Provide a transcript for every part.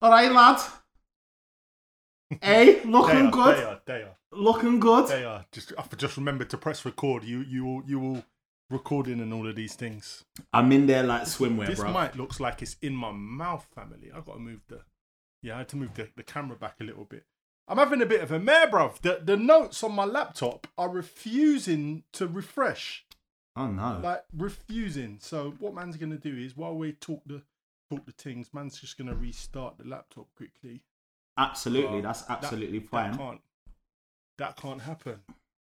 All right, lad. Hey, They looking are, good. They are. They are. Looking good. They are. Just I just remember to press record. You you will you will recording and all of these things. I'm in there like swimwear, this bro. This mic looks like it's in my mouth, family. I got to move the. Yeah, I had to move the, the camera back a little bit. I'm having a bit of a mare, bruv. The the notes on my laptop are refusing to refresh. Oh no. Like refusing. So what man's gonna do is while we talk the talk the things, man's just gonna restart the laptop quickly. absolutely, Uh, that's absolutely that fine. can't that can't happen.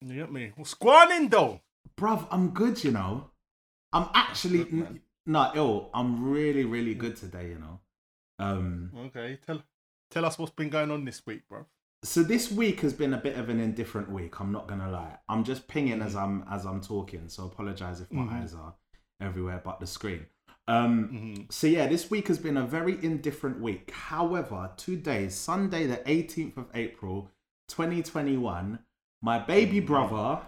You get me? What's going on though? Bruv, I'm good, you know. I'm actually good, no ill. I'm really, really good today, you know. Um Okay, tell tell us what's been going on this week, bro. so this week has been a bit of an indifferent week, I'm not gonna lie. I'm just pinging as I'm as I'm talking, so apologize if my Mhm. eyes are everywhere but the screen. Um Mhm. So yeah, this week has been a very indifferent week. However, today, Sunday, the 18th of April, 2021, my baby brother,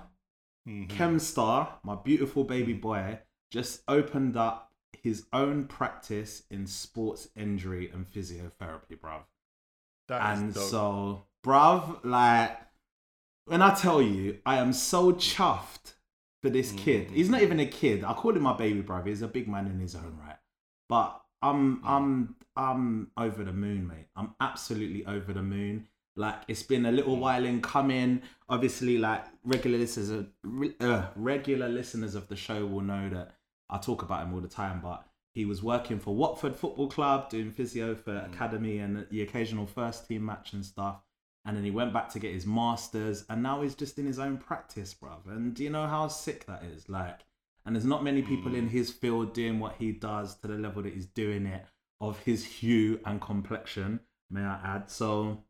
Mhm. Kemstar, my beautiful baby boy, just opened up his own practice in sports injury and physiotherapy, bruv. That is And so, bruv, like, when I tell you, I am so chuffed for this kid. Mm. He's not even a kid. I call him my baby brother. He's a big man in his own right. But I'm, I'm, I'm over the moon, mate. I'm absolutely over the moon. Like it's been a little mm. while in coming. Obviously, like regular listeners, of, uh, regular listeners of the show will know that I talk about him all the time. But he was working for Watford Football Club, doing physio for mm. academy and the occasional first team match and stuff. And then he went back to get his masters, and now he's just in his own practice, bruv. And do you know how sick that is? Like, and there's not many people in mm. his field doing what he does to the level that he's doing it of his hue and complexion, may I add. So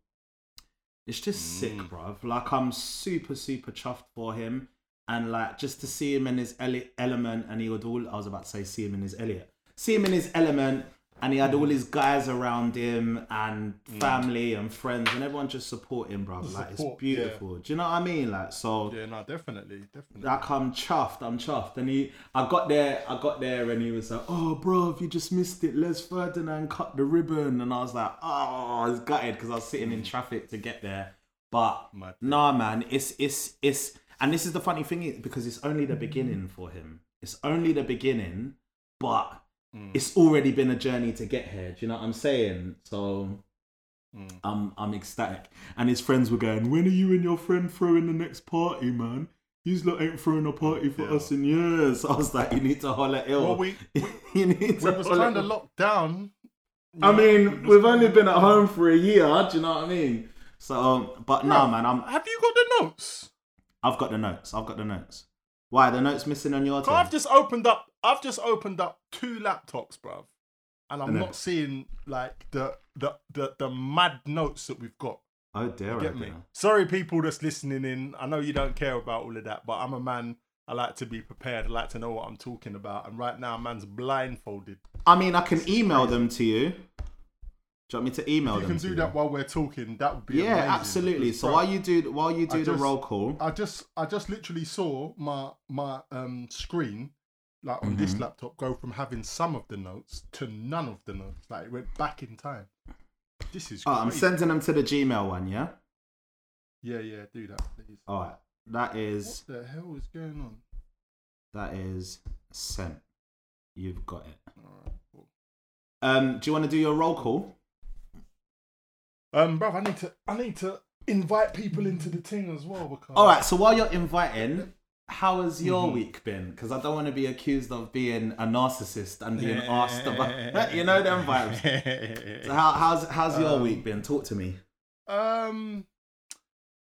it's just sick, mm. bruv. Like, I'm super, super chuffed for him. And like, just to see him in his ele- element, and he would all, I was about to say, see him in his Elliot. See him in his element, and he had all mm. his guys around him, and mm. family and friends, and everyone just support him, bruv. Like, it's Support, beautiful. Do you know what I mean? Like, so yeah, no, definitely, definitely. like I'm chuffed, I'm chuffed. And he I got there, I got there and he was like, Oh bro, if you just missed it, Les Ferdinand cut the ribbon and I was like, Oh, I was gutted because I was sitting in mm. traffic to get there. But Mad. nah man, it's it's it's and this is the funny thing is- because it's only the beginning for him. It's only the beginning, but it's already been a journey to get here. Do you know what I'm saying? So I'm I'm ecstatic. And his friends were going, When are you and your friend throwing the next party, man? He's like ain't throwing a party for Yeah. us in years. I was like, You need to holler ill. Well, we you need we to was holler kind of locked down. I mean, we was we've only been at home for a year, do you know what I mean? So um, but no man, I'm Have you got the notes? I've got the notes. I've got the notes. Why the notes missing on your? I've just opened up. I've just opened up two laptops, bruv, and I'm not seeing like the the the the mad notes that we've got. Oh dear, Get oh me? dear. Sorry, people that's listening in. I know you don't care about all of that, but I'm a man. I like to be prepared. I like to know what I'm talking about. And right now, man's blindfolded. I mean I can email them to you. Do you want me to email If you them can to do you? that while we're talking. That would be yeah, amazing, absolutely. So while you do while you do I the just- roll call, I just I just literally saw my my um screen like on Mm-hmm. this laptop go from having some of the notes to none of the notes. Like it went back in time. This is oh, I'm sending them to the Gmail one. Yeah. Yeah, yeah, do that, please. All right. That is What the hell is going on? that is sent. You've got it. Alright, cool. Um, do you want to do your roll call? Um, bruv, I need to I need to invite people into the thing as well because All right. So while you're inviting, how has your Mhm. week been? Because I don't want to be accused of being a narcissist and being asked about. you know them vibes. So how, how's how's your Um, week been? Talk to me. Um,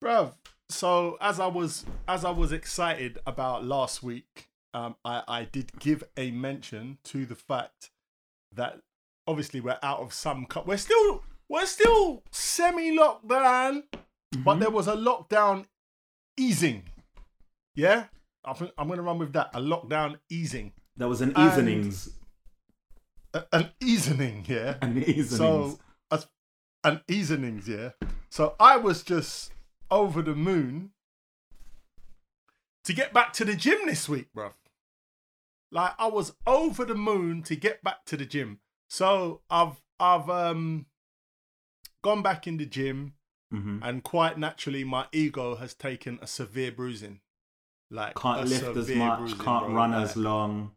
bruv. So as I was as I was excited about last week, um, I I did give a mention to the fact that obviously we're out of some. cup. we're still we're still semi lockdown, but there was a lockdown easing. Yeah, I think I'm gonna run with that. A lockdown easing, There was an easonings. a- an easing. Yeah. An easonings. So, as, an easonings, yeah. So I was just over the moon to get back to the gym this week, bruv. Like I was over the moon to get back to the gym. So I've I've um gone back in the gym, hmm and quite naturally, my ego has taken a severe bruising. Like Can't lift as much. bruising, can't bro. run Like- as long.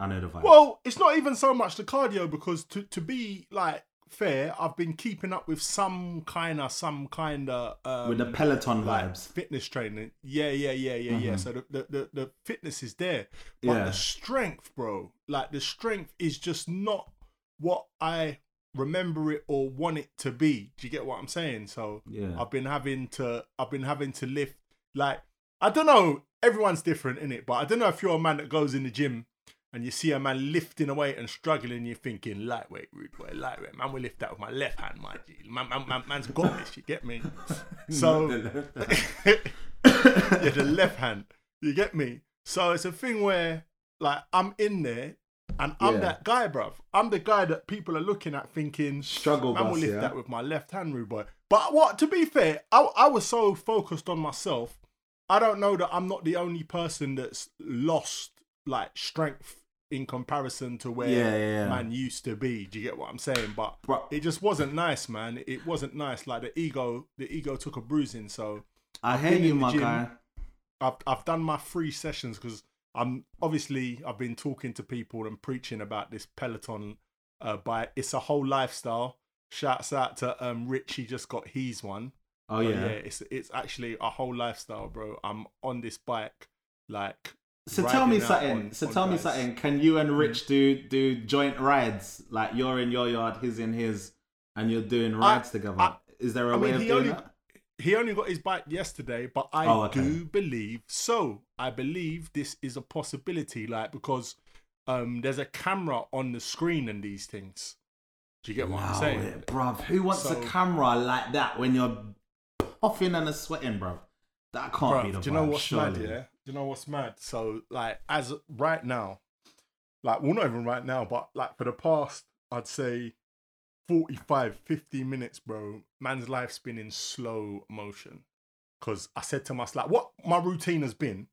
I know the vibe. Well, it's not even so much the cardio because to to be like fair, I've been keeping up with some kind of some kind of um, with the Peloton like vibes. fitness training. Yeah, yeah, yeah, yeah, yeah. Mhm. So the, the the the fitness is there, but Yeah. the strength, bro, like the strength is just not what I remember it or want it to be. Do you get what I'm saying? So Yeah. I've been having to I've been having to lift like I don't know, everyone's different in it, but I don't know if you're a man that goes in the gym and you see a man lifting a weight and struggling, you're thinking lightweight, rude boy, lightweight. Man will lift that with my left hand, my G. Man, man, man, man's got this, you get me? So yeah, the left hand. You get me? So it's a thing where like I'm in there and I'm Yeah. that guy, bruv. I'm the guy that people are looking at thinking Struggle will bus, lift yeah. that with my left hand, rude boy. But what? To be fair, I, I was so focused on myself. I don't know that I'm not the only person that's lost like strength in comparison to where Yeah, yeah, man used to be. Do you get what I'm saying? But it just wasn't nice, man. It wasn't nice. Like the ego, the ego took a bruising. So I I've hear you, my gym. guy. I've I've done my free sessions because I'm obviously I've been talking to people and preaching about this Peloton uh bike. It's a whole lifestyle. Shouts out to um Rich, he just got his one. Oh But yeah. it's it's actually a whole lifestyle, bro. I'm on this bike like So tell me something. on- so on tell me something. Can you and Rich do do joint rides? Like you're in your yard, he's in his, and you're doing rides together. I- Is there a I way mean, of doing only that? He only got his bike yesterday, but I Oh, okay. do believe so. I believe this is a possibility, like because um there's a camera on the screen and these things. Do you get what I'm saying? it, bruv. Who wants So- a camera like that when you're puffing and sweating, bruv? That can't Bruv, be the do you know vibe, what's surely. mad? Yeah, do you know what's mad? So like as right now, like well not even right now, but like for the past, I'd say 45, 50 minutes, bro. Man's life's been in slow motion. Cause I said to myself, like, what my routine has been,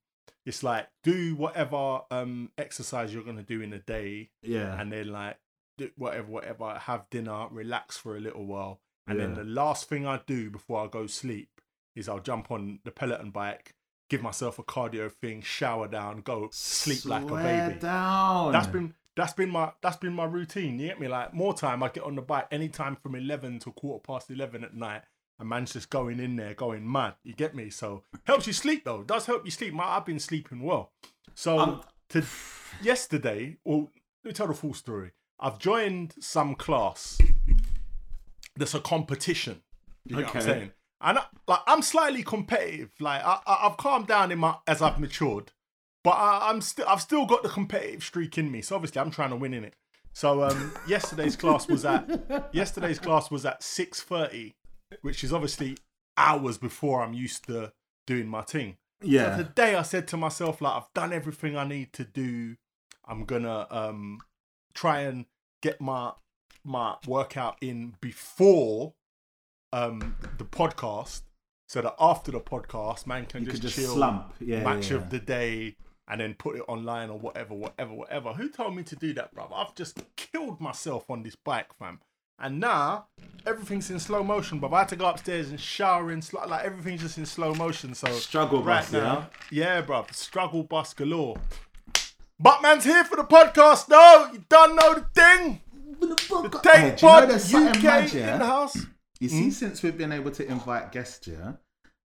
it's like do whatever um exercise you're gonna do in a day, Yeah. and then like do whatever, whatever, have dinner, relax for a little while, and then the last thing I do before I go sleep is I'll jump on the Peloton bike, give myself a cardio thing, shower down, go sleep like a baby. down. That's been that's been my that's been my routine. You get me? Like more time I get on the bike anytime from eleven to quarter past eleven at night. And man's just going in there, going mad. You get me? So helps you sleep though. Does help you sleep. My, I've been sleeping well. So Um, to yesterday, well, let me tell the full story. I've joined some class that's a competition. You know what I'm Okay. saying? And I, like I'm slightly competitive. Like I, I, I've calmed down in my as I've matured, but I, I'm still I've still got the competitive streak in me. So obviously I'm trying to win in it. So um, yesterday's class was at yesterday's class was at six thirty, which is obviously hours before I'm used to doing my thing. So yeah. today I said to myself, like, I've done everything I need to do. I'm gonna um try and get my my workout in before um the podcast, so that after the podcast, man can You just, just chill, slump. Yeah. match yeah. of the day, and then put it online or whatever, whatever, whatever. Who told me to do that, bro? I've just killed myself on this bike, fam. And now everything's in slow motion, but I had to go upstairs and shower in slow, like everything's just in slow motion. So Struggle right bus, now, yeah, bro, struggle bus galore. Buttman's here for the podcast. No, you don't know the thing. The Hey, Take do you know Pod UK something mad, in the house. You see, hmm? since we've been able to invite guests, yeah,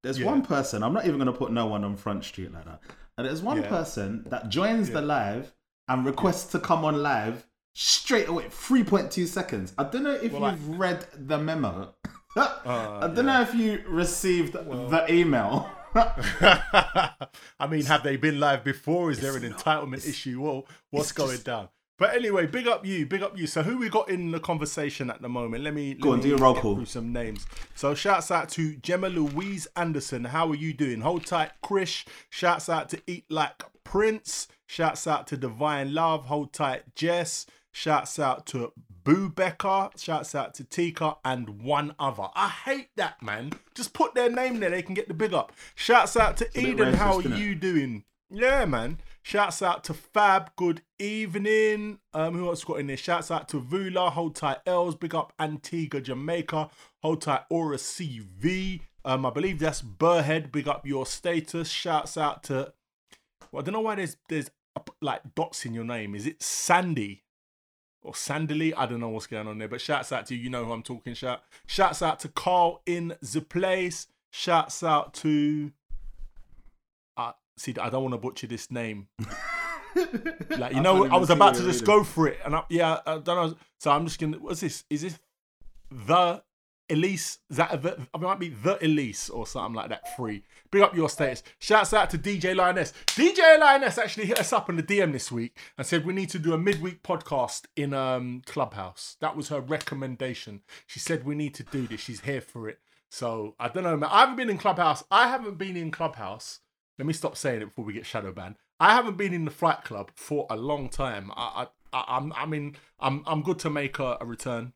there's? Yeah. one person. I'm not even going to put no one on Front Street like that. And there's one Yeah. person that joins the live and requests to come on live straight away, 3.2 seconds. I don't know if Well, you've read the memo. I Uh, don't know if you received the email. I mean, have they been live before? Is there an entitlement issue? Whoa, what's going just- down? But anyway, big up you, big up you. So who we got in the conversation at the moment? Let me Go let on, me do your roll call. through some names. So shouts out to Gemma Louise Anderson. How are you doing? Hold tight, Krish. Shouts out to Eat Like Prince. Shouts out to Divine Love. Hold tight, Jess. Shouts out to Boo Becker. Shouts out to Tika and one other. I hate that, man. Just put their name there. They can get the big up. Shouts out to bit Eden. How are you doing? yeah, man. Shouts out to Fab. Good evening. Um, who else got in there? Shouts out to Vula. Hold tight, Els. Big up Antigua, Jamaica. Hold tight, Aura CV. Um, I believe that's Burhead. Big up your status. Shouts out to. Well, I don't know why there's there's like dots in your name. Is it Sandy? or Sandily. I don't know what's going on there, but shouts out to you. You know who I'm talking. Shout, shouts out to Carl in the place. Shouts out to. See, I don't want to butcher this name. like you know, I, was about to just go for it, and I, yeah, I don't know. So I'm just gonna. What's this? Is this the Elise, Is that the, it might be the Elise or something like that. Free. Bring up your status. Shouts out to DJ Lioness. DJ Lioness actually hit us up in the DM this week and said we need to do a midweek podcast in um Clubhouse. That was her recommendation. She said we need to do this. She's here for it. So I don't know, man. I haven't been in Clubhouse. I haven't been in Clubhouse. Let me stop saying it before we get shadow banned. I haven't been in the Flight Club for a long time. I, I, I I'm, I mean, I'm, I'm good to make a, a return.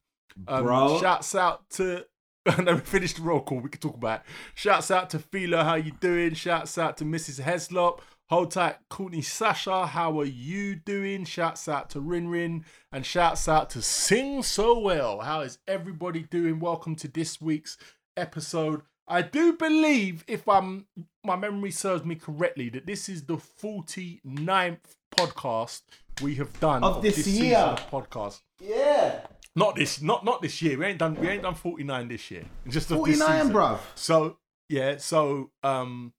Um, Bro. Shouts out to. And then we finished the roll call. We can talk about. It. Shouts out to Philo. How you doing? Shouts out to Mrs. Heslop. Hold tight, Courtney Sasha. How are you doing? Shouts out to Rin Rin. And shouts out to Sing So Well. How is everybody doing? Welcome to this week's episode. I do believe, if I'm my memory serves me correctly, that this is the 49th podcast we have done of, of this, this year podcast. Yeah. Not this, not not this year. We ain't done. We ain't done forty nine this year. Just forty nine, bro. So yeah. So um,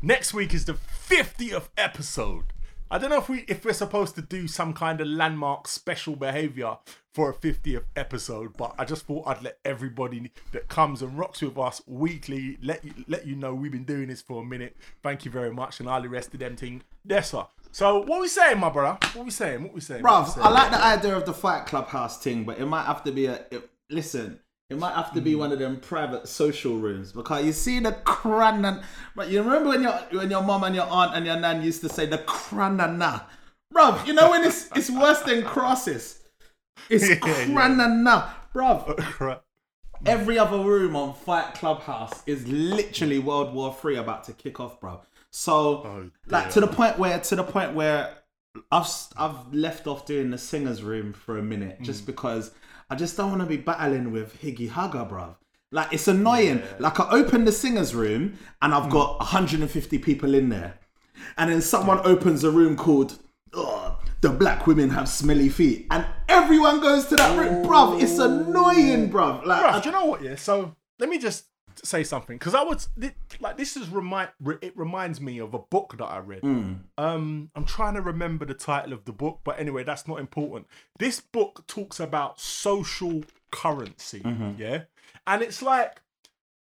next week is the fiftieth episode. I don't know if we if we're supposed to do some kind of landmark special behavior for a 50th episode, but I just thought I'd let everybody that comes and rocks with us weekly let you let you know we've been doing this for a minute. Thank you very much, and I'll rest of them thing. Yes, sir. So what we saying, my brother? What we saying? What we saying? Bro, I like the idea of the fight clubhouse thing, but it might have to be a. It, listen, it might have to be mm. one of them private social rooms because you see the cranana. But you remember when your when your mom and your aunt and your nan used to say the cranana, bro. You know when it's it's worse than crosses. It's cranana, bro. Every other room on Fight Clubhouse is literally World War Three about to kick off, bro. So oh, like to the point where to the point where I've I've left off doing the singers room for a minute just mm. because I just don't want to be battling with Higgy Hugger, bruv. Like it's annoying. Yeah. Like I open the singers room and I've mm. got 150 people in there, and then someone yeah. opens a room called oh, "The Black Women Have Smelly Feet," and everyone goes to that room, bruv. It's annoying, bruv. Like, bruv, I, do you know what? Yeah. So let me just say something because I was like this is remind it reminds me of a book that I read. Mm. Um, I'm trying to remember the title of the book, but anyway, that's not important. This book talks about social currency, mm-hmm. yeah, and it's like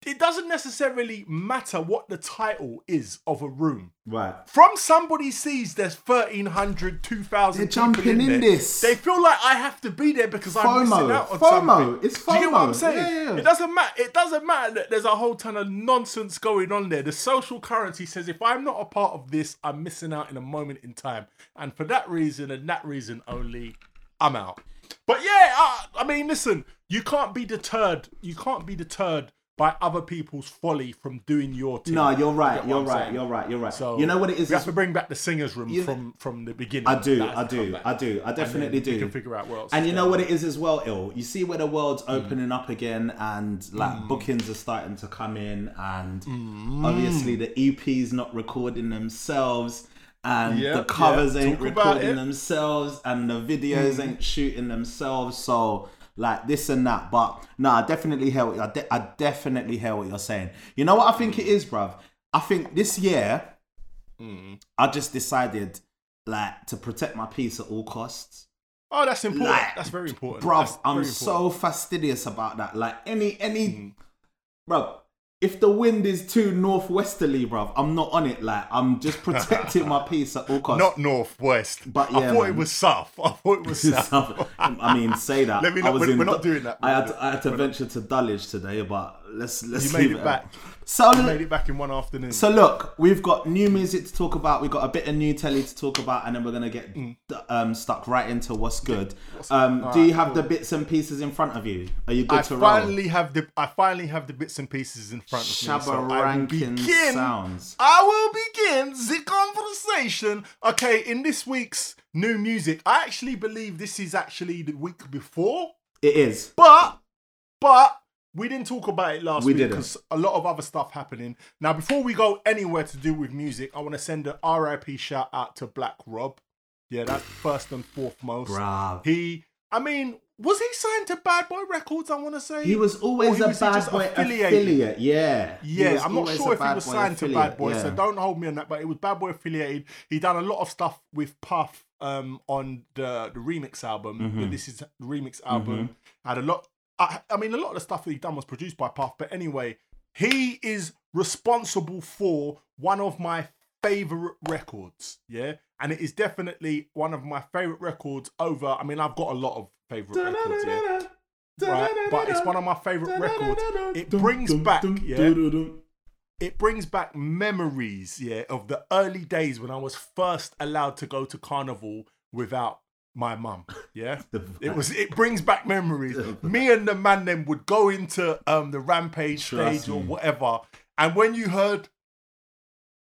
it doesn't necessarily matter what the title is of a room. Right. From somebody sees there's 1,300, 2,000 They're jumping in, in there, this. They feel like I have to be there because FOMO. I'm missing out on FOMO. something. It's FOMO. Do you know what I'm saying? Yeah, yeah. It doesn't matter. It doesn't matter that there's a whole ton of nonsense going on there. The social currency says if I'm not a part of this, I'm missing out in a moment in time. And for that reason and that reason only, I'm out. But yeah, I, I mean, listen, you can't be deterred. You can't be deterred by other people's folly from doing your team. No, you're right. You are right. You're right. You're right. So you know what it is? We have to bring back the singers room you, from from the beginning. I do. I do. I do. I definitely do. You can figure out what else. And you know what it is as well, ill. You see where the world's mm. opening up again, and like mm. bookings are starting to come in, and mm. obviously the EP's not recording themselves. And yep, the covers yep. ain't Talk recording themselves, and the videos mm. ain't shooting themselves. So like this and that. But no, I definitely hear what I, de- I definitely hear what you're saying. You know what I think it is, bruv? I think this year mm. I just decided like to protect my peace at all costs. Oh, that's important. Like, that's very important, bruv. I'm important. so fastidious about that. Like any any, mm. bruv if the wind is too northwesterly, bruv, I'm not on it. Like I'm just protecting my peace at all costs. Not northwest, but yeah, I thought man. it was south. I thought it was south. I mean, say that. Let me not, we're, we're not doing that. I had, to, I had to venture to Dulwich today, but let's let's You made leave it back. So You made it back in one afternoon. So look, we've got new music to talk about. We've got a bit of new telly to talk about, and then we're gonna get um, stuck right into what's good. Um, do you have the bits and pieces in front of you? Are you good I to finally have the I finally have the bits and pieces in front of roll? me. So I will begin. sounds. I will begin the conversation. Okay, in this week's new music, I actually believe this is actually the week before, It is. but but we didn't talk about it last We week because a lot of other stuff happening. Now, before we go anywhere to do with music, I want to send a RIP shout out to Black Rob. Yeah, that's first and foremost. Bruv. He, I mean, was he signed to Bad Boy Records? I want to say He was always a was bad boy affiliated? affiliate. Yeah. Yeah, I'm not sure if he was signed to Bad Boy, so don't hold me on that. But it was Bad Boy affiliated. He done a lot of stuff with Puff um, on the the remix album. Mm-hmm. This is the remix album. Had a lot. I, I mean, a lot of the stuff that he done was produced by Puff. But anyway, he is responsible for one of my favorite records. Yeah, and it is definitely one of my favorite records. Over, I mean, I've got a lot of favorite records. Yeah right? But it's one of my favorite records. It brings back, yeah, it brings back memories, yeah, of the early days when I was first allowed to go to carnival without my mum. Yeah, it was. It brings back memories. Me and the man then would go into um the rampage Trust stage or whatever, and when you heard,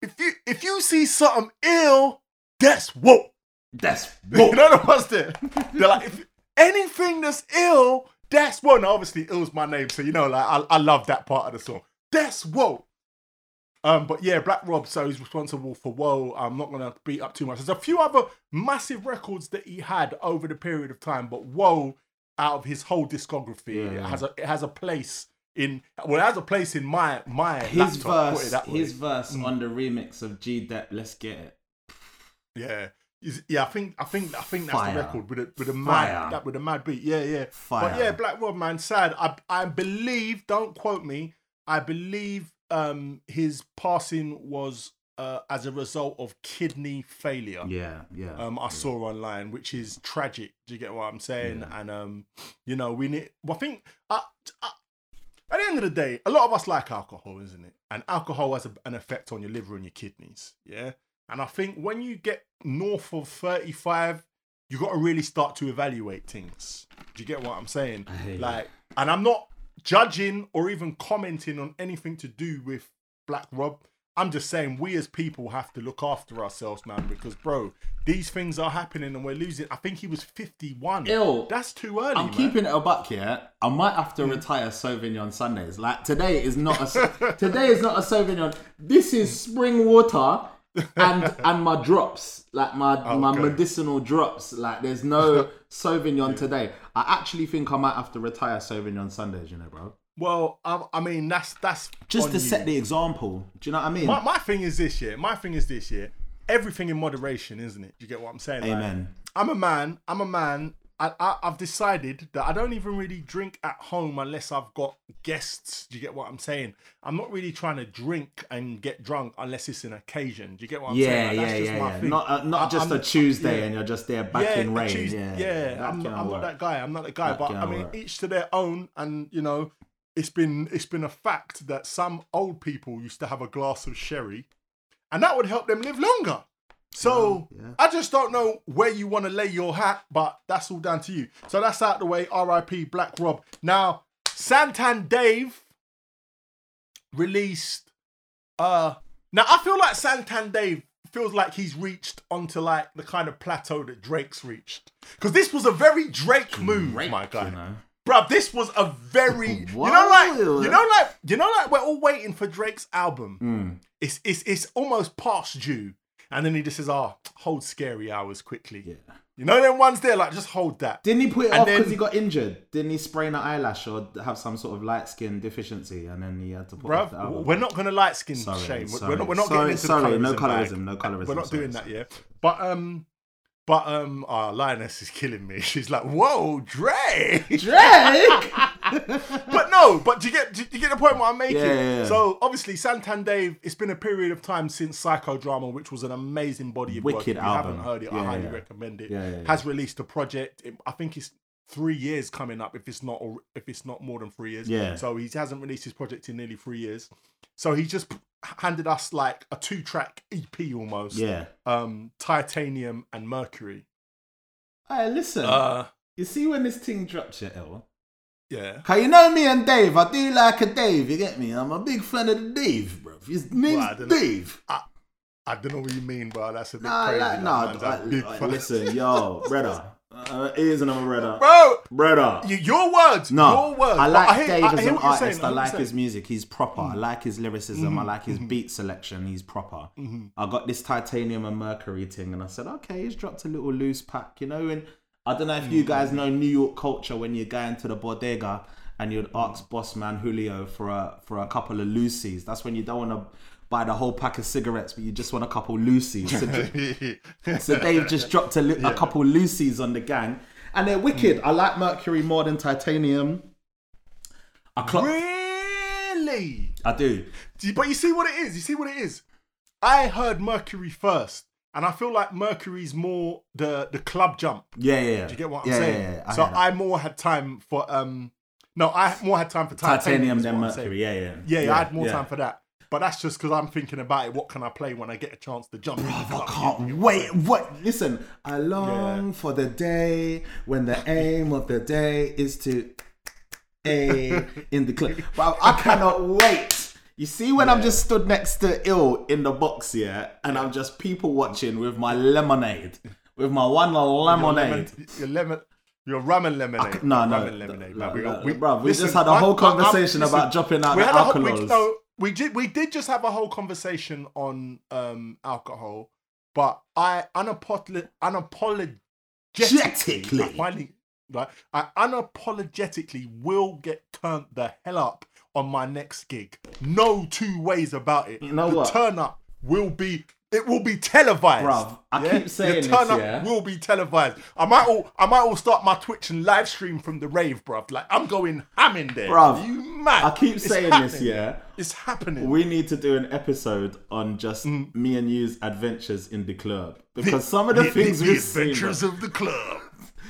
if you if you see something ill, that's what? That's You know the ones there? They're like, if anything that's ill, that's what. Obviously, ill's my name, so you know, like I, I love that part of the song. That's what. Um, but yeah, Black Rob, so he's responsible for Whoa. I'm not gonna beat up too much. There's a few other massive records that he had over the period of time, but Whoa, out of his whole discography, Yeah, it has a it has a place in well, it has a place in my my his laptop, verse. Mm. His verse on the remix of G Dep. Let's get it. Yeah. Yeah, I think I think I think that's Fire. the record with a with a Fire. mad that with a mad beat. Yeah, yeah. Fire. But yeah, Black Rob man, sad. I I believe, don't quote me, I believe um his passing was uh as a result of kidney failure. Yeah, yeah. Um, I saw online, which is tragic. Do you get what I'm saying? Yeah. And um, you know, we need. Well, I think uh, uh, at the end of the day, a lot of us like alcohol, isn't it? And alcohol has a, an effect on your liver and your kidneys. Yeah. And I think when you get north of 35, you got to really start to evaluate things. Do you get what I'm saying? I hear you. Like, and I'm not judging or even commenting on anything to do with Black Rob. I'm just saying we as people have to look after ourselves, man, because bro, these things are happening and we're losing. I think he was 51. Ill. That's too early. I'm man. keeping it a buck here. I might have to retire Sauvignon Sundays. Like today is not a today is not a Sauvignon. This is spring water and and my drops, like my oh, my Okay. medicinal drops. Like there's no Sauvignon today. I actually think I might have to retire Sauvignon Sundays. You know, bro. Well, I, I mean, that's that's Just to you. set the example. Do you know what I mean? My, my thing is this year. My thing is this year. Everything in moderation, isn't it? Do you get what I'm saying? Like, Amen. I'm a man. I'm a man. I, I, I've decided that I don't even really drink at home unless I've got guests. Do you get what I'm saying? I'm not really trying to drink and get drunk unless it's an occasion. Do you get what I'm Yeah, saying? Like, yeah, that's just yeah, my yeah. thing. Not uh, not I- just I'm- a Tuesday yeah. and you're just there back in a rain. Tues- yeah, yeah, that I'm, not, I'm not that guy. I'm not that guy. That but I mean, work. each to their own. And you know, it's been it's been a fact that some old people used to have a glass of sherry, and that would help them live longer. So Yeah, yeah. I just don't know where you want to lay your hat, but that's all down to you. So that's out the way. R.I.P. Black Rob. Now, Santan Dave released. Uh, now I feel like Santan Dave feels like he's reached onto like the kind of plateau that Drake's reached. Because this was a very Drake move, Drake, my guy. you know. Bruv, this was a very you know like you know like you know like we're all waiting for Drake's album. Mm. It's it's it's almost past due. And then he just says, Oh, hold scary hours quickly. Yeah. You know them ones there, like just hold that. Didn't he put it And off because he got injured? Didn't he sprain an eyelash or have some sort of light skin deficiency and then he had to put off the album? we're not gonna light skin Sorry, shame. We're- sorry. We're not, we're not Sorry, getting into sorry, the no colorism. colorism, bag. no colorism, We're not sorry, doing sorry. that, yeah. But um, but um, our lioness is killing me. She's like, "Whoa, Dre!" Drake! but no, but do you get do you get the point what I'm making? Yeah, yeah, yeah. So obviously, Santan Dave. It's been a period of time since Psychodrama, which was an amazing body of work. Wicked If you album. haven't heard it, I highly recommend it. Has released a project. It- I think it's three years coming up if it's not or if it's not more than three years. Yeah. So he hasn't released his project in nearly three years. So he just handed us like a two track EP almost. Yeah. Um, Titanium and Mercury. Hey, listen. Uh, you see when this thing drops, your L. yeah. Cause you know me and Dave, I do like a Dave. You get me? I'm a big fan of the Dave, bro. His name's Well, I. Dave. I don't know what you mean, bro. That's a bit Nah, crazy. like, nah. man's like, big like, listen, yo, brother. Uh, ears and I'm a brother. bro. Brother. y- Your words. No, Your words. I like hear- Dave I as an artist. I like his music. He's proper. Mm. I like his lyricism. I Mm-hmm. like his beat selection. He's proper. I got this titanium and mercury thing, and I said, okay, he's dropped a little loose pack, you know. And I don't know if you Mm. guys know New York culture when you go into the bodega and you'd Mm. ask boss man Julio for a for a couple of loosies. That's when you don't want to buy the whole pack of cigarettes, but you just want a couple loosies. So, so Dave just dropped a, a couple loosies on the gang, and they're wicked. I like Mercury more than Titanium. I clock. really? I do. But you see what it is. You see what it is. I heard Mercury first, and I feel like Mercury's more the the club jump. Yeah, yeah. yeah. Do you get what I'm yeah, saying? Yeah, yeah, I so. I more had time for um. No, I more had time for titanium, titanium than what I'm saying. Mercury. Yeah, yeah. Yeah, yeah, I had more time for that. But that's just because I'm thinking about it. What can I play when I get a chance to jump I can't wait. What? Listen, I long for the day when the aim of the day is to a in the club. But I cannot wait. You see, when I'm just stood next to ill in the box here, and I'm just people watching with my lemonade, with my one lemonade. Your lemon, your rum and lemonade. No, no, rum lemonade. no, we, bruv, we listen, just had a I- whole I- conversation listen, about dropping out we the whole- we- no, we did. We did just have a whole conversation on um alcohol, but I unapolo- unapologetically, I finally, right, I unapologetically will get turned the hell up on my next gig. No two ways about it. You know the what? turn up will be. It will be televised. Bruv, I yeah? keep saying the turn this, up yeah? will be televised. I might all I might all start my Twitch and live stream from the rave, bruv. Like I'm going ham in there. Bruv, you mad? I keep It's saying this, yeah. It's happening. We need to do an episode on just Mm. me and you's adventures in the club because some of the, things the we've seen, adventures bro. of the club.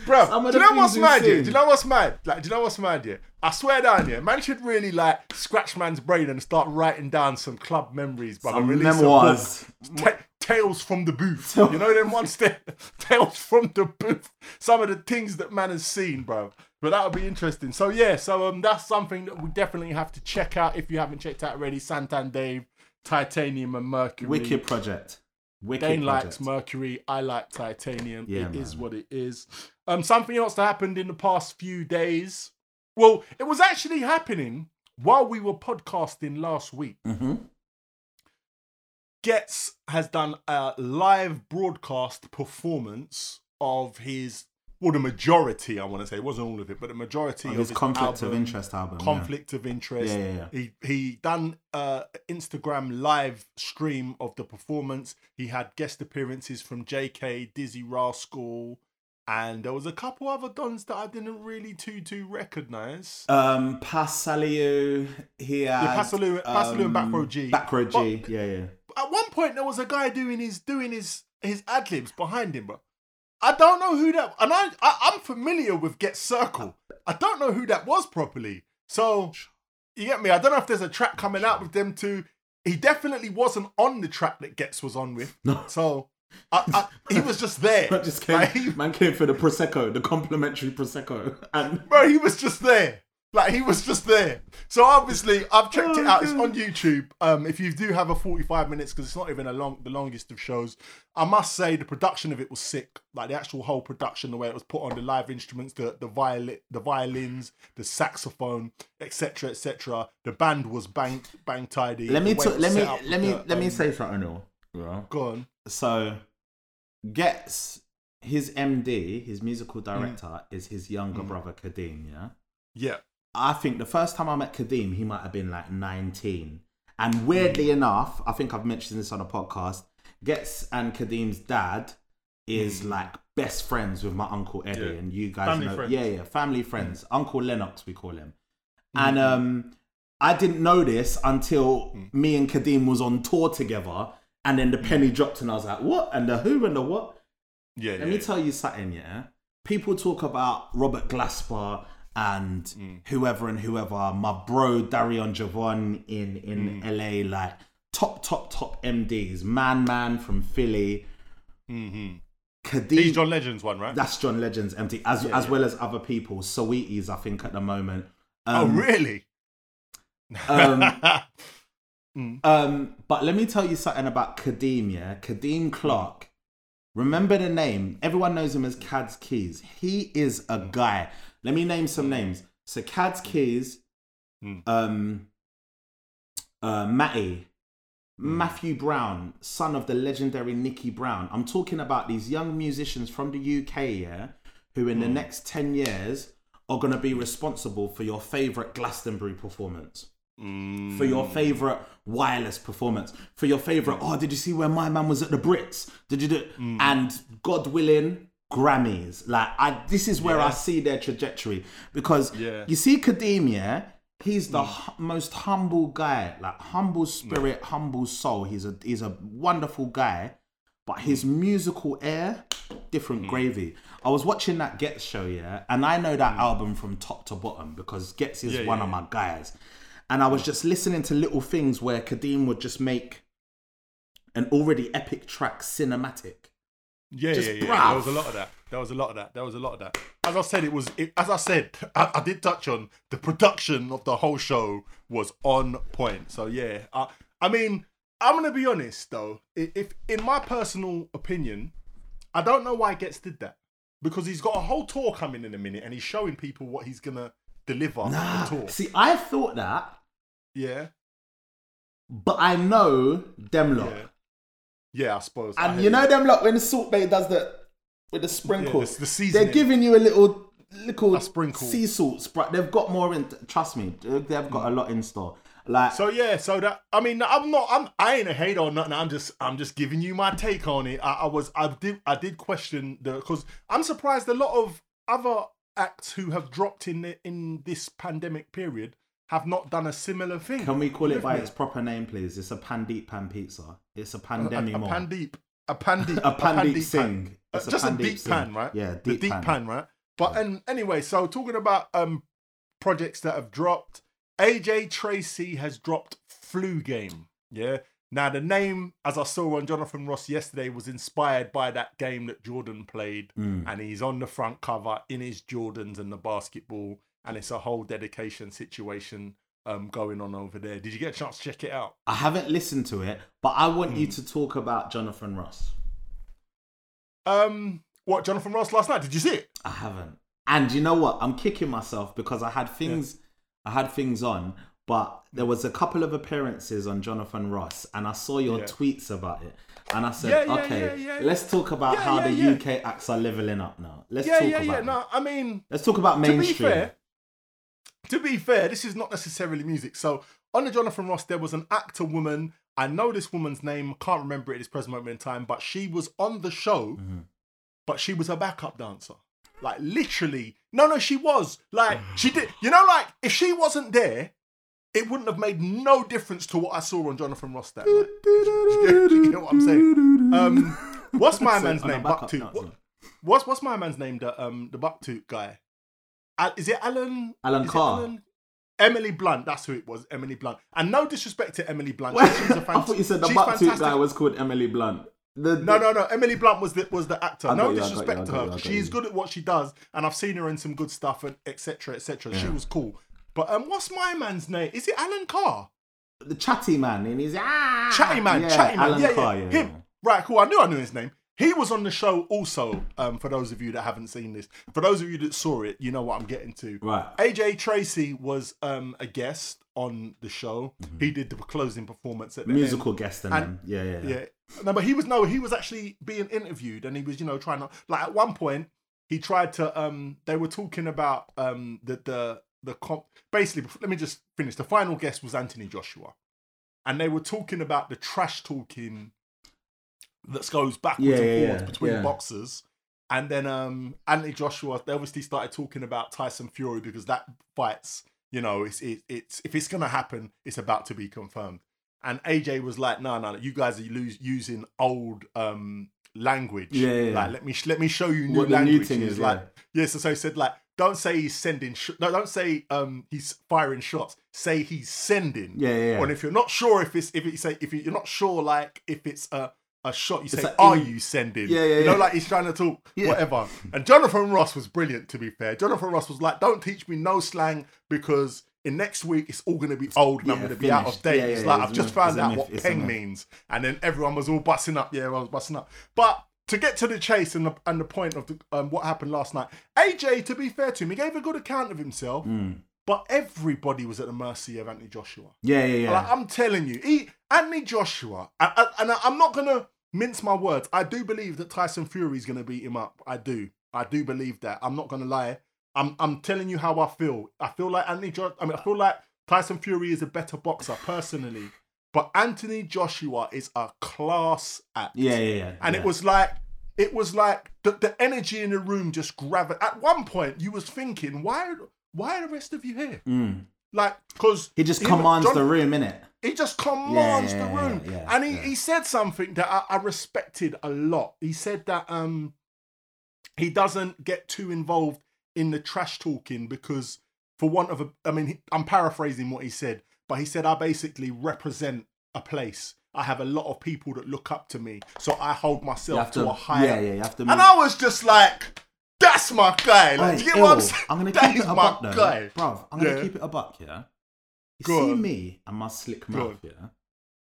Bro, Some do you know what's mad? Yeah? Do you know what's mad? Like, do you know what's mad? Yeah, I swear down, yeah, man should really like scratch man's brain and start writing down some club memories, bro. Some release memoirs. Ta- Tales from the booth. You know them ones there? Tales from the booth. Some of the things that man has seen, bro. But that would be interesting. So yeah, so um that's something that we definitely have to check out if you haven't checked out already. Santan Dave, Titanium and Mercury. Wicked project. Wicked Dane project. likes Mercury. I like Titanium. Yeah, it is man. what it is. Um, something else that happened in the past few days. Well, it was actually happening while we were podcasting last week. hmm Ghetts has done a live broadcast performance of his, well, the majority, I want to say, it wasn't all of it, but the majority of, His conflict of interest album. yeah. conflict of interest. Yeah, yeah, yeah. He he done uh Instagram live stream of the performance. He had guest appearances from Jaykae, Dizzee Rascal, and there was a couple other dons that I didn't really too too recognize. Um, Pa Salieu, he had Yeah, Pa Salieu- Pasaliu and Backroad Gee. Back Row G, yeah, yeah. At one point, there was a guy doing his doing his his ad libs behind him, bro. I don't know who that, and I, I I'm familiar with Get Circle. I don't know who that was properly. So you get me. I don't know if there's a track coming out with them two. He definitely wasn't on the track that Ghetts was on with. No. So I, I, he was just there. Man just came, Like, man came for the prosecco, the complimentary prosecco, and bro, he was just there. Like he was just there. So obviously, I've checked it Oh, out. It's on YouTube. Um, if you do have a forty-five minutes, because it's not even a long, the longest of shows. I must say the production of it was sick. Like the actual whole production, the way it was put on, the live instruments, the the violin, the violins, the saxophone, etc., etc. The band was bang bang tidy. let me t- it let me up let me the, let me um, say something. Though. Yeah. Go on. So, Ghetts his MD, his musical Mm. director, is his younger brother Kadeem. Yeah. Yeah. I think the first time I met Kadeem, he might have been like 19. And weirdly enough, I think I've mentioned this on a podcast. Ghetts and Kadeem's dad is like best friends with my uncle Eddie, Mm. Yeah. and you guys Family know, friends. yeah, yeah, family friends. Uncle Lennox, we call him. Mm. And um, I didn't know this until Mm. me and Kadeem was on tour together, and then the penny dropped, and I was like, "What?" And the who and the what? Yeah. Let yeah, me yeah. tell you something, yeah. people talk about Robert Glasper and Mm. whoever and whoever, my bro Darion Javon in in Mm. LA, like top top top MDs, Man Man from Philly, Mm-hmm. Kadeem. He's John Legend's one, right? That's John Legend's MD, as Yeah, as well as other people. Sweeties, I think at the moment. oh, Um, really? um, Mm. Um, but let me tell you something about Kadeem, yeah? Kadeem Clark. Remember the name. Everyone knows him as Cads Keys. He is a guy. Let me name some names. So Cads Keys, Mm. um, uh, Matty, Matthew Brown, son of the legendary Nicky Brown. I'm talking about these young musicians from the UK, yeah, who in the next 10 years are going to be responsible for your favorite Glastonbury performance Mm. for your favorite wireless performance, for your favorite. Oh, did you see where my man was at the Brits? Did you do? Mm. And God willing, Grammys. Like I, this is where I see their trajectory because Yeah. you see Kadeem, yeah. He's Mm. the hu- most humble guy, like humble spirit, humble soul. He's a he's a wonderful guy, but his Mm. musical air, different gravy. I was watching that Ghetts show, yeah, and I know that album from top to bottom because Ghetts is Mm. Yeah, one yeah, of yeah. my guys. And I was just listening to little things where Kadeem would just make an already epic track cinematic. Yeah, Just yeah, yeah. There was a lot of that. There was a lot of that. There was a lot of that. As I said, it was. It, as I said, I, I did touch on the production of the whole show was on point. So yeah, I, I mean, I'm gonna be honest though. i- If, in my personal opinion, I don't know why Ghetts did that because he's got a whole tour coming in a minute and he's showing people what he's gonna deliver Nah, the tour. see, I thought that, Yeah, but I know them lot. yeah, yeah. I suppose. And hear you know them lot when the Salt Bae does the with the Yeah, sprinkles. the, the seasoning. They're giving you a little little A sprinkle. sea salts, but they've got more in. Trust me, they've got a mm. lot in store. Like So yeah, so that I mean, I'm not, I'm, I ain't a hater or nothing. I'm just, I'm just giving you my take on it. I, I was, I did, I did question the because I'm surprised a lot of other acts who have dropped in the, in this pandemic period have not done a similar thing. Can we call it by me? its proper name, please? It's a Pandeep Pan Pizza. It's a a, pandemic a more. pandeep, a pandeep, A Pandeep pan. Singh. Uh, a just a deep pan, right? Yeah, the deep deep pan. pan, right? But and anyway, so talking about um projects that have dropped, AJ Tracey has dropped Flu Game. Yeah. Now the name, as I saw on Jonathan Ross yesterday, was inspired by that game that Jordan played, Mm. and he's on the front cover in his Jordans and the basketball, and it's a whole dedication situation um going on over there. Did you get a chance to check it out? I haven't listened to it, but I want Hmm. you to talk about Jonathan Ross. Um, what Jonathan Ross last night? Did you see it? I haven't. And you know what? I'm kicking myself because I had things I had things on, but there was a couple of appearances on Jonathan Ross and I saw your Yeah. tweets about it. And I said, Yeah, yeah, okay, yeah, yeah. let's talk about Yeah, how yeah, the yeah. UK acts are leveling up now. Let's yeah, talk yeah, about yeah. it. No, I mean, Let's talk about to be mainstream. fair, to be fair, this is not necessarily music. So on the Jonathan Ross, there was an actor woman. I know this woman's name. Can't remember it at this present moment in time, but she was on the show. Mhm. But she was a backup dancer. Like literally, no, no, she was. Like she did. You know, like if she wasn't there, it wouldn't have made no difference to what I saw on Jonathan Ross that night. Do you know what I'm saying? Um, what's my So, man's name? Bucktoot. What, what's what's my man's name? The um the Bucktoot guy. Is it Alan? Alan Carr. Alan? Emily Blunt. That's who it was. Emily Blunt. And no disrespect to Emily Blunt. She's a I thought you said the butt guy was called Emily Blunt. The, No, no, no. Emily Blunt was the was the actor. No you, disrespect you, to her. you, She's good at what she does, and I've seen her in some good stuff, and etc. etc. She Yeah. was cool. But um, what's my man's name? Is it Alan Carr? the chatty man, and he's ah, Chatty man, yeah, chatty man. Alan yeah, Carr, yeah, yeah, Him. Right, cool. I knew I knew his name. He was on the show also. Um, for those of you that haven't seen this, for those of you that saw it, you know what I'm getting to. Right. AJ Tracey was um a guest on the show. He did the closing performance at the Mm-hmm. Musical end. guest and, And- Yeah, yeah, yeah. Yeah. No, but he was no, he was actually being interviewed and he was, you know, trying to like at one point he tried to um they were talking about um the the the comp basically let me just finish. The final guest was Anthony Joshua. And they were talking about the trash talking that goes backwards Yeah, and forwards yeah, between yeah. boxers. And then um Anthony Joshua, they obviously started talking about Tyson Fury because that fights, you know, it's it, it's if it's gonna happen, it's about to be confirmed. And AJ was like, no, no, no you guys are lose, using old um language. Yeah, yeah, Like let me sh- let me show you new What the new language. thing is, like yeah. yeah. So, so he said like don't say he's sending. Sh- no, don't say um he's firing shots. Say he's sending. Yeah, yeah, yeah. And if you're not sure if it's if you say if you- you're not sure like if it's a a shot, you say, like "Are you sending?" Yeah, yeah, You know, like he's trying to talk, Yeah. whatever. And Jonathan Ross was brilliant. To be fair, Jonathan Ross was like, "Don't teach me no slang because in next week it's all going to be old and I'm going to be out of date." Yeah, yeah, like, "I've just found out myth, what peng means," and then everyone was all busting up. Yeah, I was busting up, but. To get to the chase and the, and the point of the, um, what happened last night, AJ, to be fair to him, he gave a good account of himself, Mm. But everybody was at the mercy of Anthony Joshua. Yeah, yeah, yeah. Like, I'm telling you, he, Anthony Joshua, and, and- and I'm not gonna mince my words. I do believe that Tyson Fury is gonna beat him up. I do. I do believe that. I'm not gonna lie. I'm I'm telling you how I feel. I feel like Anthony. Jo- I mean, I feel like Tyson Fury is a better boxer personally, but Anthony Joshua is a class act. yeah, yeah, yeah. And yeah. it was like it was like the, the energy in the room just gravitated. At one point, you was thinking, why why are the rest of you here? Mm. Like, because He just commands the room, innit? he just commands Yeah, the room. yeah, and he, he said something that I, I respected a lot. He said that um he doesn't get too involved in the trash talking because for want of a I mean I'm paraphrasing what he said, but he said I basically represent a place. I have a lot of people that look up to me, so I hold myself to, to, a higher. yeah, yeah. You have to. And I was just like, that's my guy. Like, Oi, you get what I'm saying? I'm gonna That keep is it a my buck though, guy. bruv. I'm gonna Yeah. keep it a buck, yeah. You Go see on. me and my slick mouth, yeah.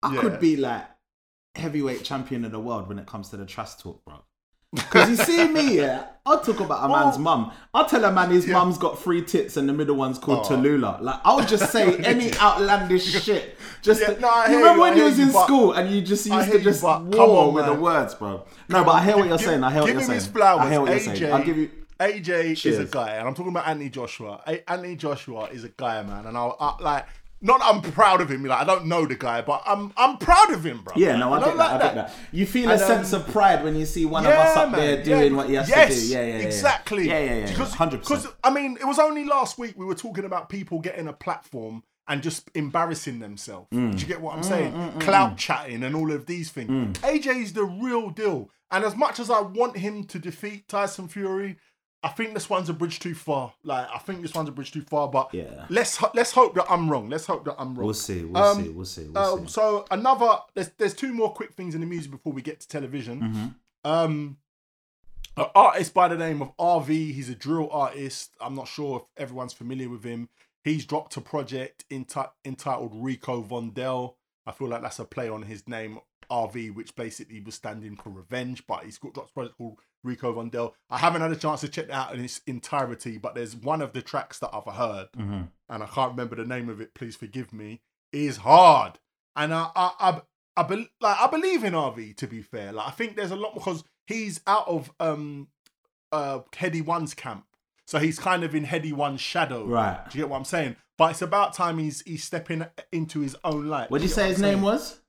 I Yeah. could be like heavyweight champion of the world when it comes to the trash talk, bro. Because you see me, yeah, I'll talk about a oh. man's Oh. mum. I'll tell a man his Yeah. mum's got three tits and the middle one's called Oh. Tallulah. Like, I'll just say any outlandish shit. Just Yeah, to- no, you remember you, when you was you, in school and you just used to just war come on, with the words, bro. No, but I hear what you're Give- saying. I hear what you're him saying. his flowers. I hear what you're AJ, saying. I'll give you. AJ is a guy, and I'm talking about Anthony Joshua. A- Anthony Joshua is a guy, man, and I, I like. Not I'm proud of him. Like I don't know the guy, but I'm I'm proud of him, bro. Yeah, no, I You get that. I like get that. You feel And, a um, sense of pride when you see one of us up there doing yeah, what he has yes, to do. Yeah, yeah, yeah. Exactly. Yeah, yeah, yeah. Because, Hundred percent. Because I mean, it was only last week we were talking about people getting a platform and just embarrassing themselves. Mm. Do you get what I'm saying? Clout chatting and all of these things. Mm. AJ's the real deal. And as much as I want him to defeat Tyson Fury, I think this one's a bridge too far. Like I think this one's a bridge too far. But Yeah. let's let's hope that I'm wrong. Let's hope that I'm wrong. We'll see. We'll Um, see. We'll see. We'll Uh, see. so another there's there's two more quick things in the music before we get to television. Mhm. Um, an artist by the name of RV. He's a drill artist. I'm not sure if everyone's familiar with him. He's dropped a project enti- entitled Rico Vondelle. I feel like that's a play on his name RV, which basically was standing for revenge. But he's got dropped a project called Rico Vondelle. I haven't had a chance to check that out in its entirety, but there's one of the tracks that I've heard Mhm. and I can't remember the name of it. Please forgive me. Is hard, and I I I, I, be, like, I believe in RV. To be fair, like I think there's a lot because he's out of um uh Headie One's camp, so he's kind of in Headie One's shadow. Right. Do you get what I'm saying? But it's about time he's he's stepping into his own light. What did you get say his I'm name was?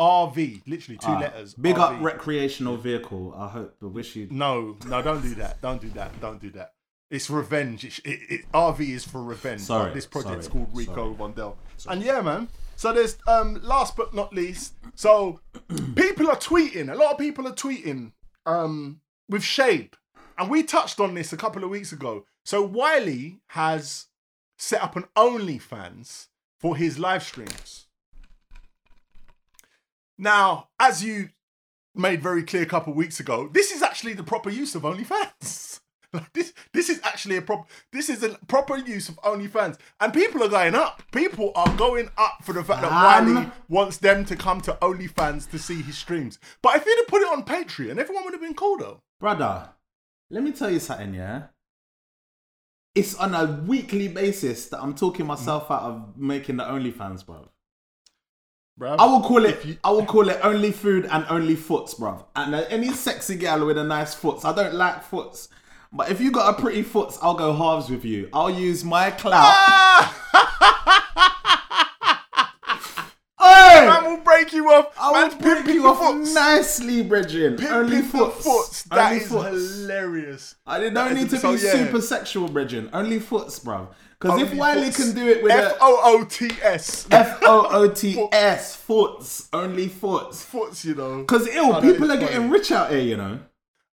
RV, literally two Ah, letters. Big up recreational vehicle. I hope. I wish you. No, no, don't do that. Don't do that. Don't do that. It's revenge. It, it, it, RV is for revenge. Sorry, this project's sorry, called Rico sorry. Vondelle. And yeah, man. So there's um last but not least. So people are tweeting. A lot of people are tweeting um with shade. And we touched on this a couple of weeks ago. So Wiley has set up an OnlyFans for his live streams. Now, as you made very clear a couple of weeks ago, this is actually the proper use of OnlyFans. Like this, this is actually a prop. This is a proper use of OnlyFans, and people are going up. People are going up for the fact that Man. Wiley wants them to come to OnlyFans to see his streams. But if he'd have put it on Patreon, everyone would have been cool though. Brother, let me tell you something, yeah? It's on a weekly basis that I'm talking myself out of making the OnlyFans, bro. Bruv. I will call it. You- I will call it only food and only foots, bro. And uh, any sexy girl with a nice foots. I don't like foots, but if you got a pretty foots, I'll go halves with you. I'll use my clout. Hey! Man will break you off. I will break you off foots. nicely, brethren. Only foots. foots. That only is foots. hilarious. I That don't is- need to so, be yeah. super sexual, brethren. Only foots, bro. Because if Wiley can do it with F O O T S. F O O T S, foots, only foots. Foots, you know. Because ill, Oh, people are getting rich out here, you know.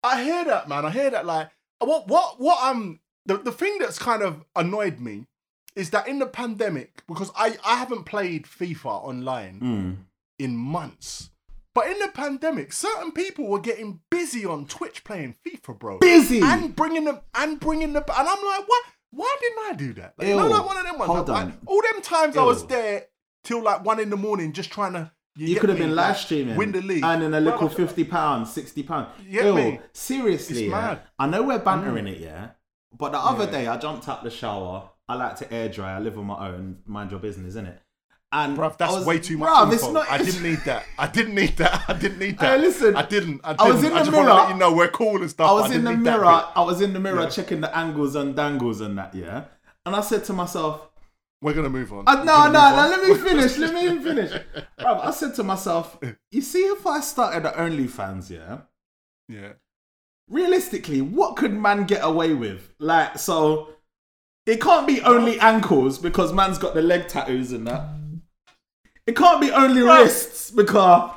I hear that, man. I hear that. Like, what, what, what? Um, the the thing that's kind of annoyed me is that in the pandemic, because I I haven't played FIFA online Mm. in months, but in the pandemic, certain people were getting busy on Twitch playing FIFA, bro, Busy. and bringing them and bringing them, and I'm like, what? Why didn't I do that? Like, you know, like one of them ones. Hold like, on. all them times I was there till like one in the morning, just trying to. You get could have been like, live streaming, win the league, earning a little Bro, fifty pounds, sixty pounds. You Ew, me? seriously, yeah. I know we're bantering mm. it, yeah. But the other Yeah. day, I jumped up the shower. I like to air dry. I live on my own. Mind your business, innit? And Bruv, that's was- way too much. Bruv, info. not. I didn't need that. I didn't need that. I didn't need that. Hey, listen, I didn't. I, I didn't. was in I the just want to mirror. let you know we're cool and stuff. I was but in the didn't need that mirror. I was in the mirror Yeah. checking the angles and dangles and that, yeah. And I said to myself, We're gonna move on. Uh, no, no, no, let me finish. Let me finish. Bruv, I said to myself, you see, if I started at OnlyFans, yeah, Yeah. realistically, what could man get away with? Like, so it can't be only ankles because man's got the leg tattoos and that. It can't be only wrists because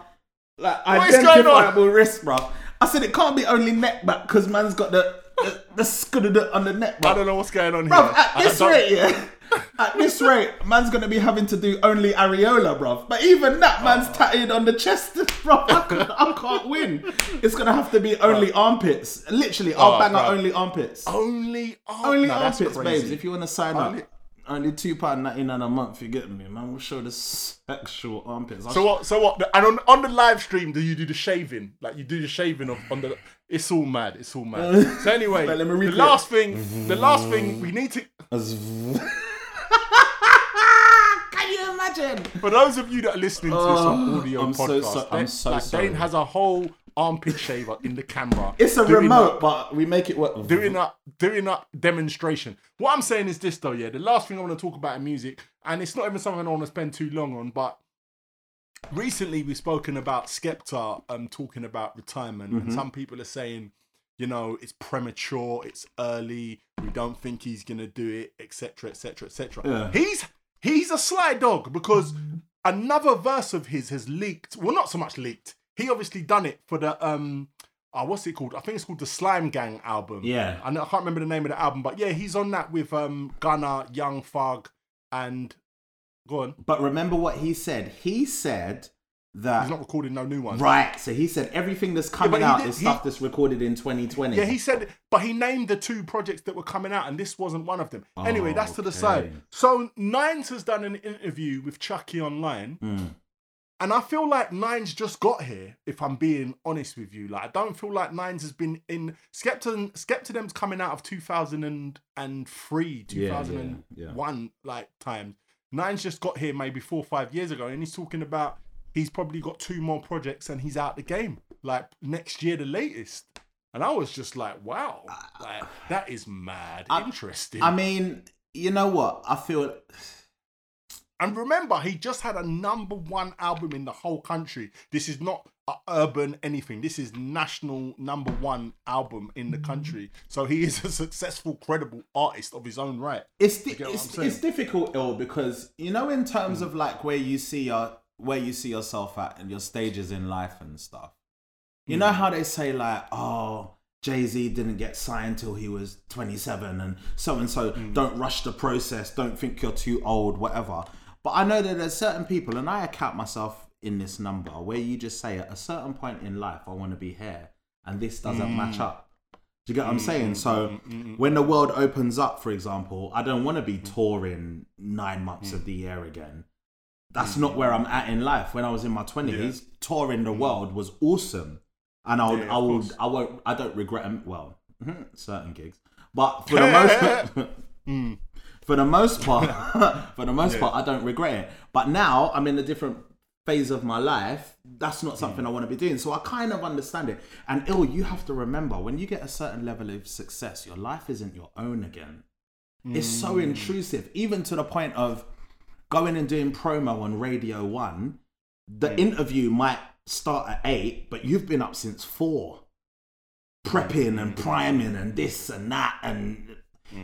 like What is going on? identifiable wrists, bro. I said it can't be only neck back because man's got the the, the scud on the neck, Bro. I don't know what's going on here. At this rate, yeah. At this rate, man's gonna be having to do only areola, bro. But even that, man's Oh. tatted on the chest, bruv. I can't, I can't win. It's gonna have to be only armpits. Literally, I'll Oh, bang out only armpits. Only arm- only no, armpits, babes. If you wanna sign Only- up, only two pound ninety nine a month. You get me, man. We'll show the sexual armpits. I'll So what? So what? And on on the live stream, do you do the shaving? Like you do the shaving of on the. It's all mad. It's all mad. So anyway, let me the last thing, the last thing we need to. Can you imagine? For those of you that are listening to this on Oh, audio I'm so podcast, so- I'm Daine- so like, sorry. Daine has a whole armpit shaver in the camera. It's a doing remote, but we make it work. doing a doing a demonstration. What I'm saying is this though, yeah. The last thing I want to talk about in music, and it's not even something I want to spend too long on, but recently we've spoken about Skepta um talking about retirement, Mm-hmm. and some people are saying, you know, it's premature, it's early, we don't think he's gonna do it, etc., etc., etc. He's he's a sly dog because another verse of his has leaked. Well, not so much leaked. He obviously done it for the um. Uh, what's it called? I think it's called the Slime Gang album. Yeah. I, know, I can't remember the name of the album, but yeah, he's on that with um Gunna, Young Thug, and go on. But remember what he said. He said that He's not recording no new ones. right. So he said everything that's coming he out did- is he- stuff that's recorded in 2020. Yeah, he said, but he named the two projects that were coming out, and this wasn't one of them. anyway, that's to the side. So Nines has done an interview with Chucky online, Mm. and I feel like Nines just got here. If I'm being honest with you, like I don't feel like Nines has been in Skepta. Skepta coming out of 2003, Yeah, yeah, 2001, like times. Nines just got here maybe four or five years ago, and he's talking about he's probably got two more projects and he's out the game. Like next year, the latest. And I was just like, wow, like, that is mad interesting. I mean, you know what? I feel And remember, he just had a number one album in the whole country. This is not urban anything. This is national number one album in the country. So he is a successful, credible artist of his own right. it's di- it's, it's difficult, ill, because you know, in terms of like where you see your where you see yourself at and your stages in life and stuff. You know hmm. how they say like, oh, Jay Z didn't get signed till he was 27, and so and so. Don't rush the process. Don't think you're too old. Whatever. But I know that there's certain people, and I account myself in this number, where you just say at a certain point in life, I want to be here, and this doesn't match hmm. up. Do you get what I'm hmm, saying? So when the world opens up, for example, I don't want to be touring nine months of the year again. That's not where I'm at in life. When I was in my twenties, touring the mm. world was awesome, and I would, Yeah, I would, course. I won't, I don't regret 'em- Well, certain gigs, but for the most, mm. for the most part, for the most part, I don't regret it. But now I'm in a different phase of my life. That's not mm. something I want to be doing. So I kind of understand it. And ill, you have to remember when you get a certain level of success, your life isn't your own again. It's so intrusive, even to the point of going and doing promo on Radio One. The mm. interview might start at eight, but you've been up since four, prepping and mm. priming and this and that, and mm.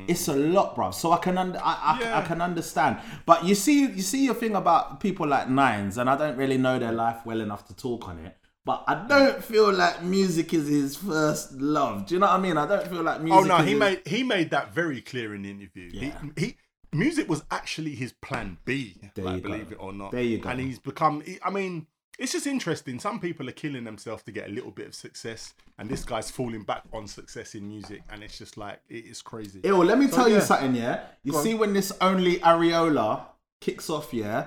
It's a lot, bro. So I can under, I, I, Yeah. I can understand. But you see, you see your thing about people like Nines, and I don't really know their life well enough to talk on it. But I don't feel like music is his first love. Do you know what I mean? I don't feel like oh, music. Oh no, he his- made he made that very clear in the interview. Yeah. He, he music was actually his plan B, There like you go. believe it or not. There you go. And he's become. he- I mean, it's just interesting. Some people are killing themselves to get a little bit of success, and this guy's falling back on success in music, and it's just like it is crazy. Ew, let me tell yeah. you something, yeah? You Go on. see, when this only Areola kicks off, yeah,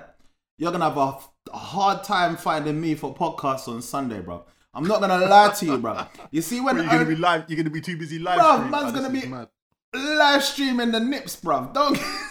you're gonna have a, a hard time finding me for podcasts on Sunday, bro. I'm not gonna lie to you, bro. You see, when You're gonna be live. You're gonna be too busy live. Bruv, streaming. man's gonna be- mad. live streaming the nips, bro. Don't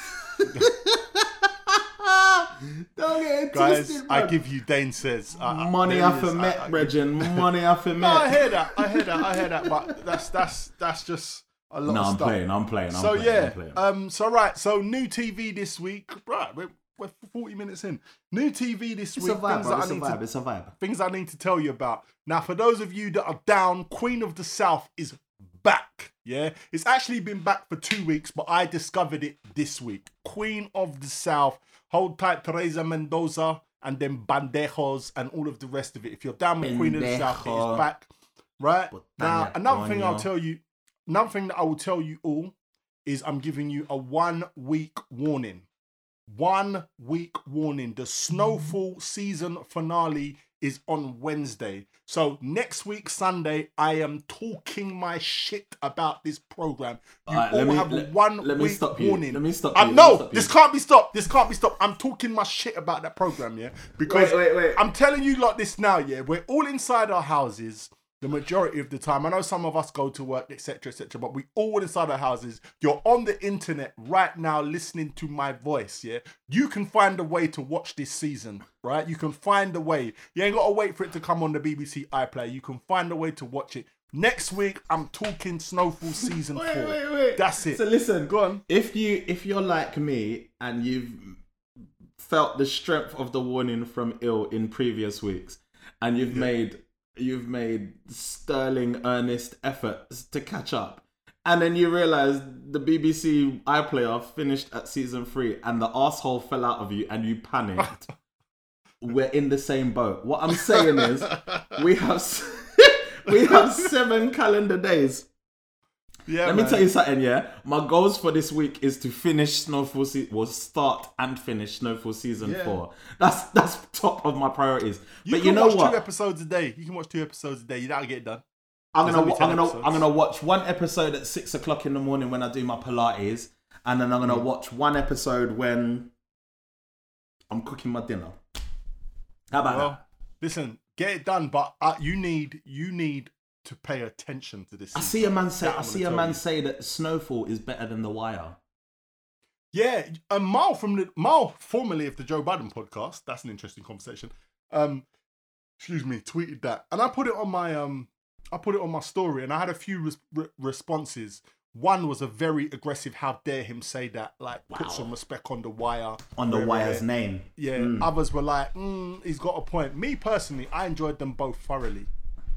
don't get it Guys, twisted, I give you Daine says I- I- money there off a is. I- met, I- Bridget. Money off a No, I hear that. I hear that. I hear that. But that's that's that's just a lot No, of I'm stuff. playing. I'm playing. I'm so playing, yeah, I'm playing. um, so right, so new TV this week. Right, we're, we're forty minutes in. New TV this it's week. a vibe, things bro. that It's I a need vibe. to It's a vibe. things I need to tell you about. Now, for those of you that are down, Queen of the South is back. Yeah, it's actually been back for two weeks, but I discovered it this week. Queen of the South. Hold tight, Teresa Mendoza, and then Bandejos and all of the rest of it. If you're down with Queen of the South, it Pendejo. is back. Right now, another thing I'll tell you, another thing that I will tell you all is I'm giving you a one week warning. One week warning. The Snowfall season finale is on Wednesday. So next week, Sunday, I am talking my shit about this program. You Alright, all let me- have let- one let me week stop you. warning. Let me stop you. Um, Let no, stop this you. can't be stopped. This can't be stopped. I'm talking my shit about that program, yeah? Because Wait, wait, wait. I'm telling you like this now, yeah. We're all inside our houses the majority of the time. I know some of us go to work, etc., etc., but we all inside our houses. You're on the internet right now listening to my voice, yeah. You can find a way to watch this season, right? You can find a way. You ain't got to wait for it to come on the BBC iPlayer. You can find a way to watch it. Next week, I'm talking Snowfall season Wait, four. wait, wait. That's it. So listen, Go on. If you if you're like me and you've felt the strength of the warning from ill in previous weeks, and you've made you've made sterling earnest efforts to catch up, and then you realize the BBC iPlayer finished at season three, and the asshole fell out of you, and you panicked. We're in the same boat. What I'm saying is, we have we have seven calendar days. Yeah, Let me tell you something, yeah. My goals for this week is to finish Snowfall season, well, start and finish Snowfall season Yeah. four. That's that's top of my priorities. You but you know watch what? two episodes a day. You can watch two episodes a day. That'll get it done. I'm There's gonna I'm gonna. I'm gonna watch one episode at six o'clock in the morning when I do my Pilates, and then I'm Mm. gonna watch one episode when I'm cooking my dinner. How about Well, that? listen, get it done, but uh, you need you need to pay attention to this. I see a man say That I see a man you. say that Snowfall is better than The Wire. Yeah, a Mal from the Mal, formerly of the Joe Budden podcast. That's an interesting conversation. Um, excuse me, tweeted that, and I put it on my um, I put it on my story, and I had a few res- re- responses. One was a very aggressive. How dare him say that? Like, put some respect on the wire. On The Wire's name. Yeah, others were like, mm, he's got a point. Me personally, I enjoyed them both thoroughly.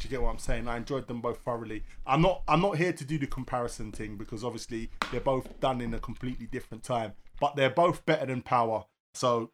Do you get what I'm saying? I enjoyed them both thoroughly. I'm not I'm not here to do the comparison thing because obviously they're both done in a completely different time. But they're both better than power. So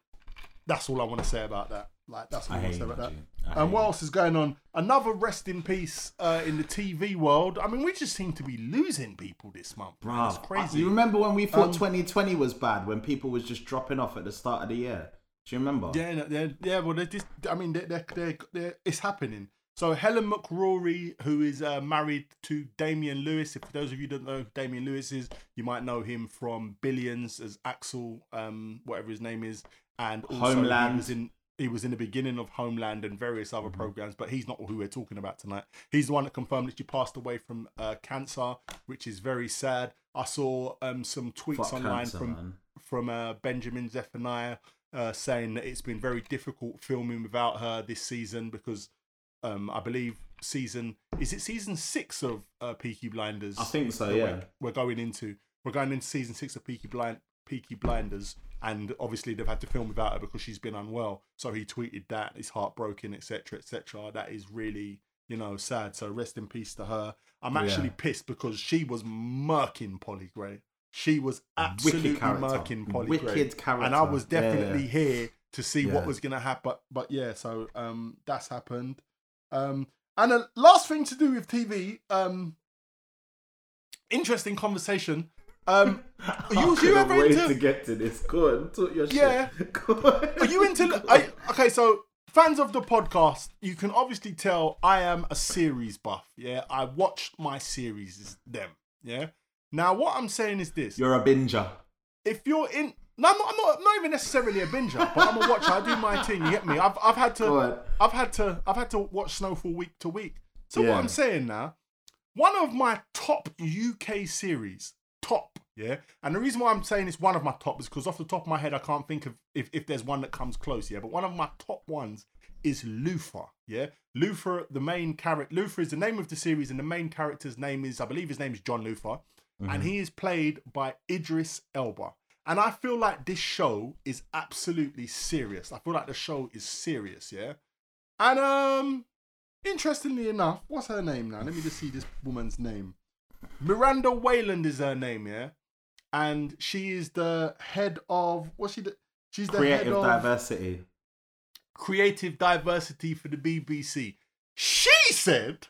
that's all I want to say about that. Like that's all I, I want to say about you, that. I And hate what else is going on? Another rest in peace uh, in the TV world. I mean, we just seem to be losing people this month. man. It's Bruh, crazy. You remember when we thought Um, 2020 was bad when people was just dropping off at the start of the year? Do you remember? Yeah, yeah, yeah. Well, they're just. I mean, they're, they're, they're, they're, it's happening. So Helen McCrory, who is uh, married to Damian Lewis. If for those of you don't know who Damian Lewis is, you might know him from Billions as Axel, um, whatever his name is, and also Homeland. He was in. He was in the beginning of Homeland and various other programs, but he's not who we're talking about tonight. He's the one that confirmed that she passed away from uh, cancer, which is very sad. I saw um, some tweets Fuck online cancer, from man. from uh, Benjamin Zephaniah uh, saying that it's been very difficult filming without her this season because um, I believe season is it season six of uh, Peaky Blinders. I think so, yeah. We're, we're going into we're going into season six of Peaky Blind Peaky Blinders, and obviously they've had to film without her because she's been unwell. So he tweeted that he's heartbroken, etc., etc. That is really you know sad. So rest in peace to her. I'm Yeah. actually pissed because she was murking Polly Gray. she was absolutely murking Polly Wicked Gray. character. and I was Yeah, yeah. definitely here to see Yeah. what was gonna happen. But but yeah, so um, that's happened. Um, and the last thing to do with TV, um, interesting conversation. Um, are you, you ever wait into? to get to this. Go on, talk your Yeah. shit. Are you into? I, okay, so fans of the podcast, you can obviously tell I am a series buff. Yeah, I watch my series. Them. Yeah. Now, what I'm saying is this: You're a binger. if you're in, no, I'm not, I'm not, I'm not even necessarily a binger, but I'm a watcher. I do my thing. You get me? I've, I've had to. I've had to, I've had to watch Snowfall week to week. So Yeah. what I'm saying now, one of my top UK series, top, yeah. And the reason why I'm saying it's one of my top is because off the top of my head, I can't think of if, if there's one that comes close, yeah. But one of my top ones is Luther, yeah. Luther, the main character. Luther is the name of the series, and the main character's name is, I believe, his name is John Luther, and mm-hmm. he is played by Idris Elba. And I feel like this show is absolutely serious. I feel like the show is serious, yeah. And um, interestingly enough, what's her name now? Let me just see this woman's name. Miranda Wayland is her name, yeah. And she is the head of what's she? The, she's the head Creative diversity. creative diversity for the BBC. She said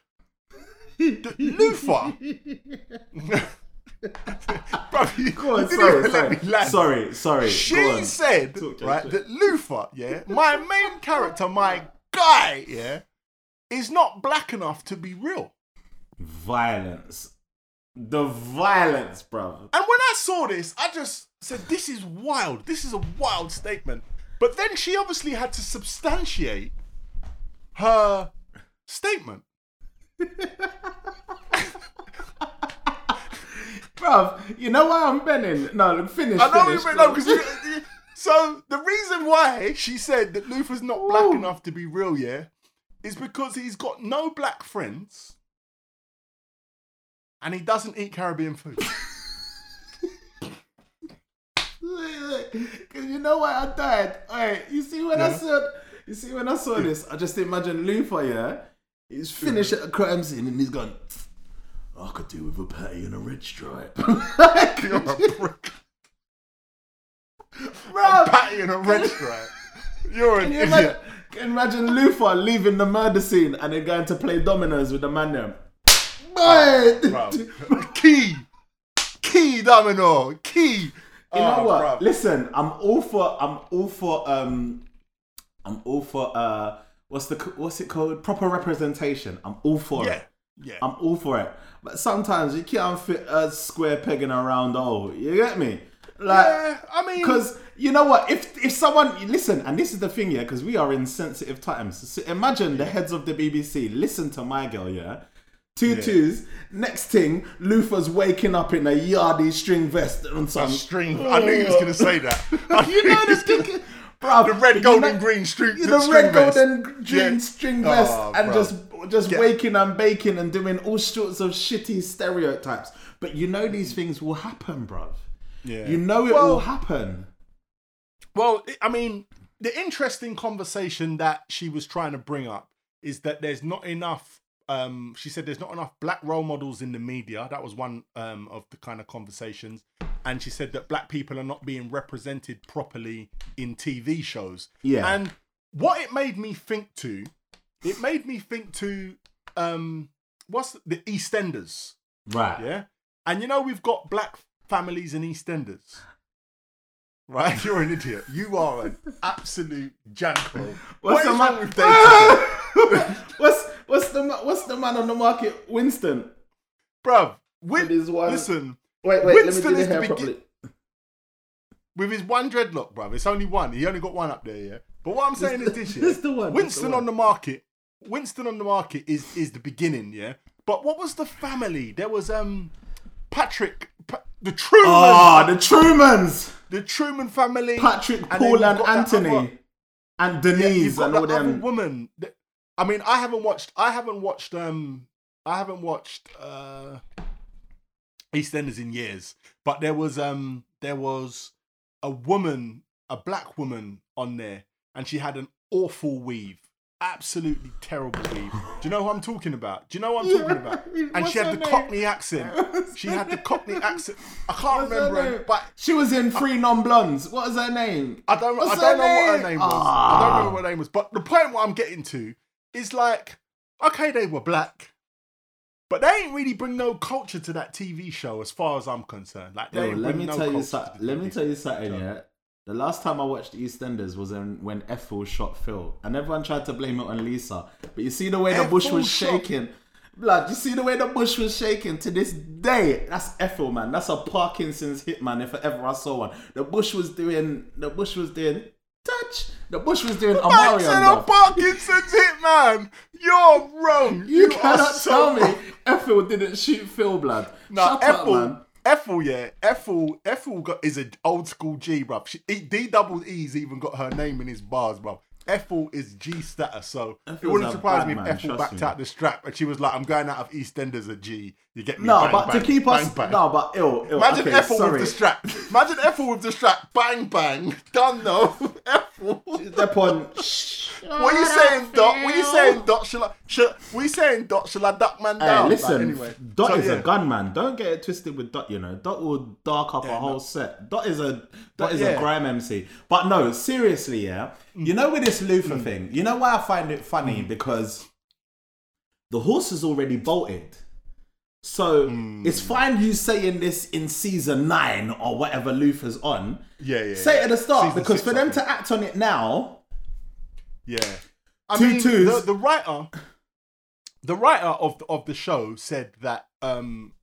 Lufa. Bro, you, Go on, you didn't sorry, even let sorry, me land. sorry, sorry. Go She on. said, Talk right, shit. that Lufa, yeah, my main character, my guy, yeah, is not black enough to be real. violence. The violence, bro. And when I saw this, I just said, this is wild. This is a wild statement. But then she obviously had to substantiate her statement. Bruv, you know why I'm benning? No, finish. I know finish, you know because so the reason why she said that Luther's not black enough to be real, yeah, is because he's got no black friends and he doesn't eat Caribbean food. Because you know why I died? Alright, you see when I Yeah. saw you see when I saw this, I just imagine Luther, yeah? He's finished mm-hmm. at a crime scene and he's gone, I could do with a patty and a red stripe. You're a prick. Bruv, Patty and a red stripe. You're an you idiot. imagine, can you imagine Luther leaving the murder scene and then going to play dominoes with the man there? Boy! Key. Key domino. Key. You know Oh, what? bruv. Listen, I'm all for I'm all for um I'm all for uh what's the what's it called? Proper representation. I'm all for Yeah. it. Yeah. I'm all for it. But sometimes you can't fit a square peg in a round hole. You get me? Like yeah. I mean, because you know what? If if someone listen, and this is the thing, yeah, because we are in sensitive times. So imagine the heads of the BBC listen to my girl, yeah. Two Yeah. Next thing, Luther's waking up in a yardy string vest and a some string. I knew he was oh. going to say that. You know the was bro. the red, you know- green string. the red, vest. gold, and green Yeah. string vest, Oh, and bruv. just just Yeah. waking and baking and doing all sorts of shitty stereotypes. But you know these things will happen, bruv. Yeah. You know it Well- will happen. Well, I mean, the interesting conversation that she was trying to bring up is that there's not enough. Um, she said there's not enough black role models in the media. That was one um, of the kind of conversations, and she said that black people are not being represented properly in TV shows. Yeah. And what it made me think to, it made me think to, um, what's the EastEnders? Right. Yeah. And you know, we've got black families in EastEnders. Right? You're an idiot. You are an absolute janko. What's What the man? with Dave? what's what's the what's the man on the market? Winston. Bruv, Win- With his one- listen, Wait, wait. Winston let me is do the the begin- with his one dreadlock, bruv, it's only one. He only got one up there, yeah? But what I'm saying is this, yeah? That's the one, Winston the on the market, Winston on the market is is the beginning, yeah? But what was the family? There was um Patrick, Pa- the Truman, Oh, the Trumans. the Truman family. Patrick, and Paul, and Anthony, other- and Denise, you've and all them. woman. I mean, I haven't watched. I haven't watched. Um, I haven't watched uh, EastEnders in years. But there was um, there was a woman, a black woman on there, and she had an awful weave. Absolutely terrible weave. Do you know who I'm talking about? Do you know what I'm talking about? And What's she had the name? Cockney accent. She had the Cockney accent. I can't What's her remember name? it, but She was in Three Non Blondes. What was her name? I don't. What's I don't her know what her name? name was. I don't remember what her name was. But the point what I'm getting to is like, okay, they were black, but they ain't really bring no culture to that TV show, as far as I'm concerned. Like, they Yo, let me no tell you something. Let me tell you something. Yeah, the last time I watched EastEnders was in, when Ethel shot Phil, and everyone tried to blame it on Lisa. But you see the way the bush was shot- shaking. Blood, you see the way the bush was shaking to this day. That's Ethel, man. That's a Parkinson's hit, man. If ever I saw one, the bush was doing. The bush was doing touch. The bush was doing Man Amarion. said a. Parkinson's hit, man. You're wrong. You, are cannot so tell me. Ethel didn't shoot Phil, blood. No, Shut Ethel, up, man. Ethel, yeah, Ethel, Ethel got is an old school G, bruv. She, E- D double E's even got her name in his bars, bruv. Ethel is G status, so it wouldn't surprise bad me if man, Ethel backed me. out the strap and she was like, "I'm going out of EastEnders a G." You get me? No, Bang, but bang, to keep us. bang, bang. No, but ill. ill. Imagine okay, Ethel sorry. with the strap. Imagine Ethel with the strap. Bang bang. Done though. Ethel. Step on. What are you saying, Doc? What are you saying, Doc? Shall I, shall, what are you saying, Doc? Shall I duck man Hey, down? listen, Like, anyway. Dot So, is yeah. a gunman. Don't get it twisted with Dot. You know, Dot will dark up a whole no. set. Dot is a Dot But is yeah. a grime MC. But no, seriously, yeah. You know, with this Luther mm. thing, you know why I find it funny mm. because the horse is already bolted. So it's fine you saying this in season nine or whatever Luther's on. Yeah, yeah. Say it at the start Season because for them to act on it now, Yeah. I Two mean, twos. The, the writer, the writer of of the show said that um,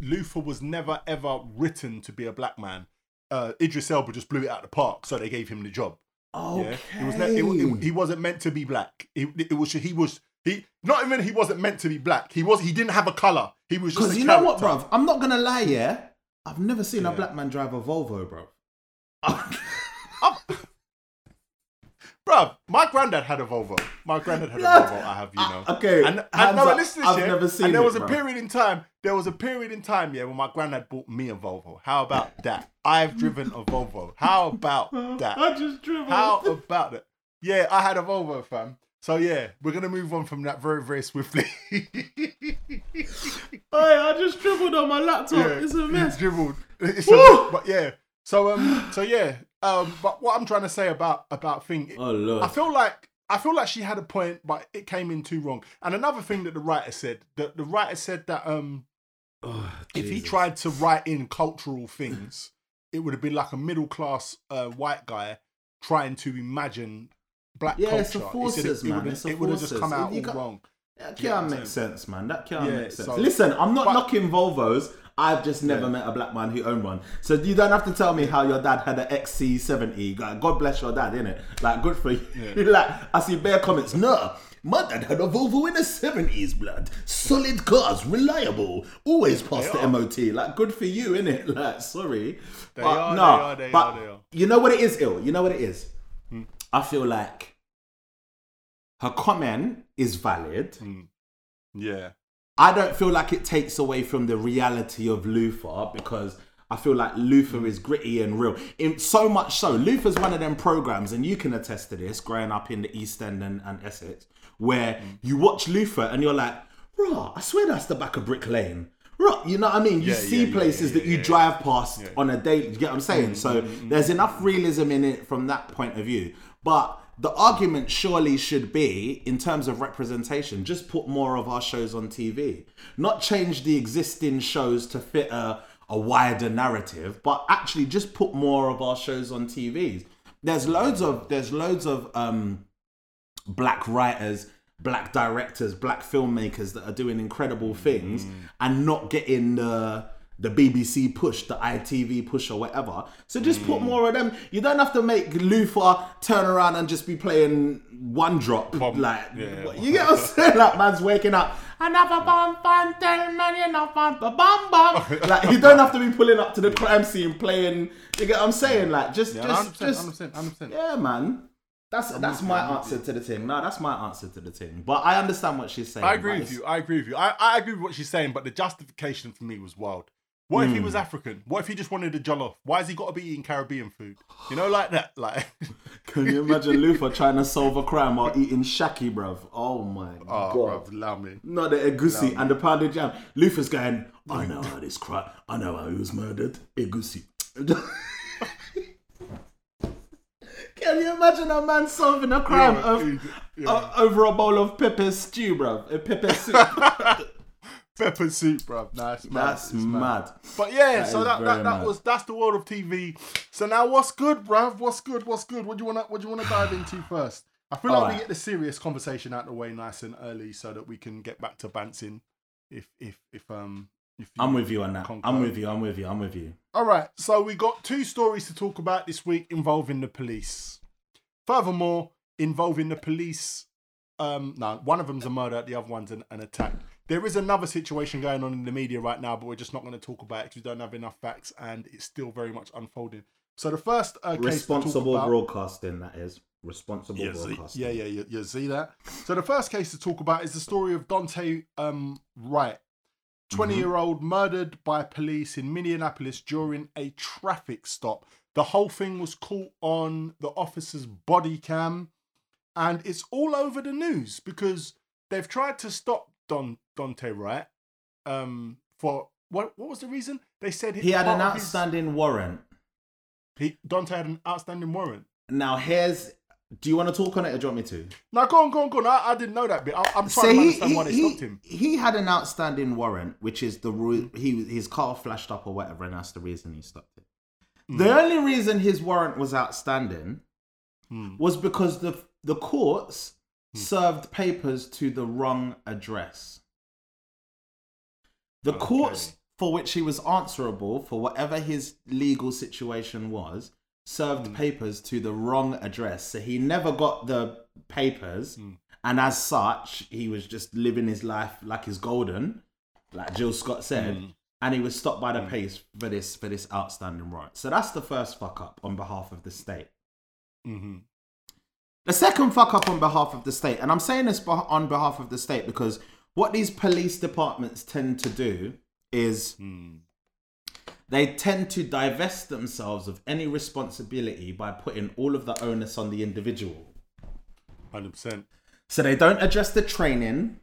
Luther was never ever written to be a black man. Uh, Idris Elba just blew it out of the park, so they gave him the job. okay. Yeah, it was ne- it, it- he wasn't meant to be black. It, it was he was he not even he wasn't meant to be black. He was he didn't have a color. He was just Because you know what, bruv? I'm not gonna lie, yeah. I've never seen a black man drive a Volvo, bro. Bruv, my granddad had a Volvo. My granddad had a Volvo. I have, you know. Ah, okay, And, and no, listen to this, I've yeah? never seen And there it, was a bruv. period in time. There was a period in time, yeah, when my granddad bought me a Volvo. How about that? I've driven a Volvo. How about that? I just dribbled. How about that? Yeah, I had a Volvo, fam. So yeah, we're gonna move on from that very, very swiftly. Hey, I just dribbled on my laptop. yeah, It's a mess. Dribbled. It's a but yeah. So um, so yeah. Um, but what I'm trying to say about about thing, Oh lord. I feel like I feel like she had a point, but it came in too wrong. And another thing that the writer said, that the writer said that um, Oh, if he tried to write in cultural things, it would have been like a middle class uh, white guy trying to imagine black Yeah, culture. it's He forces, it, man, it it's have, the it would have just come out all got- wrong. That Yeah, can't make sense, man. That can't Yeah, make sense. so- Listen, I'm not but- knocking Volvos. I've just never Yeah. met a black man who owned one. So you don't have to tell me how your dad had an XC70. God God bless your dad, innit? Like, good for you. Yeah. like, I see bare comments. No, my dad had a Volvo in the 70s, blood. Solid cars, reliable, always past They the are. MOT. Like, good for you, innit? Like, sorry. They but are, no, they are, they but are, they are. you know what it is, ill? You know what it is? Hmm. I feel like her comment is valid. Hmm. Yeah. I don't feel like it takes away from the reality of Luther because I feel like Luther is gritty and real. In so much so, Luther's one of them programs, and you can attest to this growing up in the East End and, and Essex, where hmm. you watch Luther and you're like, bro, I swear that's the back of Brick Lane. Right, you know what I mean? You Yeah, see yeah, places yeah, that you drive past on a daily. You get what I'm saying? Hmm, so there's enough realism in it from that point of view. But the argument surely should be, in terms of representation, just put more of our shows on TV, not change the existing shows to fit a, a wider narrative, but actually just put more of our shows on TVs. There's loads of there's loads of um, black writers, black directors, black filmmakers that are doing incredible things and not getting the the BBC push, the ITV push, or whatever. So just put mm. more of them. You don't have to make Luther turn around and just be playing one drop. Pop. Like Yeah. you get what I'm saying? Like man's waking up. Another bum bum tell man you know bum bum bum. Like you don't have to be pulling up to the crime scene playing. You get what I'm saying? Like just Yeah, just 100%, just 100%, 100%. yeah, man. That's that's my answer to the thing. No, that's my answer to the thing. But I understand what she's saying. I agree with you. I agree with you. I, I agree with what she's saying, but the justification for me was wild. What if he Hmm. was African? What if he just wanted a jollof? Why has he got to be eating Caribbean food? You know, like that. Like Can you imagine Luther trying to solve a crime while eating shaki, bruv? Oh my Oh, god. bruv, me. Not the egusi and the pounded jam. Luther's going, I know how this crime, I know how he was murdered. Egusi. Can you imagine a man solving a crime Yeah, of, yeah. o- over a bowl of pepper stew, bruv? A pepper soup. Pepper soup, bruv. Nah, it's mad. That's It's mad. But yeah, That so that, that, that was that's the world of TV. So now what's good, bruv? What's good? What's good? What do you wanna what do you wanna dive into first? I feel like we get the serious conversation out the way nice and early so that we can get back to bouncing if if if um if I'm with you on that. concur. I'm with you. I'm with you. I'm with you. All right, so we got two stories to talk about this week involving the police. Furthermore, involving the police, um, no, one of them's a murder, the other one's an, an attack. There is another situation going on in the media right now, but we're just not going to talk about it because we don't have enough facts, and it's still very much unfolding. So the first uh, case Responsible about, broadcasting, that is. Responsible yeah, broadcasting. yeah, yeah, you, you see that. So the first case to talk about is the story of Daunte um, Wright, twenty-year-old murdered by police in Minneapolis during a traffic stop. The whole thing was caught on the officer's body cam, and it's all over the news because they've tried to stop Don Daunte Wright. Um, for what? What was the reason? They said He had an of his- outstanding warrant. He, Daunte had an outstanding warrant. Now, here's. Do you want to talk on it or do you want me to? Now go on, go on, go on. I, I didn't know that bit. I, I'm trying to understand why they stopped him. he had an outstanding warrant, which is the ru- he his car flashed up or whatever, and that's the reason he stopped it. Mm. The only reason his warrant was outstanding Hmm. was because the the courts served papers to the wrong address. The Okay. courts for which he was answerable for whatever his legal situation was served hmm. papers to the wrong address. So he never got the papers, hmm. and as such, he was just living his life like he's golden, like Jill Scott said. Hmm. And he was stopped by the police for this for this outstanding warrant. So that's the first fuck up on behalf of the state. Mm-hmm. The second fuck up on behalf of the state, and I'm saying this on behalf of the state because what these police departments tend to do is they tend to divest themselves of any responsibility by putting all of the onus on the individual. Hundred percent. So they don't address the training,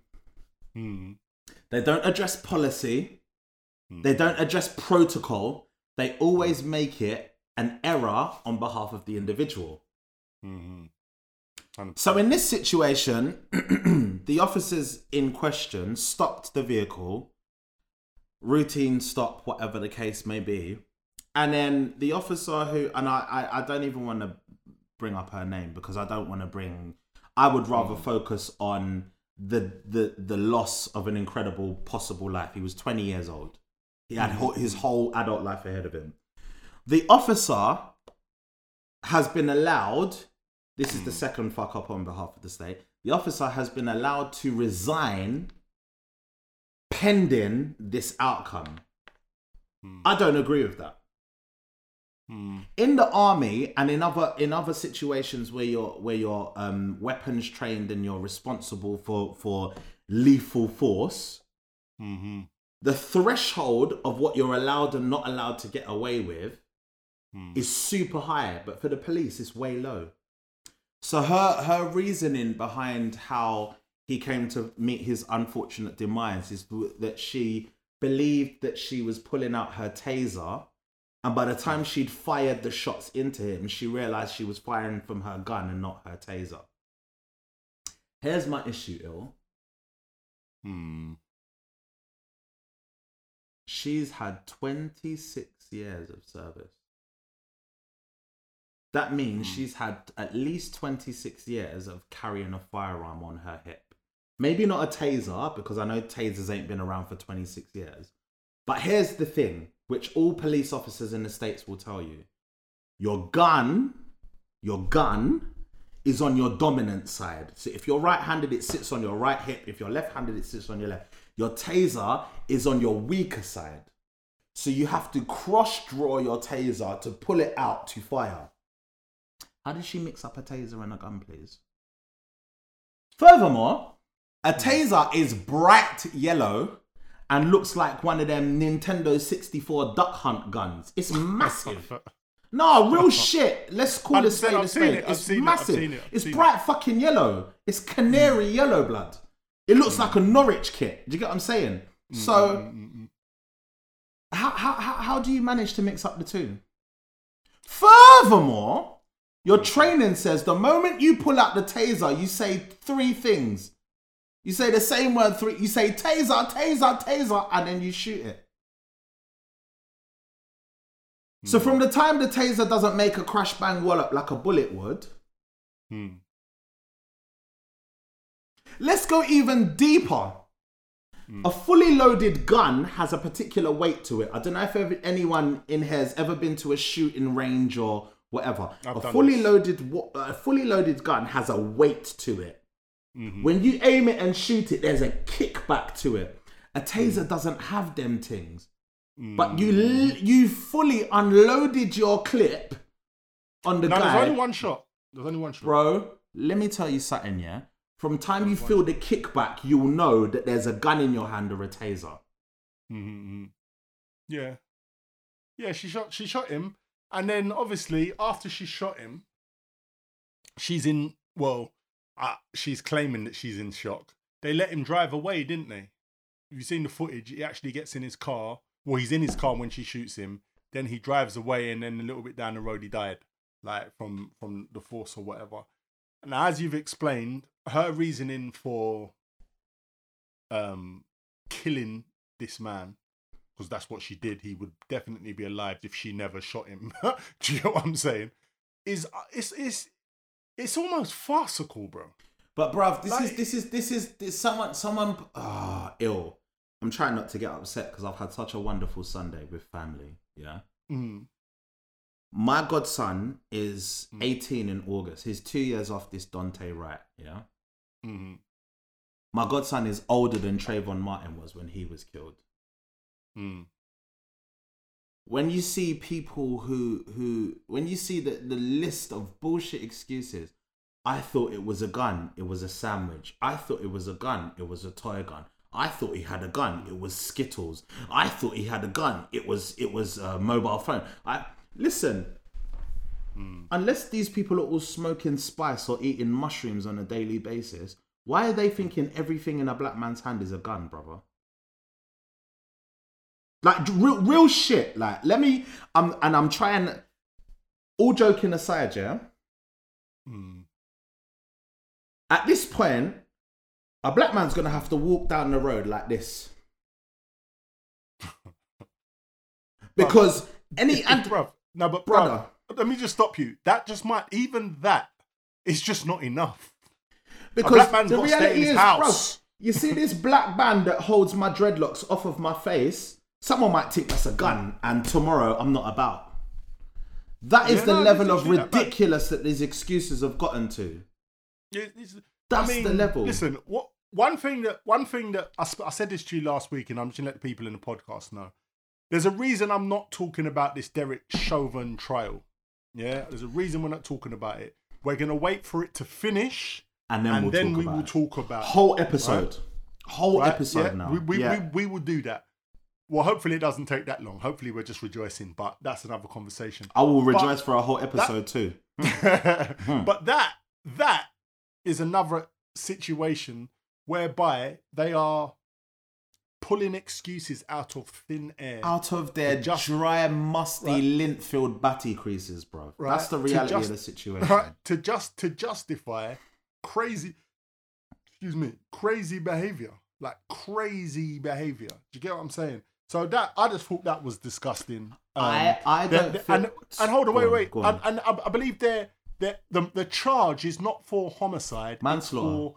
Hmm. they don't address policy, they don't address protocol. They always make it an error on behalf of the individual. Mm-hmm. So in this situation, the officers in question stopped the vehicle, routine stop, whatever the case may be, and then the officer who and I I, I don't even want to bring up her name because I don't want to bring. I would rather mm. focus on the the the loss of an incredible possible life. He was twenty years old. He had ho- mm. his whole adult life ahead of him. The officer has been allowed. This is the second fuck up on behalf of the state. The officer has been allowed to resign pending this outcome. I don't agree with that. In the army and in other in other situations where you're where you're um, weapons trained and you're responsible for for lethal force, Mm-hmm. the threshold of what you're allowed and not allowed to get away with is super high, but for the police, it's way low. So her her reasoning behind how he came to meet his unfortunate demise is that she believed that she was pulling out her taser, and by the time she'd fired the shots into him, she realized she was firing from her gun and not her taser. Here's my issue, ill. Hmm. She's had 26 years of service. That means hmm. she's had at least 26 years of carrying a firearm on her hip. Maybe not a taser, because I know tasers ain't been around for 26 years. But here's the thing, which all police officers in the States will tell you your gun, your gun is on your dominant side. So if you're right handed, it sits on your right hip. If you're left handed, it sits on your left. Your taser is on your weaker side. So you have to cross draw your taser to pull it out to fire. How did she mix up a taser and a gun, please? Furthermore, a mm. taser is bright yellow and looks like one of them Nintendo 64 Duck Hunt guns. It's massive. No, real shit. Let's call it 100%, spade a I've spade. it, It's seen it, massive. it, It's seen it. bright fucking yellow. It's canary mm. yellow blood. It looks mm. like a Norwich kit. Do you get what I'm saying? Mm, So, how, how, how, how do you manage to mix up the two? Furthermore, your training says the moment you pull out the taser, you say three things. You say the same word three. You say taser, taser, taser, and then you shoot it. So from the time the taser doesn't make a crash bang wallop like a bullet would, Hmm. let's go even deeper. A fully loaded gun has a particular weight to it. I don't know if ever, anyone in here has ever been to a shooting range or whatever. I've a fully this. loaded a fully loaded gun has a weight to it. Mm-hmm. When you aim it and shoot it, there's a kickback to it. A Mm. taser doesn't have them things. But you you fully unloaded your clip on the No, there's guy, only one shot. There's only one shot. bro. Let me tell you something, yeah. From time you feel the kickback, you'll know that there's a gun in your hand or a taser. Mm-hmm. Yeah, yeah. She shot. She shot him, and then obviously after she shot him, she's in. Well, uh, she's claiming that she's in shock. They let him drive away, didn't they? You've seen the footage? He actually gets in his car. Well, he's in his car when she shoots him. Then he drives away, and then a little bit down the road, he died, like from from the force or whatever. And as you've explained, her reasoning for um killing this man because that's what she did. He would definitely be alive if she never shot him. Do you know what I'm saying? Is uh, it's it's it's almost farcical, bro. But bruv, this is this is this is this someone someone ah ill. I'm trying not to get upset because I've had such a wonderful Sunday with family. Yeah. Mm. My godson is Mm. 18 in August. He's two years off this Daunte Wright. Yeah. Mm. My godson is older than Trayvon Martin was when he was killed. Mm. When you see people who who when you see the, the list of bullshit excuses, I thought it was a gun, it was a sandwich. I thought it was a gun, it was a toy gun. I thought he had a gun, it was Skittles. I thought he had a gun, it was it was a mobile phone. I listen. Unless these people are all smoking spice or eating mushrooms on a daily basis, why are they thinking everything in a black man's hand is a gun, brother? Like real, real shit. Like, let me. Um, and I'm trying. All joking aside, yeah. Mm. At this point, a black man's gonna have to walk down the road like this, because any and bruv, no, but Brother. let me just stop you. That just might even that is just not enough. because black man's the gotta stay in reality his is, house. bruv, you see this black band that holds my dreadlocks off of my face. Someone might think that's a gun, and tomorrow I'm not about. That is Yeah, the no, level of literally that ridiculous that these excuses have gotten to. It- it's- That's the level. Listen, what one thing that one thing that I, sp- I said this to you last week, and I'm just gonna let the people in the podcast know. There's a reason I'm not talking about this Derek Chauvin trial. Yeah, there's a reason we're not talking about it. We're gonna wait for it to finish, And then and we'll then talk we about will it. talk about whole episode, whole right? episode Yeah, now. We, we, yeah. we, we will do that. Well, hopefully it doesn't take that long. Hopefully we're just rejoicing, but that's another conversation. I will rejoice for a whole episode too. Hmm. but that that is another situation whereby they are pulling excuses out of thin air. Out of their just- dry, musty, Right. lint-filled batty creases, bro. Right. That's the reality just- of the situation. right, to just to justify crazy excuse me crazy behavior like crazy behavior do you get what i'm saying so that i just thought that was disgusting. Um, I, I don't the- feel- and, and hold on Go wait wait. go and, and I, I believe they're, they're, the, the charge is not for homicide it's Manslaughter. for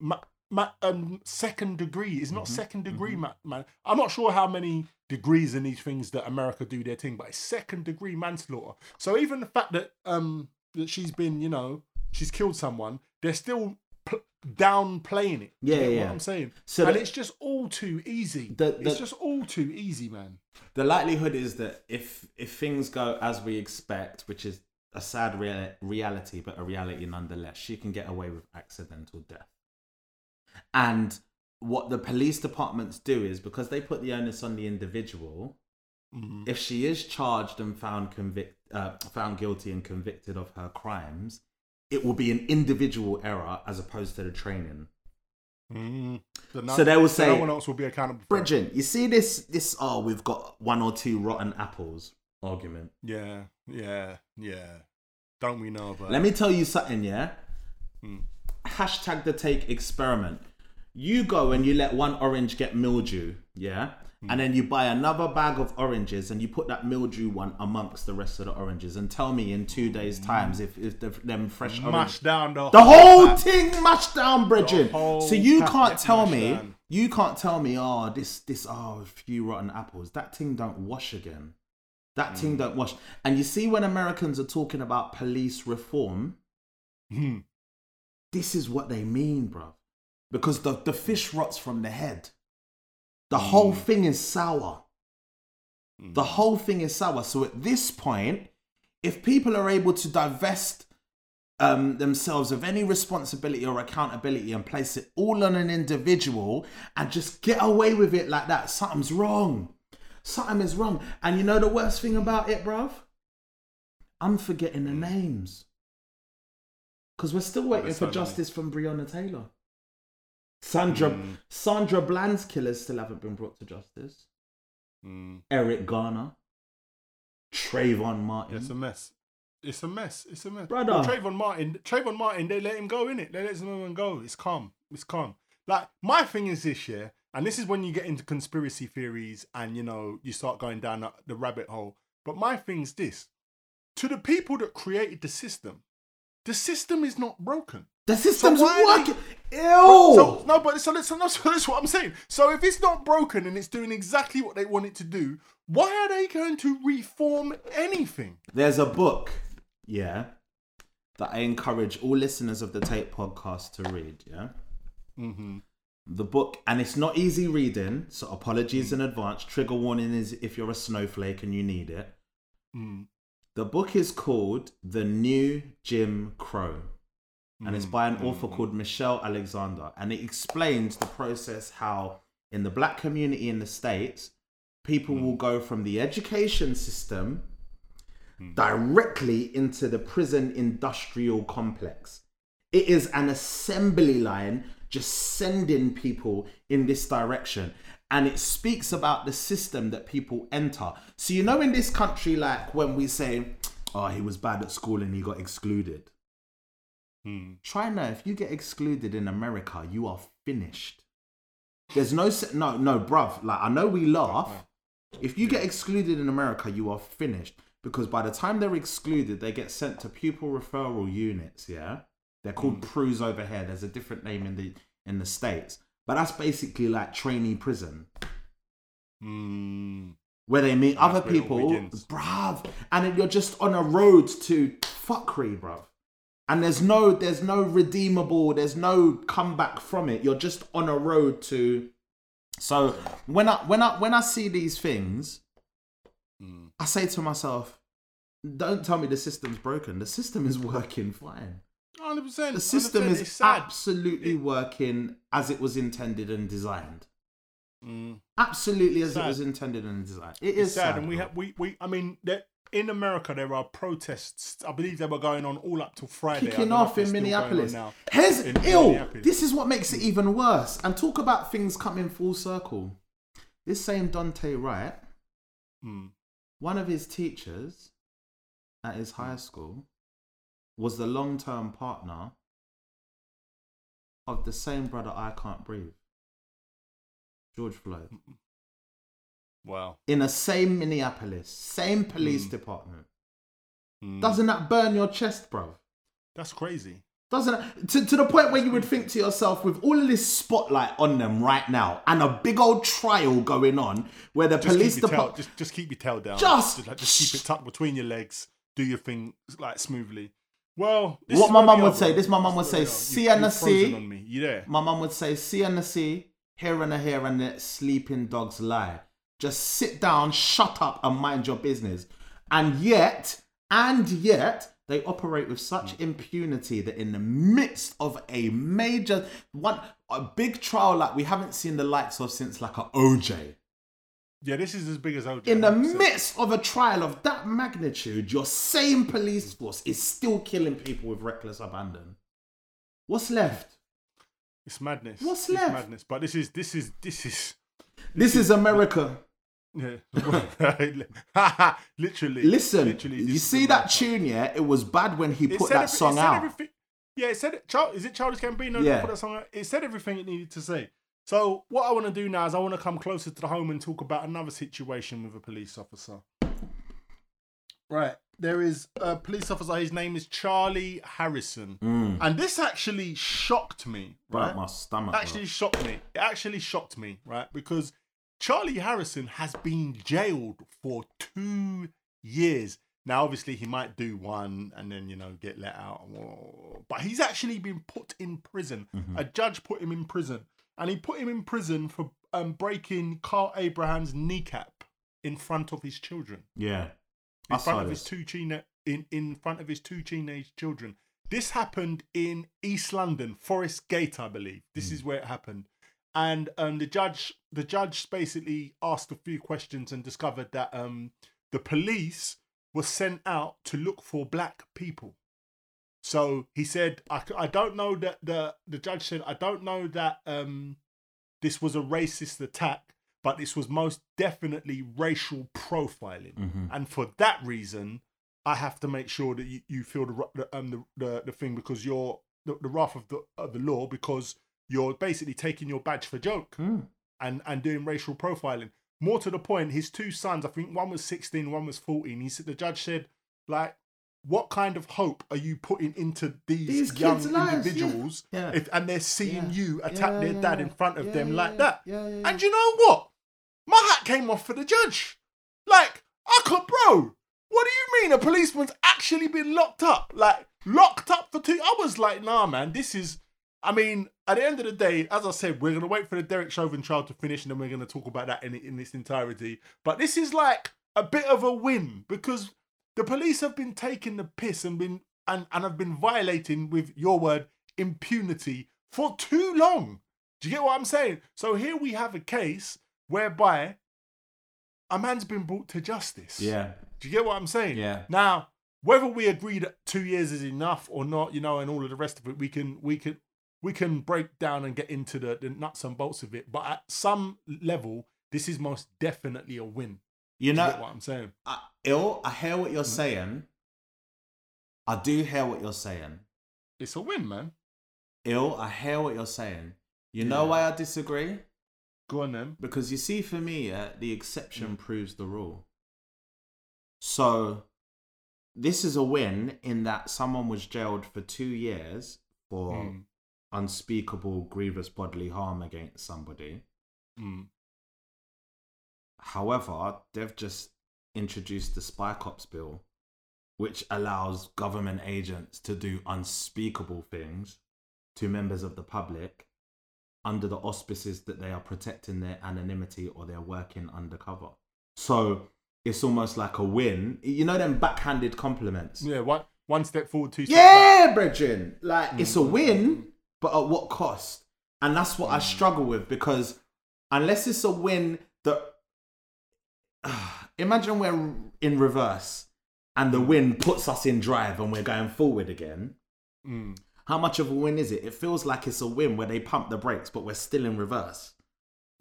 ma, ma, um, second degree. It's not Mm-hmm, second degree ma, man i'm not sure how many degrees in these things that america do their thing but it's second degree manslaughter. So even the fact that um that she's been you know she's killed someone they're still p- downplaying it You Yeah, yeah. what i'm saying So and the- it's just all too easy The- the- it's just all too easy man the likelihood is that if if things go as we expect, which is a sad rea- reality, but a reality nonetheless, she can get away with accidental death. And what the police departments do is because they put the onus on the individual, Mhm. if she is charged and found convict, uh, found guilty and convicted of her crimes, it will be an individual error as opposed to the training. Mm. So, So they will so say- no one else will be accountable. Bridget, you see this? This oh, we've got one or two rotten apples argument. Yeah, yeah, yeah. Don't we know about? Let me tell you something, yeah. Mm. Hashtag the take experiment. You go and you let one orange get mildew, yeah, and then you buy another bag of oranges and you put that mildew one amongst the rest of the oranges, and tell me in two days' times if if the, them fresh orange mash down the The whole thing mashed down, Bridget. So you can't tell me, down. you can't tell me, oh, this, this, oh, a few rotten apples. That thing don't wash again. That Mm. thing don't wash. And you see, when Americans are talking about police reform, Hmm. this is what they mean, bro. Because the, the fish rots from the head. The whole Mm. thing is sour. The Mm. whole thing is sour. So at this point, if people are able to divest um, themselves of any responsibility or accountability and place it all on an individual and just get away with it like that, something's wrong. Something is wrong. And you know the worst thing about it, bruv? I'm forgetting the names. Because we're still waiting for justice from Breonna Taylor. Sandra Mm. Sandra Bland's killers still haven't been brought to justice. Mm. Eric Garner, Trayvon Martin. It's a mess. It's a mess. It's a mess. Brother. Well, Trayvon Martin, Trayvon Martin, they let him go in it. They let him go. It's calm. It's calm. Like my thing is this year, and this is when you get into conspiracy theories and you know you start going down the- rabbit hole. But my thing's this: to the people that created the system, the system is not broken. the system's are working. Ew. So no, but so that's, so that's, what I'm saying. So if it's not broken and it's doing exactly what they want it to do, why are they going to reform anything? There's a book, yeah, that I encourage all listeners of the Take podcast to read, yeah. Mm-hmm. The book, and it's not easy reading, so apologies in advance. Trigger warning is if you're a snowflake and you need it. Mm. The book is called The New Jim Crow. And it's mm, by an mm, author mm. called Michelle Alexander. And it explains the process how, in the black community in the States, people will go from the education system directly into the prison industrial complex. It is an assembly line just sending people in this direction. And it speaks about the system that people enter. So, you know, in this country, like when we say, oh, he was bad at school and he got excluded. Mm. Try. If you get excluded in America, you are finished. There's no no no, bruv. Like I know we laugh. If you get excluded in America, you are finished because by the time they're excluded, they get sent to pupil referral units. Yeah, they're called PRUs over here. There's a different name in the in the states, but that's basically like trainee prison Mm. where they meet other it all people, bruv, and you're just on a road to fuckery, bruv. And there's no, there's no redeemable, there's no comeback from it. You're just on a road to. So when I when I when I see these things, Mm. I say to myself, "Don't tell me the system's broken. The system is working fine. 100%. The system 100%, is sad. absolutely working as it was intended and designed. Mm. Absolutely as it was intended and designed. It It's is sad, sad, and we have we we. I mean, there, in America there are protests. I believe they were going on all up till Friday. Kicking don't know if off in still going on Minneapolis. Here's In- ill. Minneapolis. This is what makes it even worse. And talk about things coming full circle. This same Daunte Wright, Mm. one of his teachers at his high school, was the long-term partner of the same brother I can't breathe, George Floyd, Wow. in the same Minneapolis, same police Mm. department. Mm. Doesn't that burn your chest, bro? That's crazy. Doesn't it? To, to the point where you would think to yourself, with all of this spotlight on them right now and a big old trial going on where the Just police keep your tail, department. just just keep your tail down. Just- like, just keep it tucked between your legs. Do your thing like smoothly. Well, this What my mum would say, this my mum would say, see and you, a see. on me. You there? My mum would say, see and the see, here and a here, and let sleeping dogs lie. Just sit down, shut up, and mind your business. And yet, and yet, they operate with such mm. impunity that in the midst of a major one a big trial like we haven't seen the likes of since like a OJ. Yeah, this is as big as OJ. In the 100%. midst of a trial of that magnitude, your same police force is still killing people with reckless abandon. What's left? It's madness. What's It's left? madness. But this is this is this is This is America. Yeah. literally. Listen, literally, you see that tune, yeah? It was bad when he It put that every- song out. everything- Yeah, it said. Char- is it Charles Gambino Yeah. put that song out? It said everything it needed to say. So what I want to do now is I want to come closer to the home and talk about another situation with a police officer. Right, there is a police officer. His name is Charlie Harrison, Mm. and this actually shocked me. Right, Right, my stomach. bro. actually shocked me. It actually shocked me, right? Because Charlie Harrison has been jailed for two years. Now, obviously, he might do one and then, you know, get let out. But he's actually been put in prison. Mhm. A judge put him in prison. And he put him in prison for um, breaking Carl Abraham's kneecap in front of his children yeah. in I front of his two teen- in, in front of his two teenage children. This happened in East London, Forest Gate, I believe. This Hmm. is where it happened. And um, the judge the judge basically asked a few questions and discovered that um, the police were sent out to look for black people. So he said, I, I don't know that the the judge said, I don't know that um, this was a racist attack, but this was most definitely racial profiling Mhm. and for that reason, I have to make sure that you, you feel the, the um the, the the thing because you're the, the wrath of the of the law because you're basically taking your badge for joke Mm. and and doing racial profiling. More to the point, his two sons, I think one was 16, one was 14. He said the judge said, like, what kind of hope are you putting into these, These young lives, yeah. individuals Yeah. if and they're seeing Yeah. you attack their dad in front of them like that? Yeah, yeah, yeah. And you know what? My hat came off for the judge. Like, I could, bro. What do you mean a policeman's actually been locked up? Like, locked up for two? I was like, nah, man. This is. I mean, at the end of the day, as I said, we're gonna wait for the Derek Chauvin trial to finish, and then we're gonna talk about that in in its entirety. But this is like a bit of a win because the police have been taking the piss and been and and have been violating, with your word, impunity for too long. Do you get what I'm saying? So here we have a case whereby a man's been brought to justice. Yeah. Do you get what I'm saying? Yeah. Now, whether we agree that two years is enough or not, you know, and all of the rest of it, we can we can we can break down and get into the, the nuts and bolts of it. But at some level, this is most definitely a win. You know, what I'm saying? I, ill. I hear what you're saying. I do hear what you're saying. It's a win, man. Ill. I hear what you're saying. You know why I disagree? Go on then. Because you see, for me, uh, the exception Mm. proves the rule. So, this is a win in that someone was jailed for two years for Mm. Unspeakable, grievous bodily harm against somebody. Mm. However, they've just introduced the Spy Cops Bill, which allows government agents to do unspeakable things to members of the public under the auspices that they are protecting their anonymity or they're working undercover. So it's almost like a win. You know them backhanded compliments. Yeah, one one step forward, two steps back. Yeah, brethren. Like it's a win, but at what cost? And that's what I struggle with because unless it's a win that imagine we're in reverse and the win puts us in drive and we're going forward again. Mm. How much of a win is it? It feels like it's a win where they pump the brakes, but we're still in reverse.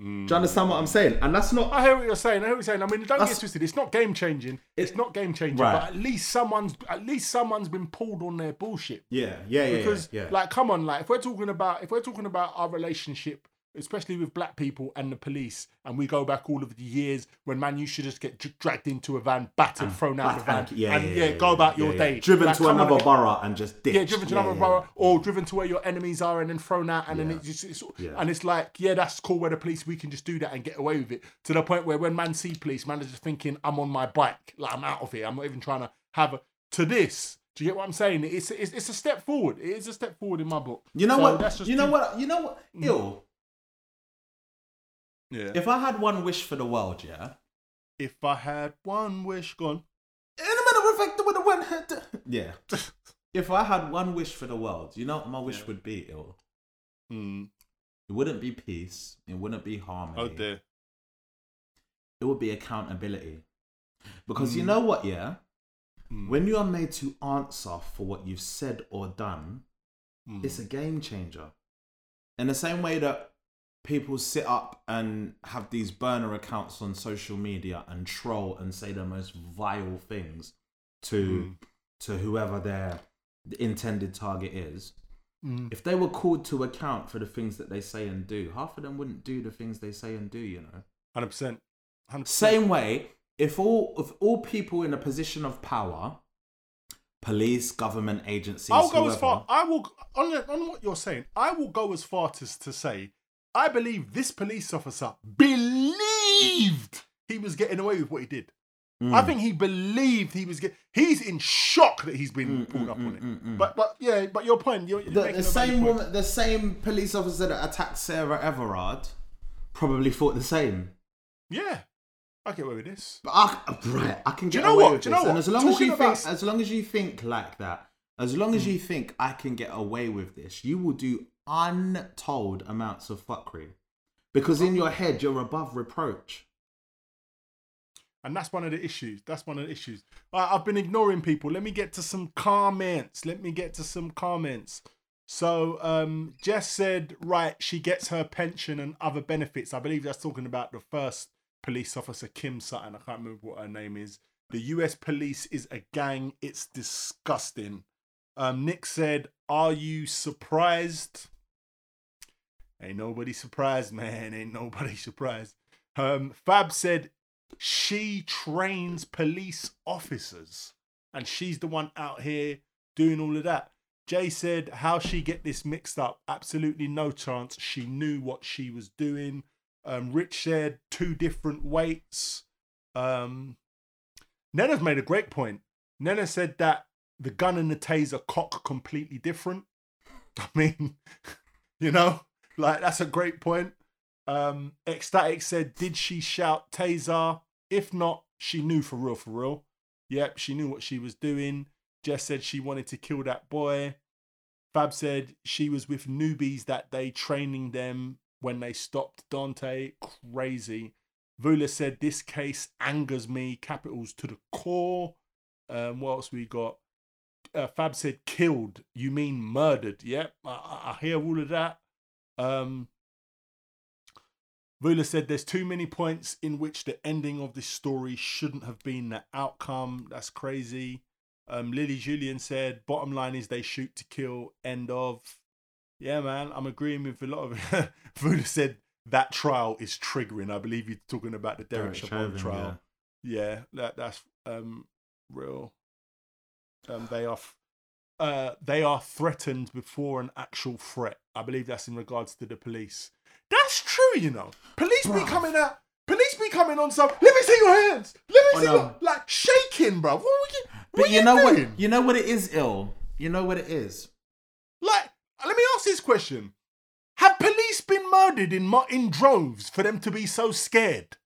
Mm. Do you understand what I'm saying? And that's not I hear what you're saying. I hear what you're saying. I mean, don't That's- get twisted. It's not game changing. It's It- not game changing. Right. But at least someone's at least someone's been pulled on their bullshit. Yeah, yeah, yeah, because yeah. yeah. like come on like if we're talking about if we're talking about our relationship especially with black people and the police and we go back all of the years when man you should just get dr- dragged into a van battered ah, thrown out of the van And- yeah, and yeah, yeah, yeah, go about your day Driven Like, to another borough and just ditched. yeah, driven to another borough, or driven to where your enemies are, and then thrown out, and then it just, it's, and it's like, yeah, that's cool. Where the police, we can just do that and get away with it. To the point where when man see police, man is just thinking, I'm on my bike, like I'm out of here. I'm not even trying to have a. To this, do you get what I'm saying? It's it's, it's a step forward. It is a step forward in my book. You know So what? that's just You know two- what? You know what? Mm. Ill. Yeah. If I had one wish for the world, yeah. If I had one wish, gone. In a matter of fact, with the one. Yeah. if I had one wish for the world, you know what my wish Yeah. would be, ill. Mm. It wouldn't be peace. It wouldn't be harmony. Oh dear. it would be accountability. Because you hmm. know what, yeah? Hmm. When you are made to answer for what you've said or done, hmm. it's a game changer. In the same way that people sit up and have these burner accounts on social media and troll and say the most vile things to hmm. to whoever their intended target is. Hmm. If they were called to account for the things that they say and do, half of them wouldn't do the things they say and do, you know. Hundred percent. Same way, if all if all people in a position of power, police, government agencies, I'll go as far. I will on on what you're saying. I will go as far to to say I believe this police officer believed he was getting away with what he did. Mm. I think he believed he was getting. He's in shock that he's been Mm, pulled mm, up mm, on it. But but yeah, but your point. You're, you're the, the a valid same point. woman, the same police officer that attacked Sarah Everard, probably thought the same. Yeah, I get away with this. But I, right, I can get you know away what? with Do you know this. And as long as you about- think, as long as you think like that, as long as you think I can get away with this, you will do untold amounts of fuckery, because in your head you're above reproach. And that's one of the issues. That's one of the issues. I, I've been ignoring people. Let me get to some comments. Let me get to some comments. So um, Jess said, right, she gets her pension and other benefits. I believe that's talking about the first police officer, Kim Sutton. I can't remember what her name is. The US police is a gang. It's disgusting. Um, Nick said, Are you surprised? Ain't nobody surprised, man. Ain't nobody surprised. Um, Fab said, she trains police officers and she's the one out here doing all of that. Jay said, How she get this mixed up? Absolutely no chance. She knew what she was doing. Um, Rich said, Two different weights. Um, Nena's made a great point. Nena said that the gun and the taser cock completely different. I mean, you know, like that's a great point. Um, Ecstatic said, Did she shout taser? If not, she knew for real, for real. Yep, she knew what she was doing. Jess said she wanted to kill that boy. Fab said she was with newbies that day, training them when they stopped Daunte. Crazy. Vula said, This case angers me. Capitals to the core. Um, what else we got? Uh, Fab said, Killed. You mean murdered? Yep, I, I, I hear all of that. Um, Vula said there's too many points in which the ending of this story shouldn't have been the outcome. That's crazy. Um, Lily Julian said bottom line is they shoot to kill. End of. Yeah, man, I'm agreeing with a lot of it. Vula said that trial is triggering. I believe you're talking about the Derek, Derek Chauvin trial. Yeah, that that's um real. Um, they are f- uh they are threatened before an actual threat. I believe that's in regards to the police. That's true, you know. Police be coming out. Police be coming on some. Let me see your hands. Let me On see a- your like shaking, bro. What were you? What But you you know doing? what? You know what it is, ill. You know what it is. Like, let me ask this question: Have police been murdered in in droves for them to be so scared?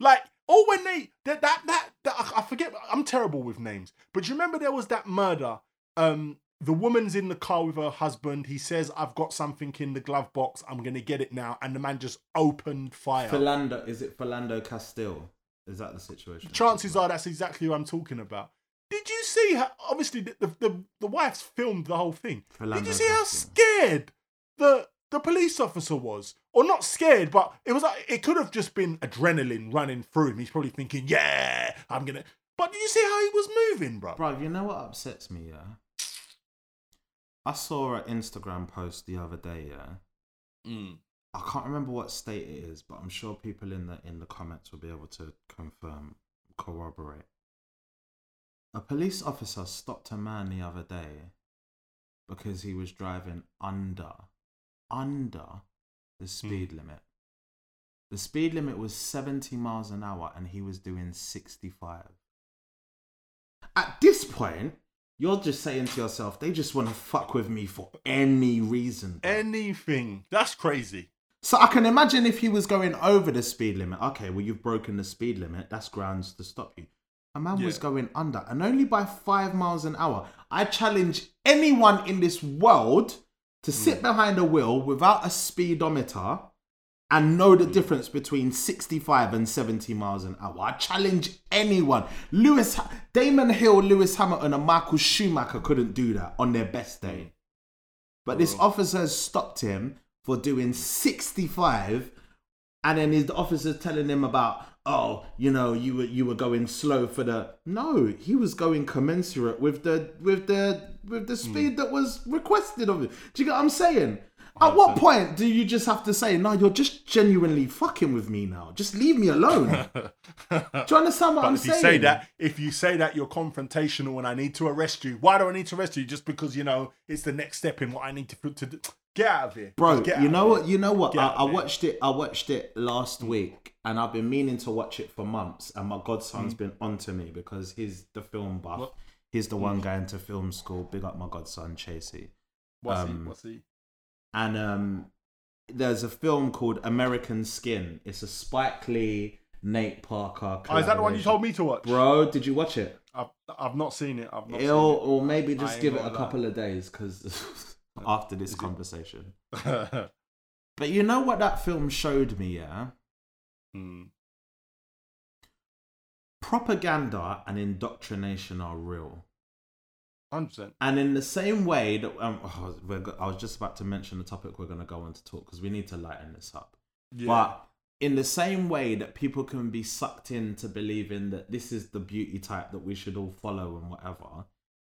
Like, or when they that that that, that I- I forget. I'm terrible with names, but you remember there was that murder. Um, the woman's in the car with her husband. He says, "I've got something in the glove box. I'm gonna get it now," and the man just opened fire. Philando, is it Philando Castile? Is that the situation? Chances are that's exactly what I'm talking about. Did you see how? Obviously, the the, the, the wife's filmed the whole thing. Did you see how scared the the police officer was? Or not scared, but it was like it could have just been adrenaline running through him. He's probably thinking, "Yeah, I'm gonna." But did you see how he was moving, bro? Bro, you know what upsets me, yeah? I saw an Instagram post the other day, yeah. Mm. I can't remember what state it is, but I'm sure people in the in the comments will be able to confirm, corroborate. A police officer stopped a man the other day because he was driving under under the speed limit. The speed limit was 70 miles an hour and he was doing 65. At this point, you're just saying to yourself, they just want to fuck with me for any reason. bro. Anything. That's crazy. So I can imagine if he was going over the speed limit. Okay, well you've broken the speed limit. That's grounds to stop you. A man was going under, and only by five miles an hour. I challenge anyone in this world to sit hmm. behind a wheel without a speedometer and know the difference between 65 and 70 miles an hour. I challenge anyone. Lewis, Damon Hill, Lewis Hamilton, and Michael Schumacher couldn't do that on their best day. But this officer has stopped him for doing 65, and then his officer's telling him about, oh, you know, you were you were going slow for the. No, he was going commensurate with the with the with the hmm. speed that was requested of him. Do you get what I'm saying? At what point do you just have to say, no, you're just genuinely fucking with me now? Just leave me alone. do you understand what But I'm if you saying? say that, if you say that you're confrontational and I need to arrest you, why do I need to arrest you? Just because you know it's the next step in what I need to to do. Get out of here, Bro, you know what? You know what? I, I watched it. I watched it last week, and I've been meaning to watch it for months. And my godson's been onto me because he's the film buff. Mm. What? He's the one going to film school. Big up my godson, Chasey. What's um, he? What's he? And um, there's a film called American Skin. It's a Spike Lee, Nate Parker. Oh, is that the one you told me to watch? Bro, did you watch it? I've, I've not seen it. I've not It'll, or maybe just give it a couple of days because after this Is conversation. But you know what that film showed me, yeah? Hmm. propaganda and indoctrination are real. 100%. And in the same way that um, oh, I was just about to mention the topic we're going to go on to talk because we need to lighten this up. Yeah. But in the same way that people can be sucked into believing that this is the beauty type that we should all follow and whatever,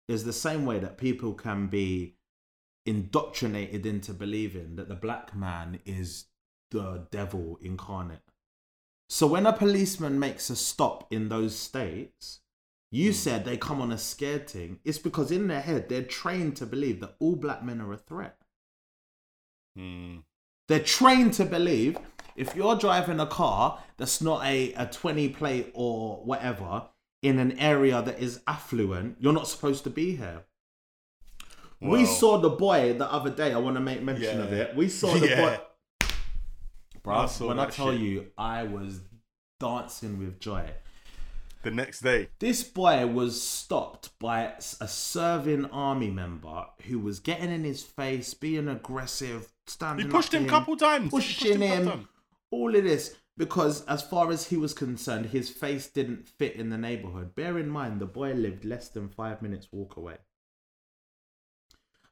is the same way that people can be indoctrinated into believing that the black man is the devil incarnate. So when a policeman makes a stop in those states, you said they come on a scared thing. It's because in their head they're trained to believe that all black men are a threat. Hmm. They're trained to believe if you're driving a car that's not a, a 20 plate or whatever in an area that is affluent, you're not supposed to be here. we saw the boy the other day. I want to make mention of it. We saw the Yeah. boy. Bro, when I tell shit. you, I was dancing with joy. The next day. This boy was stopped by a serving army member who was getting in his face, being aggressive, standing. He pushed him a couple times. Pushing couple him, all of this because, as far as he was concerned, his face didn't fit in the neighborhood. Bear in mind, the boy lived less than five minutes walk away.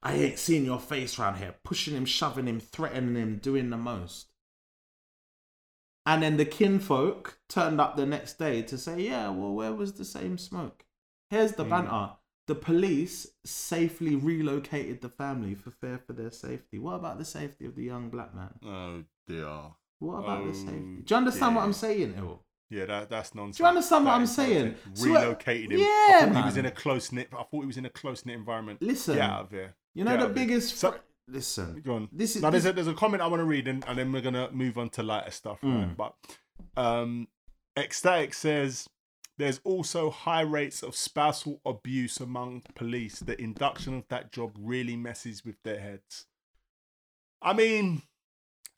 I ain't seen your face round here, pushing him, shoving him, threatening him, doing the most. And then the kinfolk turned up the next day to say, yeah, well, where was the same smoke? Here's the banter. The police safely relocated the family for fear for their safety. What about the safety of the young black man? Oh dear. What about the Oh, safety? Do you understand what I'm oh, saying, Il? Yeah, that, that's nonsense. Do you understand what I'm saying? nonsense. So uh, him. Yeah, I thought man. he was in a close knit. I thought he was in a close knit environment. Listen, Get out of here. you know Get the biggest. So- listen, Go on. this is now, there's this- a, there's a comment I want to read, and, and then we're gonna move on to lighter stuff. Right? Mm. But um, ecstatic says there's also high rates of spousal abuse among police. The induction of that job really messes with their heads. I mean,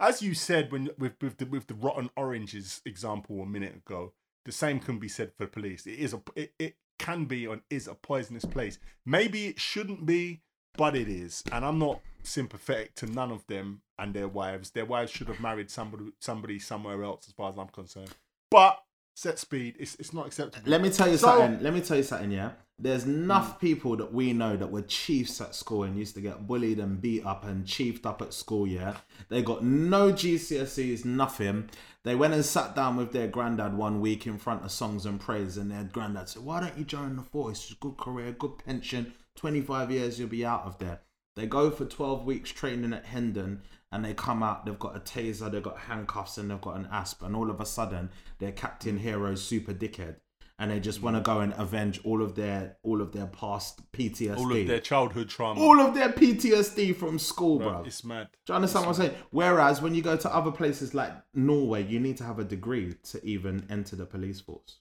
as you said when with with the with the rotten oranges example a minute ago, the same can be said for police. It is a it, it can be and is a poisonous place. Maybe it shouldn't be, but it is. And I'm not sympathetic to none of them and their wives. Their wives should have married somebody somebody somewhere else, as far as I'm concerned. But set speed, it's it's not acceptable. Let me tell you So- something. Let me tell you something. Yeah, there's hmm. enough people that we know that were chiefs at school and used to get bullied and beat up and chiefed up at school. Yeah, they got no GCSEs, nothing. They went and sat down with their granddad one week in front of songs and praise, and their granddad said, "Why don't you join the force? It's a good career, good pension. 25 years, you'll be out of there." They go for 12 weeks training at Hendon and they come out, they've got a taser, they've got handcuffs, and they've got an asp, and all of a sudden they're Captain mm. Hero's super dickhead. And they just want to mm. go and avenge all of their all of their past PTSD. all of their childhood trauma. All of their PTSD from school, bro. Bro, it's mad. Do you understand what I'm saying? Whereas when you go to other places like Norway, you need to have a degree to even enter the police force.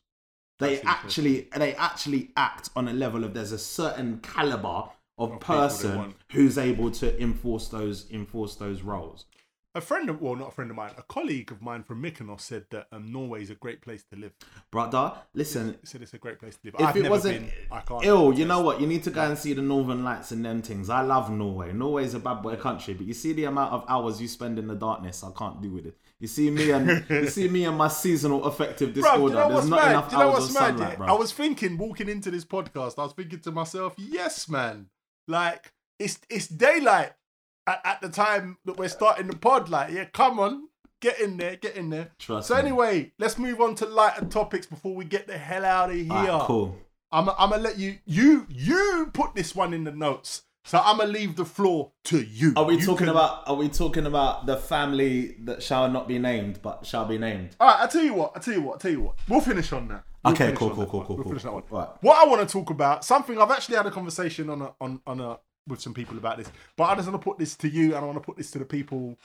They That's actually they actually act on a level of there's a certain caliber of, Of person who's able to enforce those enforce those roles. A friend of, well, not a friend of mine, a colleague of mine from Mykonos said that um, Norway is a great place to live. Brother, listen, He said it's a great place to live. if I've it never wasn't been. I can't. ill, you know what? You need to go and see the Northern Lights and them things. I love Norway. Norway is a bad boy country, but you see the amount of hours you spend in the darkness. I can't do with it. You see me and you see me and my seasonal affective disorder. do you know There's not mad? enough you know hours of sunlight, yeah? bro. I was thinking, walking into this podcast, I was thinking to myself, yes, man. Like, it's it's daylight at, at the time that we're starting the pod. Like, yeah, come on, get in there, get in there. Trust so me. anyway, let's move on to lighter topics before we get the hell out of here. Alright, cool. I'm I'm gonna let you you you put this one in the notes. So I'm gonna leave the floor to you. Are we You talking can- about? Are we talking about the family that shall not be named but shall be named? All right, I tell you what. I tell you what. I tell you what. We'll finish on that. Okay, finish cool, cool, cool, cool, We'll cool. finish that one. Right. What I want to talk about, something I've actually had a conversation on a on on a with some people about this, but I just want to put this to you, and I want to put this to the people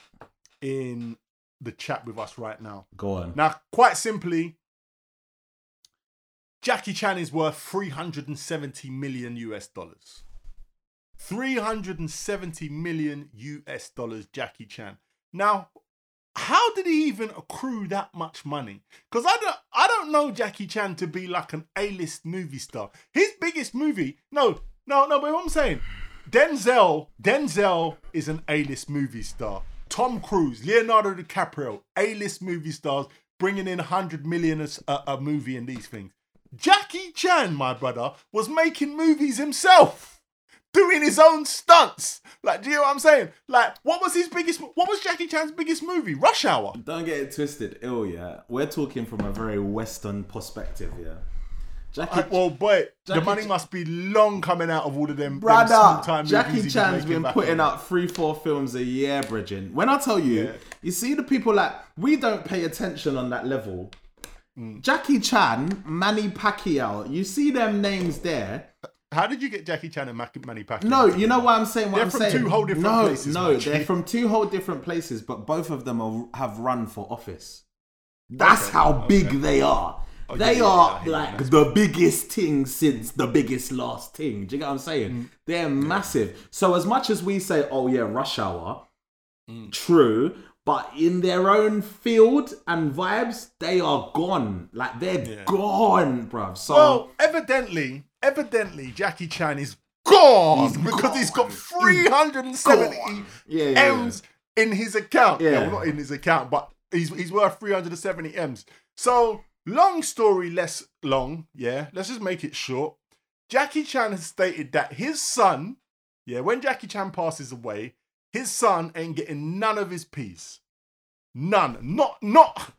in the chat with us right now. Go on. Now, quite simply, Jackie Chan is worth 370 million US dollars. 370 million US dollars, Jackie Chan. Now, how did he even accrue that much money? Because I don't, I don't know Jackie Chan to be like an A-list movie star. His biggest movie, no, no, no. But what I'm saying, Denzel, Denzel is an A-list movie star. Tom Cruise, Leonardo DiCaprio, A-list movie stars, bringing in 100 million a, a, movie and these things. Jackie Chan, my brother, was making movies himself doing his own stunts. Like, do you know what I'm saying? Like, what was his biggest? What was Jackie Chan's biggest movie? Rush Hour. Don't get it twisted, ill. Yeah, we're talking from a very Western perspective. Yeah, Jackie. Uh, well, boy, the money Ch- must be long coming out of all of them. them Brother, small-time Jackie was been putting out three, four films a year, Bridging. When I tell you, Yeah. you see the people like we don't pay attention on that level. Mm. Jackie Chan, Manny Pacquiao, you see them names there. How did you get Jackie Chan and Manny Pacquiao? No, you know what I'm saying. What They're I'm from saying. two whole different no, places, No, they're from two whole different places, but both of them are, have run for office. That's Okay, how big they are. Oh, they yeah, are yeah, I hear you. like the biggest thing since the biggest last thing. Do you get what I'm saying? Mm. They're massive. So as much as we say, "Oh yeah, Rush Hour," Mm. true, but in their own field and vibes, they are gone. Like they're Yeah. gone, bruv. So Well, evidently, evidently, Jackie Chan is gone because he's got 370 Yeah, yeah, yeah. M's in his account. Yeah. Yeah. well, not in his account, but he's he's worth 370 M's. So, long story less long, yeah, let's just make it short. Jackie Chan has stated that his son, yeah, when Jackie Chan passes away, his son ain't getting none of his piece. None. Not not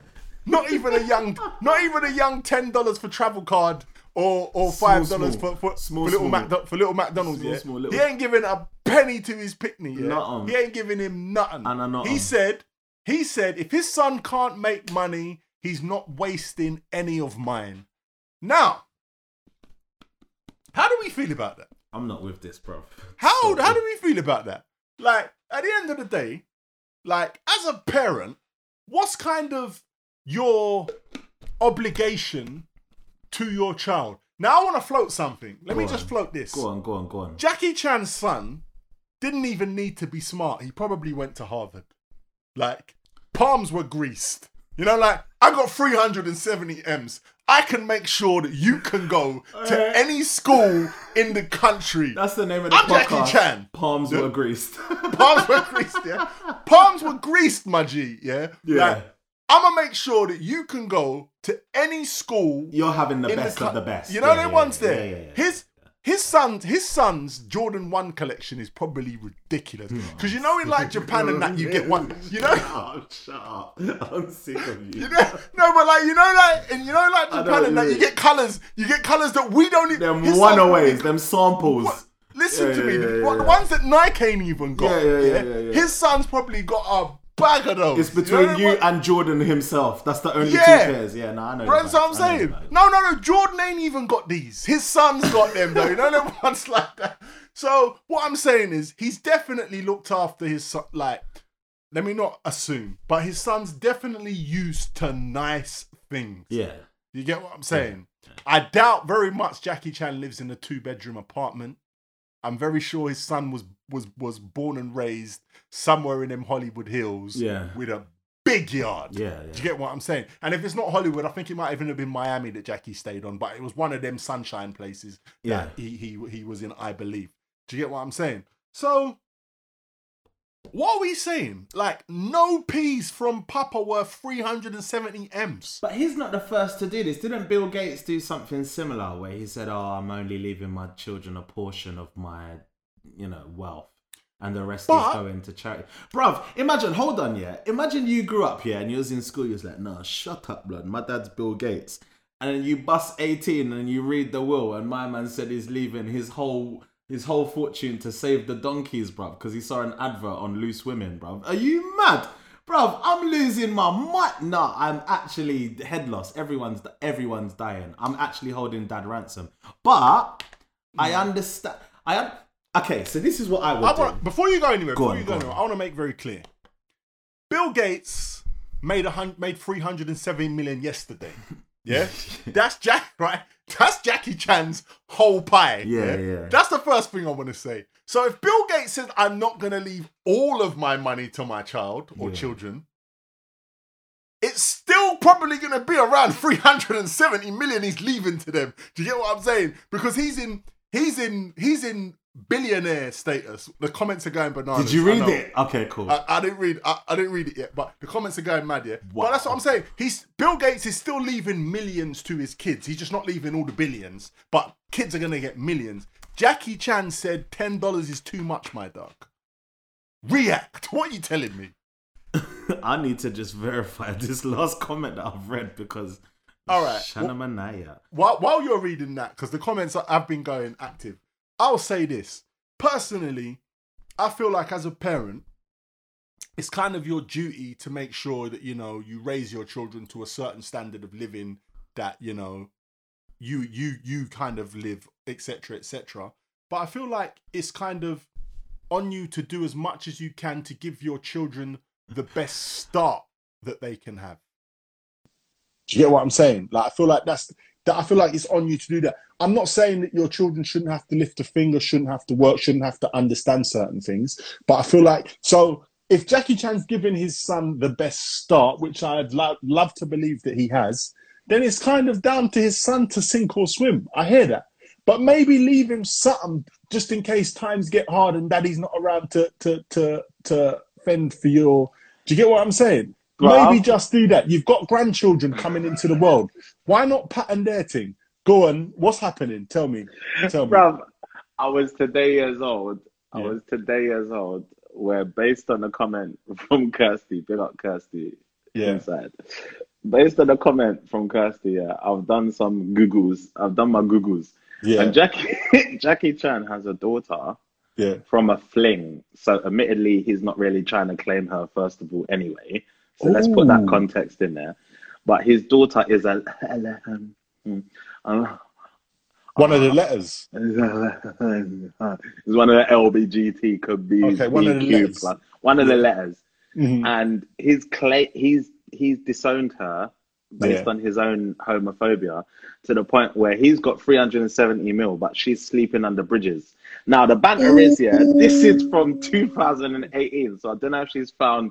not even a young not even a young ten dollars for travel card or or five dollars for for, Small, for little small. Mac, for little McDonald's. Small, yeah, small, little- he ain't giving a penny to his pickney. Yeah, Nothing. he ain't giving him nothing. And. He said he said if his son can't make money, he's not wasting any of mine. Now, how do we feel about that? I'm not with this, bruv. How how do we feel about that? Like at the end of the day, like as a parent, what's kind of your obligation to your child? Now I want to float something. Let Go me on. just float this. Go on, go on, go on. Jackie Chan's son didn't even need to be smart. He probably went to Harvard. Like, palms were greased. You know, like, I got 370 M's. I can make sure that you can go to any school in the country. That's the name of the I'm podcast. Jackie Chan. Palms Yeah. were greased. Palms were greased, yeah? Palms were greased, my G, yeah? Yeah. Like, I'm gonna make sure that you can go to any school You're having the best the of the best. You know Yeah, them yeah, ones yeah, there. yeah, yeah, yeah. His his son's his son's Jordan One collection is probably ridiculous Hmm. because you know in like Japan and that you get one. You know. Oh, shut up. I'm sick of you. You know, no, but like you know, like and you know, like Japan and that you get colors, you get colors that we don't. e- them one-aways, them samples. What? Listen to me, the, the ones that Nike ain't even got. Yeah, yeah, yeah. His son's probably got a bag of those. It's know between them you and Jordan himself. That's the only Yeah. two pairs. Yeah, no, I know. That's what I'm. I know saying. No, no, no. Jordan ain't even got these. His son's got them though. You know them ones like that. So what I'm saying is he's definitely looked after his son. Like, let me not assume, but his son's definitely used to nice things. Yeah. You get what I'm saying? I doubt very much Jackie Chan lives in a two bedroom apartment. I'm very sure his son was was was born and raised somewhere in them Hollywood hills Yeah. with a big yard. Yeah, Do you get what I'm saying? And if it's not Hollywood, I think it might even have been Miami that Jackie stayed on, but it was one of them sunshine places Yeah. that he he he was in, I believe. Do you get what I'm saying? So What are we saying? Like, no peas from Papa worth 370 M's. But he's not the first to do this. Didn't Bill Gates do something similar where he said, "Oh, I'm only leaving my children a portion of my, you know, wealth, and the rest But- is going to charity." Bruv, imagine. Hold on, yeah. Imagine you grew up here and you was in school. You was like, "No, shut up, blood. My dad's Bill Gates." And then you bust 18 and you read the will, and my man said he's leaving his whole his whole fortune to save the donkeys, bruv, because he saw an advert on loose women, bruv. Are you mad? Bruv, I'm losing my mind. No, I'm actually head loss. Everyone's everyone's dying. I'm actually holding dad ransom. But I mm. understand. I un- okay. So this is what I would I do. want, before you go anywhere, Go before on, you go go anywhere, I want to make very clear. Bill Gates made a hun- made 370 million yesterday. Yeah, that's Jack, right? That's Jackie Chan's whole pie. Yeah, yeah. That's the first thing I want to say. So if Bill Gates says I'm not going to leave all of my money to my child or Yeah. children, it's still probably going to be around 370 million he's leaving to them. Do you get what I'm saying? Because he's in he's in he's in billionaire status. The comments are going bananas. Did you read it? Okay, cool. I, I didn't read. I, I didn't read it yet, but the comments are going mad. Yeah, Wow. but that's what I'm saying. He's Bill Gates is still leaving millions to his kids. He's just not leaving all the billions, but kids are gonna get millions. Jackie Chan said ten dollars is too much, my dog. React. What are you telling me? I need to just verify this last comment that I've read because. All right. Shana Manaya. While while you're reading that, because the comments are- have been going active, I'll say this. Personally. I feel like as a parent, it's kind of your duty to make sure that you know you raise your children to a certain standard of living that you know you you you kind of live etc etc but i feel like it's kind of on you to do as much as you can to give your children the best start that they can have. Do you get what i'm saying? Like i feel like that's that i feel like it's on you to do that i'm not saying that your children shouldn't have to lift a finger shouldn't have to work shouldn't have to understand certain things but i feel like so if Jackie Chan's given his son the best start, which I'd lo- love to believe that he has, then it's kind of down to his son to sink or swim. I hear that. But maybe leave him something just in case times get hard and daddy's not around to to to to fend for your do you get what I'm saying? Right. Maybe just do that. You've got grandchildren coming into the world. Why not pattern their thing? Go on, what's happening? Tell me. Tell me. Bruv, I was today years old. I Yeah. was today years old. Where based on a comment from Kirsty, big up Kirsty Yeah. inside. Based on a comment from Kirsty, yeah, I've done some googles. I've done my googles. Yeah. And Jackie Jackie Chan has a daughter Yeah. from a fling. So admittedly, he's not really trying to claim her first of all anyway. So let's put that context in there. But his daughter is a hmm. One of the letters. it's one of the LBGT could be Okay, one of the letters. plus one of the letters, Mhm. and he's cla- he's he's disowned her based Yeah. on his own homophobia to the point where he's got 370 mil, but she's sleeping under bridges. Now the banter is yeah, this is from 2018, so I don't know if she's found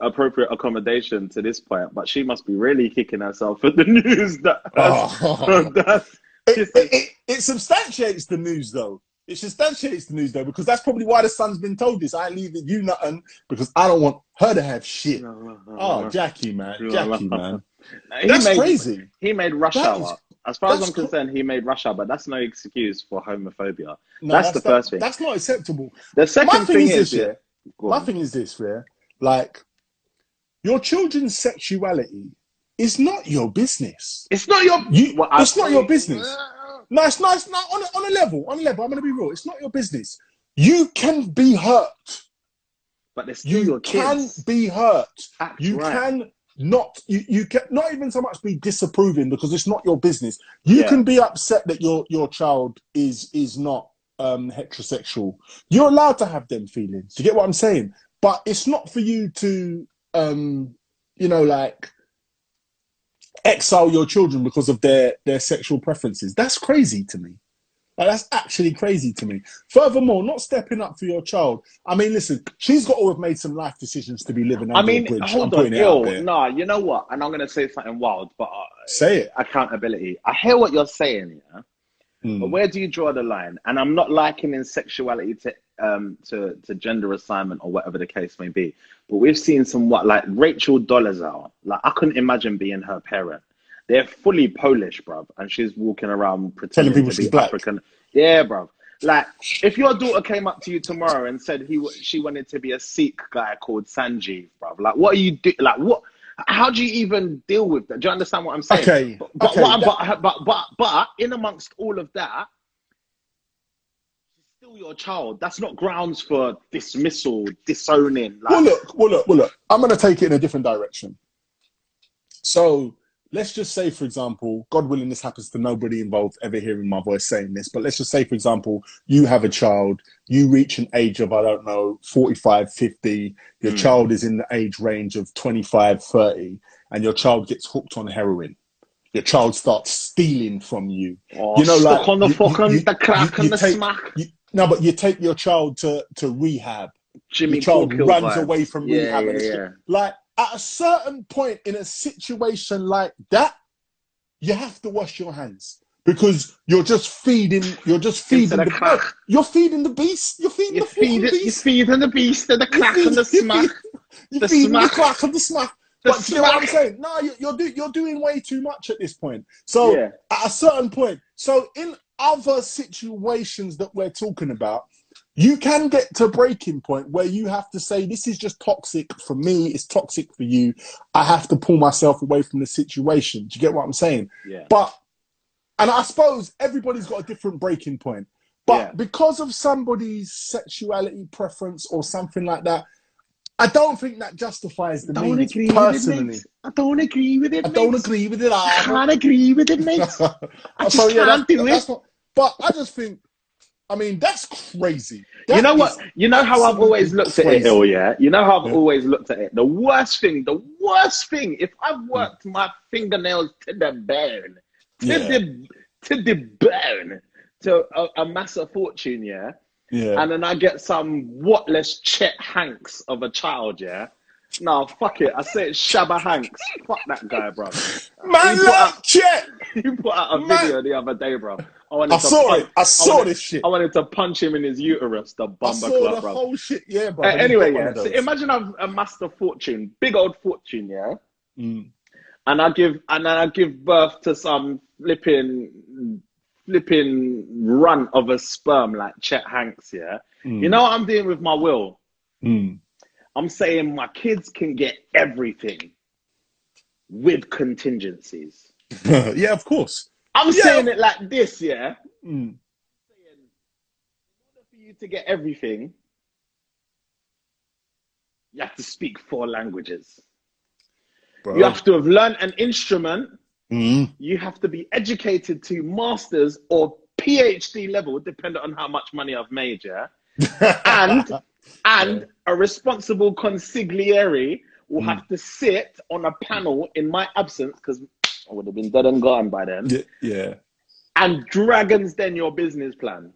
appropriate accommodation to this point, but she must be really kicking herself for the news that Oh. that's It, it, it, it substantiates the news, though. It substantiates the news, though, because that's probably why the son's been told this. I leave it you nothing because I don't want her to have shit. Oh, Jackie, man, Jackie, man, He that's made, crazy. He made rush That hour. is- as far as I'm co- concerned, he made rush hour, but that's no excuse for homophobia. No, that's the that- first thing. That's not acceptable. The second My thing thing is is, this, yeah, yeah. My on. thing is this, yeah. Like, your children's sexuality is not your business. it's not your. You, Well, I- it's not your business. No, it's not. It's not on a, on a level. On a level, I'm going to be real. It's not your business. You can be hurt. But they're still You your can kids. be hurt. You right. can not. You, you can not even so much be disapproving because it's not your business. You Yeah. can be upset that your your child is is not um heterosexual. You're allowed to have them feelings. Do you get what I'm saying? But it's not for you to um you know like exile your children because of their their sexual preferences. That's crazy to me. Like, that's actually crazy to me. Furthermore, not stepping up for your child. I mean, listen, she's got to have made some life decisions to be living I mean, bridge. I'm hold on, putting it out yo, there. nah, you know what? And I'm gonna say something wild, but uh, Say it. accountability. I hear what you're saying, yeah. Mm. But where do you draw the line? And I'm not likening sexuality to um, to to gender assignment or whatever the case may be. But we've seen some what like Rachel Dolezal. Like I couldn't imagine being her parent. They're fully Polish, bruv, and she's walking around pretending people to she's be black. African. Yeah, bruv. Like if your daughter came up to you tomorrow and said he she wanted to be a Sikh guy called Sanjeev, bruv. Like what are you do? Like what? How do you even deal with that? Do you understand what I'm saying? Okay, But but, okay, what I'm- but, but but but in amongst all of that, still your child. That's not grounds for dismissal, disowning. Like, Well, look, well, look, well, look. I'm going to take it in a different direction. So let's just say, for example, God willing, this happens to nobody involved ever hearing my voice saying this, but let's just say, for example, you have a child, you reach an age of, I don't know, 45, 50, your Mm. child is in the age range of 25, 30, and your child gets hooked on heroin. Your child starts stealing from you. oh, you know, like, on the you- fucking you- the crack you- and the take- smack. No, but you take your child to, to rehab Jimmy your child Corkhill runs vibes. away from yeah, rehab yeah, and yeah. like at a certain point in a situation like that, you have to wash your hands because you're just feeding. You're just feeding the the, crack. You're feeding the beast. You're feeding You the feed beast. feeding the beast and the crack feed- and the smack. You're the feeding smack. the crack and the smack. The But you know what I'm saying? No, you- you're do, you're doing way too much at this point. So Yeah. at a certain point, so in other situations that we're talking about, you can get to breaking point where you have to say, This is just toxic for me, it's toxic for you. I have to pull myself away from the situation. Do you get what I'm saying? Yeah. But, and I suppose everybody's got a different breaking point. But Yeah. because of somebody's sexuality preference or something like that, I don't think that justifies the don't means agree with it, personally. I don't agree with it, I don't mate. agree with it. I I can't agree with it, mate. I just So, yeah, can't that- do that's it. But I just think, I mean, that's crazy. you know what? You know how I've always looked at it, crazy. Hill, yeah? You know how I've Yeah. always looked at it? The worst thing, the worst thing, if I've mm. worked my fingernails to the bone, to Yeah. the to the bone, to a, a fortune, yeah? Yeah. and then I get some whatless Chet Hanks of a child, yeah? No, fuck it. I say it's Shabba Hanks. Fuck that guy, bro. Man, He put out- Chet. He put out a Man. video the other day, bro. I wanted I to saw punch, it. I saw wanted- this shit. I wanted to punch him in his uterus, the I bumper saw club, the bro. whole shit. Yeah, bro. Uh, anyway, yeah. So imagine I've amassed a fortune, big old fortune, yeah, Mm. and I give and then I give birth to some flipping flipping runt of a sperm like Chet Hanks, yeah. Mm. You know what I'm doing with my will? Mm. I'm saying my kids can get everything with contingencies. yeah, of course. I'm Yeah. saying it like this, yeah. Mm. In order for you to get everything, you have to speak four languages. Bro. You have to have learned an instrument. Mm. You have to be educated to masters or PhD level, depending on how much money I've made, yeah. And and a responsible consigliere will Mm. have to sit on a panel in my absence because I would have been dead and gone by then. yeah, yeah. And Dragons' Den your business plan.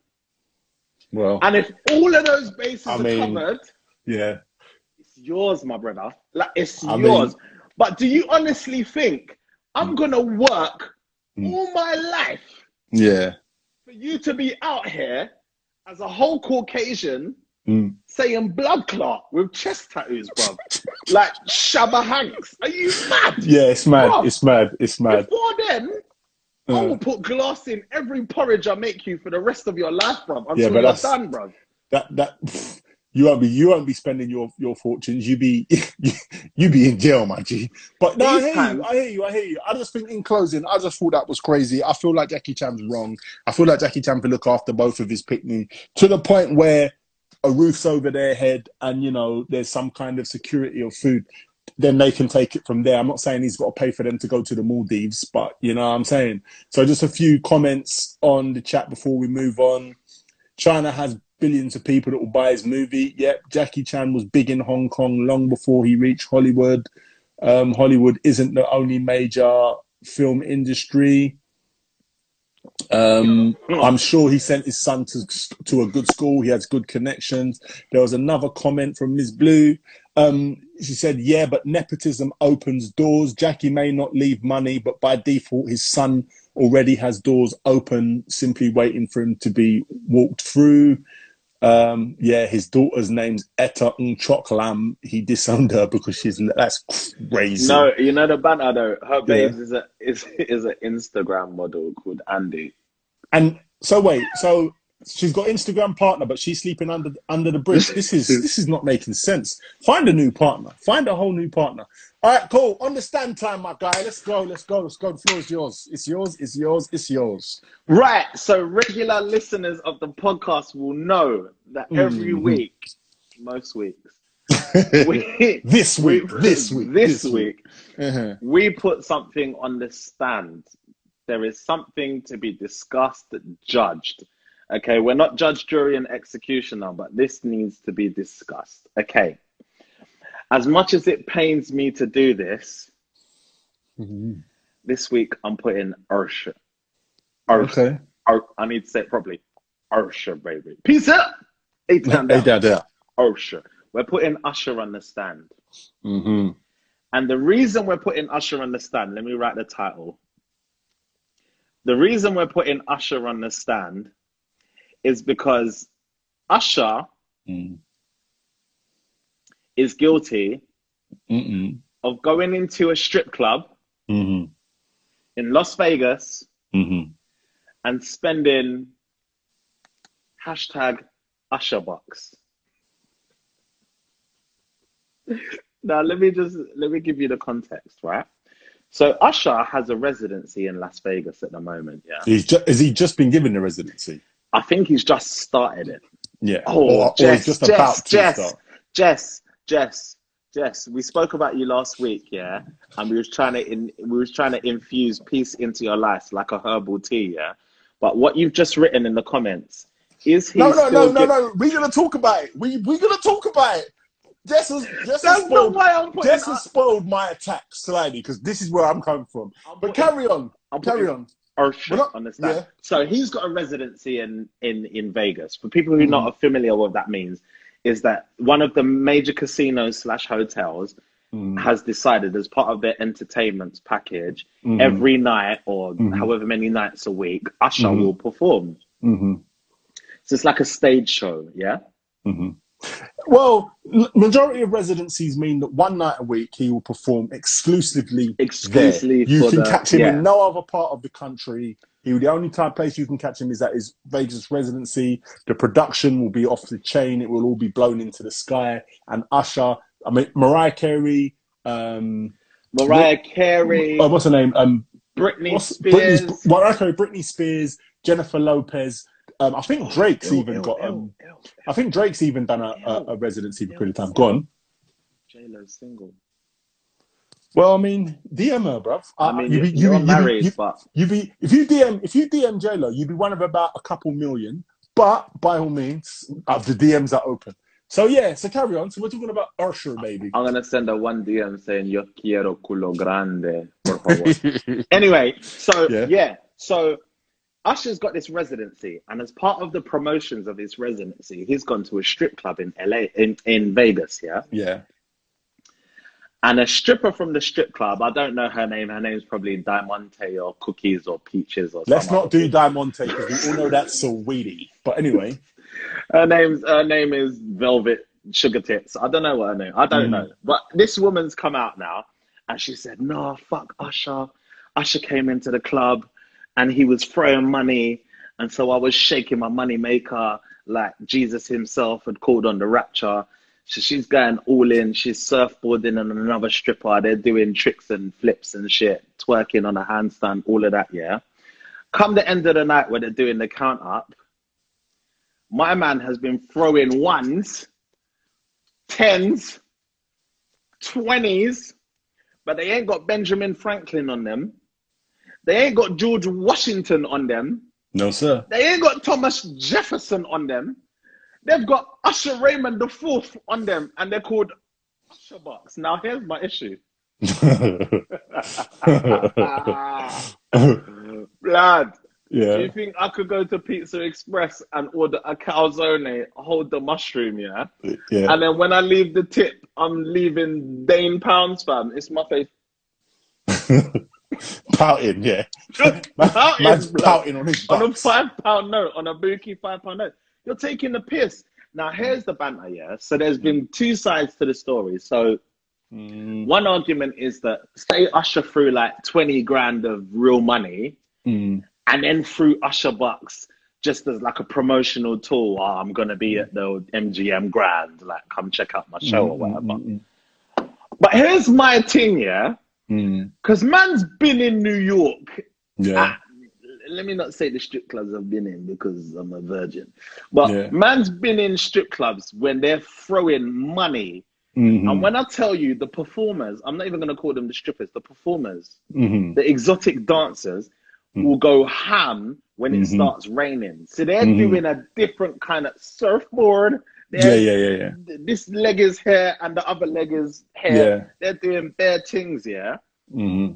Well, And if all of those bases I are mean- covered, yeah. it's yours, my brother. Like it's I yours. mean- but do you honestly think I'm gonna work Mm. all my life Yeah. for you to be out here as a whole Caucasian Mm. saying blood clot with chest tattoos, bro? like Shabba Hanks. Are you mad? Yeah, it's mad. Bro. It's mad. It's mad. Before then, I Uh, will put glass in every porridge I make you for the rest of your life, bro. Until Yeah, but you're done, bro. that that you won't be you won't be spending your your fortunes. You be you be in jail, my G. But no, I hear times- you. I hear you. I hear you. I just think in closing, I just thought that was crazy. I feel like Jackie Chan's wrong. I feel like Jackie Chan can look after both of his picnic to the point where a roof over their head and you know there's some kind of security or food. Then they can take it from there. I'm not saying he's got to pay for them to go to the Maldives, but you know what I'm saying. So just a few comments on the chat before we move on. China has billions of people that will buy his movie. Yep, Jackie Chan was big in Hong Kong long before he reached Hollywood. Um, Hollywood isn't the only major film industry. Um, I'm sure he sent his son to to a good school. He has good connections. There was another comment from Ms. Blue. Um, she said, "Yeah, but nepotism opens doors. Jackie may not leave money, but by default, his son already has doors open, simply waiting for him to be walked through." Um, yeah, his daughter's name's Etta Ng Chok Lam. He disowned her because she's that's crazy. No, you know the banter though. Her babes is a is is an Instagram model called Andy. And so wait, so she's got Instagram partner, but she's sleeping under under the bridge. This is this is not making sense. Find a new partner. Find a whole new partner. All right, cool. Understand time, my guy. Let's go. Let's go. Let's go. The floor is yours. It's yours. It's yours. It's yours. Right. So regular listeners of the podcast will know that every Mhm. week, most weeks, we, this week. we- This week. this week, Uh-huh. we put something on the stand. There is something to be discussed, judged. Okay, we're not judge, jury, and executioner, but this needs to be discussed. Okay. As much as it pains me to do this, Mhm. this week I'm putting Ursha. Ursha. Okay. Ur- I need to say it properly. Ursha, baby. Peace out. Eight down, down. Ursha. We're putting Usher on the stand. Mm-hmm. And the reason we're putting Usher on the stand, let me write the title. The reason we're putting Usher on the stand is because Usher Mm. Is guilty Mm-mm. of going into a strip club Mm-hmm. in Las Vegas Mm-hmm. and spending hashtag Usher bucks. now let me just let me give you the context, right? So Usher has a residency in Las Vegas at the moment, yeah. He's just, has he just been given the residency? I think he's just started it. Yeah. Oh, or, or Jess, he's just Jess, about to Jess, start. Jess, Jess, Jess. We spoke about you last week, yeah, and we was trying to in, we was trying to infuse peace into your life like a herbal tea, yeah. But what you've just written in the comments is he No, no, no, no, no. We're gonna talk about it. We we're gonna talk about it. Jess has Jess has spoiled, why I'm putting. Jess has spoiled my attack slightly because this is where I'm coming from. I'm But putting carry on, I'm carry putting on. Ursher We're not- on the stand. yeah. So he's got a residency in in in Vegas. For people who are Mm-hmm. not familiar with what that means, is that one of the major casinos slash hotels Mm, has decided as part of their entertainment package mhm, every night or Mhm. however many nights a week, Usher Mhm. will perform. mhm, So it's like a stage show, yeah. Well, majority of residencies mean that one night a week he will perform exclusively Exclusively there. You for can the- catch him yeah. in no other part of the country. He, the only time place you can catch him is at his Vegas residency. The production will be off the chain. It will all be blown into the sky. And Usher, I mean Mariah Carey, um, Mariah Carey, oh, what's her name? Um, Britney Spears. Britney's, Mariah Carey, Britney Spears, Jennifer Lopez. Um, I think Drake's Ew, even ew, got. ew, Um, ew, I think Drake's even done a, a, a residency for a period of time. Go on. J-Lo's single. Well, I mean, DM her, bruv. I mean, you be, you're you, be- married, you, but you be if you DM if you DM J Lo, you'd be one of about a couple million. But by all means, uh, the DMs are open. So yeah, so carry on. So we're talking about Usher, baby. I'm gonna send her one DM saying "Yo quiero culo grande." Por favor. anyway, so Yeah. yeah. so Usher's got this residency, and as part of the promotions of his residency, he's gone to a strip club in LA, in in Vegas, yeah. yeah. And a stripper from the strip club, I don't know her name. Her name's probably Diamante or Cookies or Peaches or something. Let's not do Diamante because we all know that's sweetie. But anyway, Her name's her name is Velvet Sugar Tits. I don't know what her name. I don't Mm. know. But this woman's come out now, and she said, "No, fuck Usher. Usher came into the club, and he was throwing money, and so I was shaking my money maker like Jesus himself had called on the rapture." So she's going all in. She's surfboarding and another stripper. They're doing tricks and flips and shit, twerking on a handstand, all of that. Yeah. Come the end of the night when they're doing the count up, my man has been throwing ones, tens, twenties, but they ain't got Benjamin Franklin on them. They ain't got George Washington on them. no sir. They ain't got Thomas Jefferson on them. They've got Usher Raymond the Fourth on them, and they're called Usher Bucks. Now here's my issue. Blood. Do you think I could go to Pizza Express and order a calzone, hold the mushroom, yeah? Yeah. And then when I leave the tip, I'm leaving Daine pounds, fam. It's my face. pouting, yeah. Pouting, Man's pouting on his on a five pound note, on a bookie five pound note. you're taking the piss. Now here's the banter, yeah. So there's been two sides to the story. So Mm, one argument is that say Usher threw like 20 grand of real money mm, and then threw Usher bucks just as like a promotional tool. Oh, I'm gonna be at the MGM Grand, like come check out my show or mm, whatever. mm, But here's my thing, yeah, mm, because man's been in New York. yeah. at- let me not say the strip clubs I've been in because I'm a virgin, but Yeah. man's been in strip clubs when they're throwing money. Mhm, And when I tell you the performers, I'm not even gonna call them the strippers, the performers, mhm, the exotic dancers Mm. will go ham when it Mhm. starts raining. So they're Mhm. doing a different kind of surfboard. Yeah, They're- yeah, yeah, yeah. This leg is here and the other leg is here. Yeah. They're doing bare things, yeah. hmm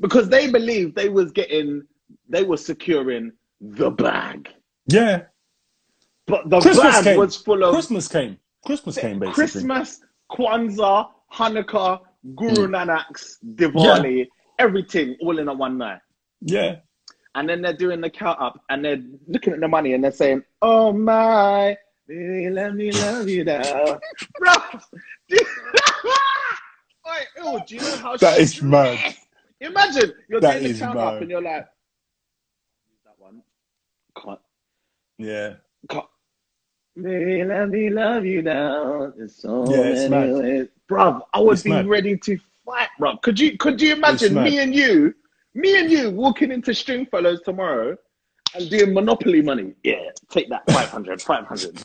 Because they believed they was getting, they were securing the bag. Yeah. But the Christmas bag came. was full of Christmas came. Christmas came, basically. Christmas, Kwanzaa, Hanukkah, Guru Nanak's, Diwali, everything all in a one night. Yeah. and then they're doing the count up and they're looking at the money and they're saying, "Oh my, baby, let me love you now, bro." Wait, ew, do you know how That is stressed- mad. Imagine you're That doing the is count up and you're like, "That one, can't, Yeah. can't." Baby, let me love you now. There's so Yeah, it's many mad. ways. Bruv, I would It's be mad. ready to fight, bruv. Could you could you imagine mad. me and you, me and you walking into Stringfellows tomorrow and doing Monopoly money? Yeah, take that 500, 500.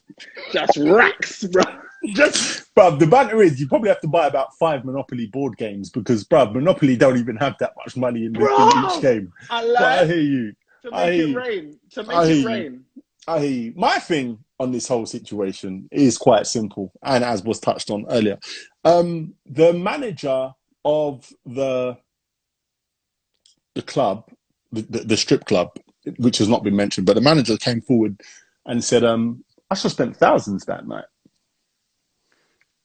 Just racks, bruv. Just Bruv, the banter is you probably have to buy about five Monopoly board games because, bruv, Monopoly don't even have that much money in, the, in each game. I But I hear you. to I make hear it you. rain. To make I hear it you. I hear you. My thing on this whole situation is quite simple, and as was touched on earlier, um, the manager of the the club, the, the, the strip club, which has not been mentioned, but the manager came forward and said, um, I "Usher spent thousands that night.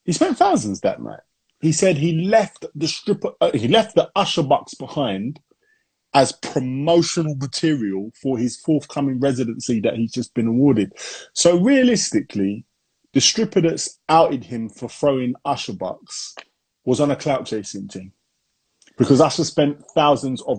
He spent thousands that night. He said he left the stripper, uh, he left the Usher bucks behind." as promotional material for his forthcoming residency that he's just been awarded. So realistically, the stripper that's outed him for throwing Usher bucks was on a clout chasing team because Usher spent thousands of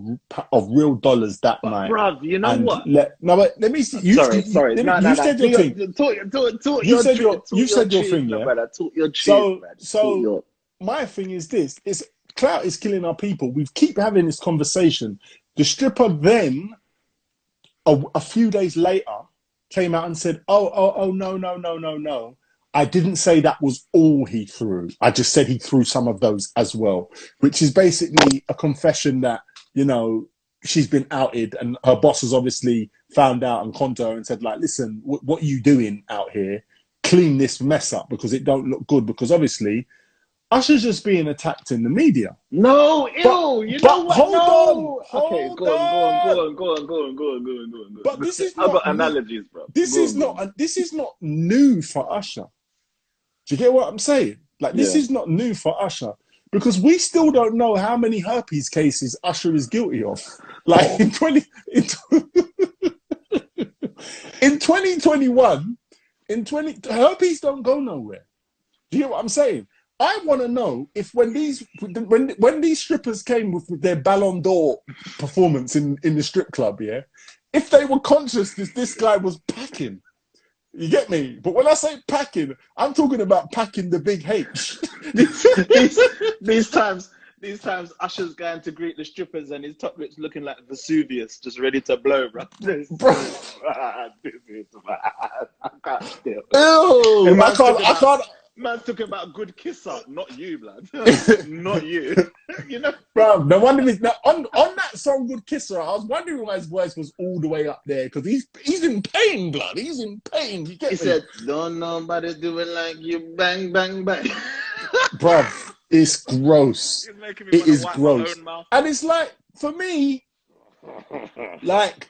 of real dollars that But night. bruv, you know what? let no, but let me see. You, sorry, you, sorry. me- No, you no, no. said your thing. Talk, talk, talk You your said your- you said your thing, yeah? brother. Talk your truth, So- man. So- your- my thing is this: is clout is killing our people. We keep having this conversation. The stripper then, a, a few days later, came out and said, "Oh, oh, oh, no, no, no, no, no. I didn't say that was all he threw. I just said he threw some of those as well, which is basically a confession that you know she's been outed and her boss has obviously found out and conned her and said, like, listen, wh- what are you doing out here? Clean this mess up because it don't look good. Because obviously, Usher's just being attacked in the media. No, ew, But- you know what? hold no. on, okay, hold go on, go on, go on, go on, go on, go on, go on, go on. But this is I've got not- analogies, bro. This Go is on, not this is not new for Usher. Do you get what I'm saying? Like this Yeah. is not new for Usher because we still don't know how many herpes cases Usher is guilty of. Like in twenty in, in 2021, in 20 herpes don't go nowhere. Do you get what I'm saying? I want to know if when these when when these strippers came with their Ballon d'Or performance in in the strip club, yeah, if they were conscious that this guy was packing. You get me? But when I say packing, I'm talking about packing the big H. these, these times, these times, Usher's going to greet the strippers, and his top lip's looking like Vesuvius, just ready to blow, bro. This Bro. is. This is mad. I can't. Ew, I can't. I can't. Man's talking about good kisser, not you, blood. not you. you know. Bro, no wonder he's now on on that song "Good Kisser." I was wondering why his voice was all the way up there because he's he's in pain, blood. He's in pain. You get He me, said, "Don't nobody do it like you." Bang, bang, bang. bruv? It's gross, It's making It wanna is wipe my gross. and it's like for me, like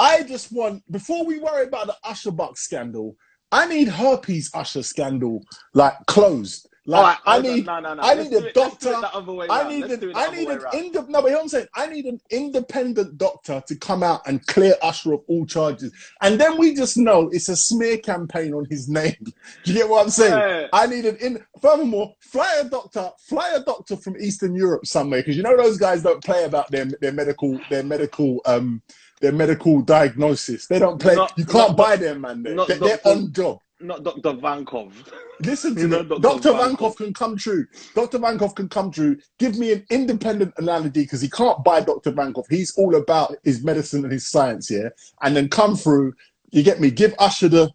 I just want before we worry about the Usher Bucks scandal, I need herpes Usher scandal like closed. Like right, I need, No, no, no. I need a it- do doctor. it the other way I need an, the I need an round. no, but you know what I'm saying. I need an independent doctor to come out and clear Usher of all charges, and then we just know it's a smear campaign on his name. Do you get what I'm saying? Yeah. I need an in. Furthermore, fly a doctor, fly a doctor from Eastern Europe somewhere, because you know those guys don't play about their their medical their medical um their medical diagnosis. They don't play. Not- you can't not- buy them, man. There. not They, they're doctor- on job. Not Dr. Vankov. Listen to me. Dr. Dr. Vankov. Vankov can come true. Dr. Vankov can come true. Give me an independent analogy because he can't buy Dr. Vankov. He's all about his medicine and his science, yeah? And then come through. You get me? Give Usher the,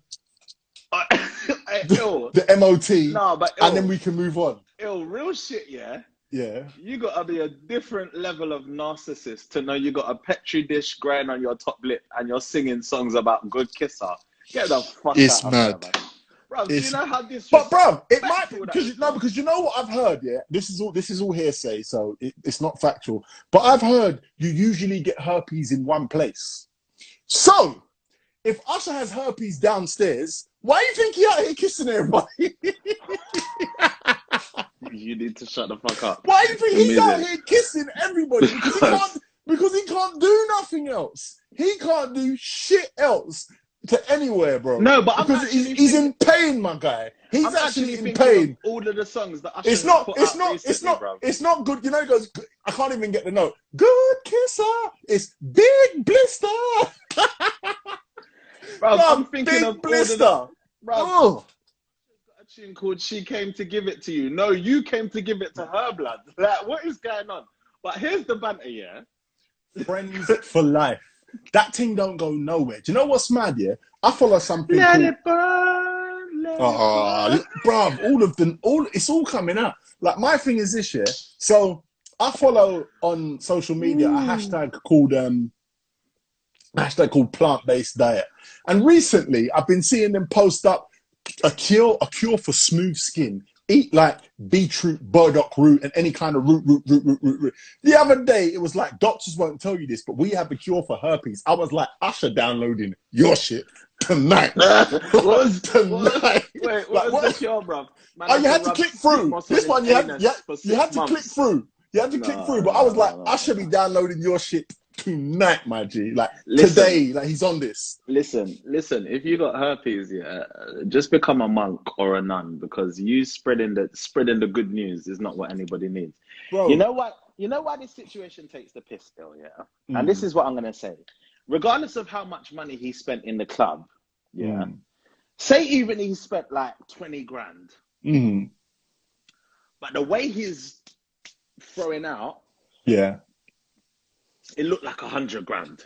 ill. the MOT No, but and then we can move on. ill, real shit, yeah. Yeah. You gotta be a different level of narcissist to know you got a petri dish growing on your top lip and you're singing songs about good kisser. Get the fuck It's out mad. of there, man. Bro, do you know how this? But bro, it might because no, because you know what I've heard. Yeah, this is all this is all hearsay, so it, it's not factual. But I've heard you usually get herpes in one place. So if Usher has herpes downstairs, why do you think he out here kissing everybody? You need to shut the fuck up. why do you think he's out here kissing everybody? Because he can't. Because he can't do nothing else. He can't do shit else to anywhere, bro. No, but I'm because he's, actually he's in pain, my guy. He's I'm actually, in pain. of all of the songs that Usher It's has not. put It's out not. It's not. bro. It's not good. You know, he goes. I can't even get the note. Good kisser. It's big blister. Bro, Bro, I'm thinking big of all of the, blister. bro, Oh, called "She Came to Give It to You." No, you came to give it to her, blood. Like, what is going on? But here's the banter, yeah. friends for life. That thing don't go nowhere. Do you know what's mad? Yeah, I follow something. Let called, it burn. Let it Oh, burn. bruv, all of them, all it's all coming out. Like my thing is this year. So I follow on social media a hashtag called um hashtag called plant based diet, and recently I've been seeing them post up a cure a cure for smooth skin. Eat like beetroot, burdock root, and any kind of root, root, root, root, root, root. The other day, it was like doctors won't tell you this, but we have a cure for herpes. I was like, Usher downloading your shit tonight. what was, what tonight. wait, what Like, was what- the cure, bro? Man, Oh, you had to click through. This one you had, you had, you had to months. click through. You had to click through. But I was no, like, no, I should be downloading your shit tonight, my G. Like Listen. today, like he's on this. Listen, listen. If you got herpes, yeah, just become a monk or a nun because you spreading the spreading the good news is not what anybody needs. Bro, You know what? You know why this situation takes the piss, still, yeah. And this Mm. is what I'm gonna say. Regardless of how much money he spent in the club, yeah. Mm. Say even he spent like twenty grand, Mm. but the way he's throwing out, Yeah, it looked like a hundred grand.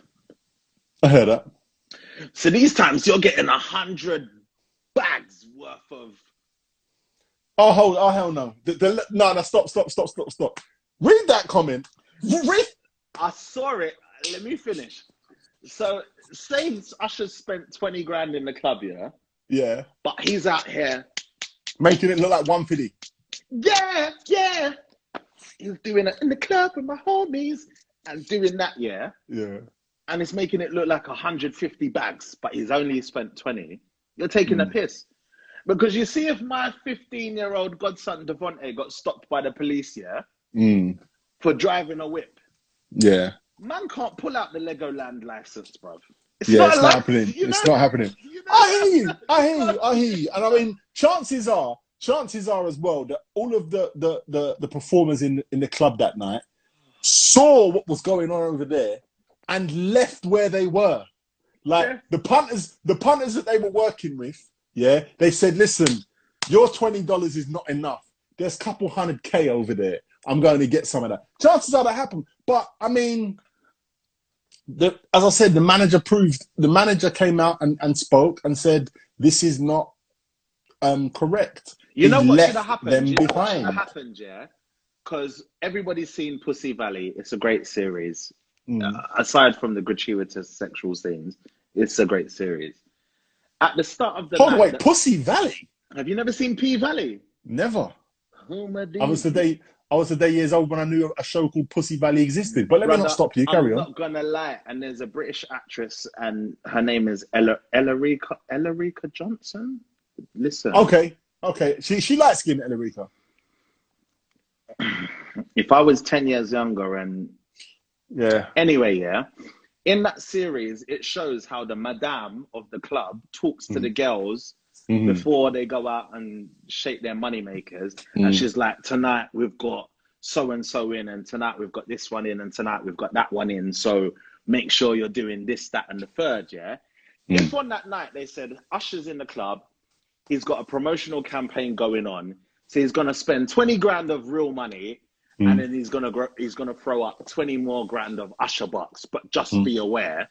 I heard that. So these times you're getting a hundred bags worth of Oh, hold, oh hell no. The, the, no, no, stop, stop, stop, stop, stop. Read that comment. Read. I saw it. Let me finish. So, say Usher spent 20 grand in the club, yeah? Yeah, But he's out here, making it look like one fifty. yeah, yeah. He's doing it in the club with my homies and doing that, yeah? Yeah, And it's making it look like 150 bags, but he's only spent 20. You're taking a Mm. piss. Because you see, if my 15 year old godson Devonte got stopped by the police, yeah, mm. for driving a whip, yeah, man can't pull out the Legoland license, bruv. It's yeah. It's not li- happening. you It's know- not happening. you know- I hear you. I hear you. I hear you. And I mean, chances are, chances are as well that all of the the the, the performers in in the club that night saw what was going on over there and left where they were. Like Yeah. the punters, the punters that they were working with, yeah, they said, "Listen, your twenty dollars is not enough. There's a couple hundred k over there. I'm going to get some of that." Chances are that happened, but I mean, the, as I said, the manager proved the manager came out and, and spoke and said this is not um, correct. You know what should have happened? them you know behind. have happened, yeah? Because everybody's seen Pussy Valley. It's a great series. Mm. Uh, aside from the gratuitous sexual scenes, it's a great series. At the start of the Hold wait, Pussy Valley? have you never seen P Valley? Never. Whom are I was today. I was today years old when I knew a show called Pussy Valley existed. But let me not stop you. Carry on. I'm not gonna lie, and there's a British actress, and her name is Ella Elarica Elarica Johnson. Listen, Okay. Okay, she she light skinned Enrica. If I was ten years younger and Yeah. Anyway, yeah. In that series, it shows how the madame of the club talks to the girls Mhm. before they go out and shake their money makers. Mm. And she's like, tonight we've got so and so in, and tonight we've got this one in, and tonight we've got that one in. So make sure you're doing this, that, and the third, yeah. Mm. If on that night they said Usher's in the club, he's got a promotional campaign going on, so he's gonna spend 20 grand of real money Mm. and then he's gonna gr- he's gonna throw up twenty more grand of Usher bucks. But just Mm. be aware,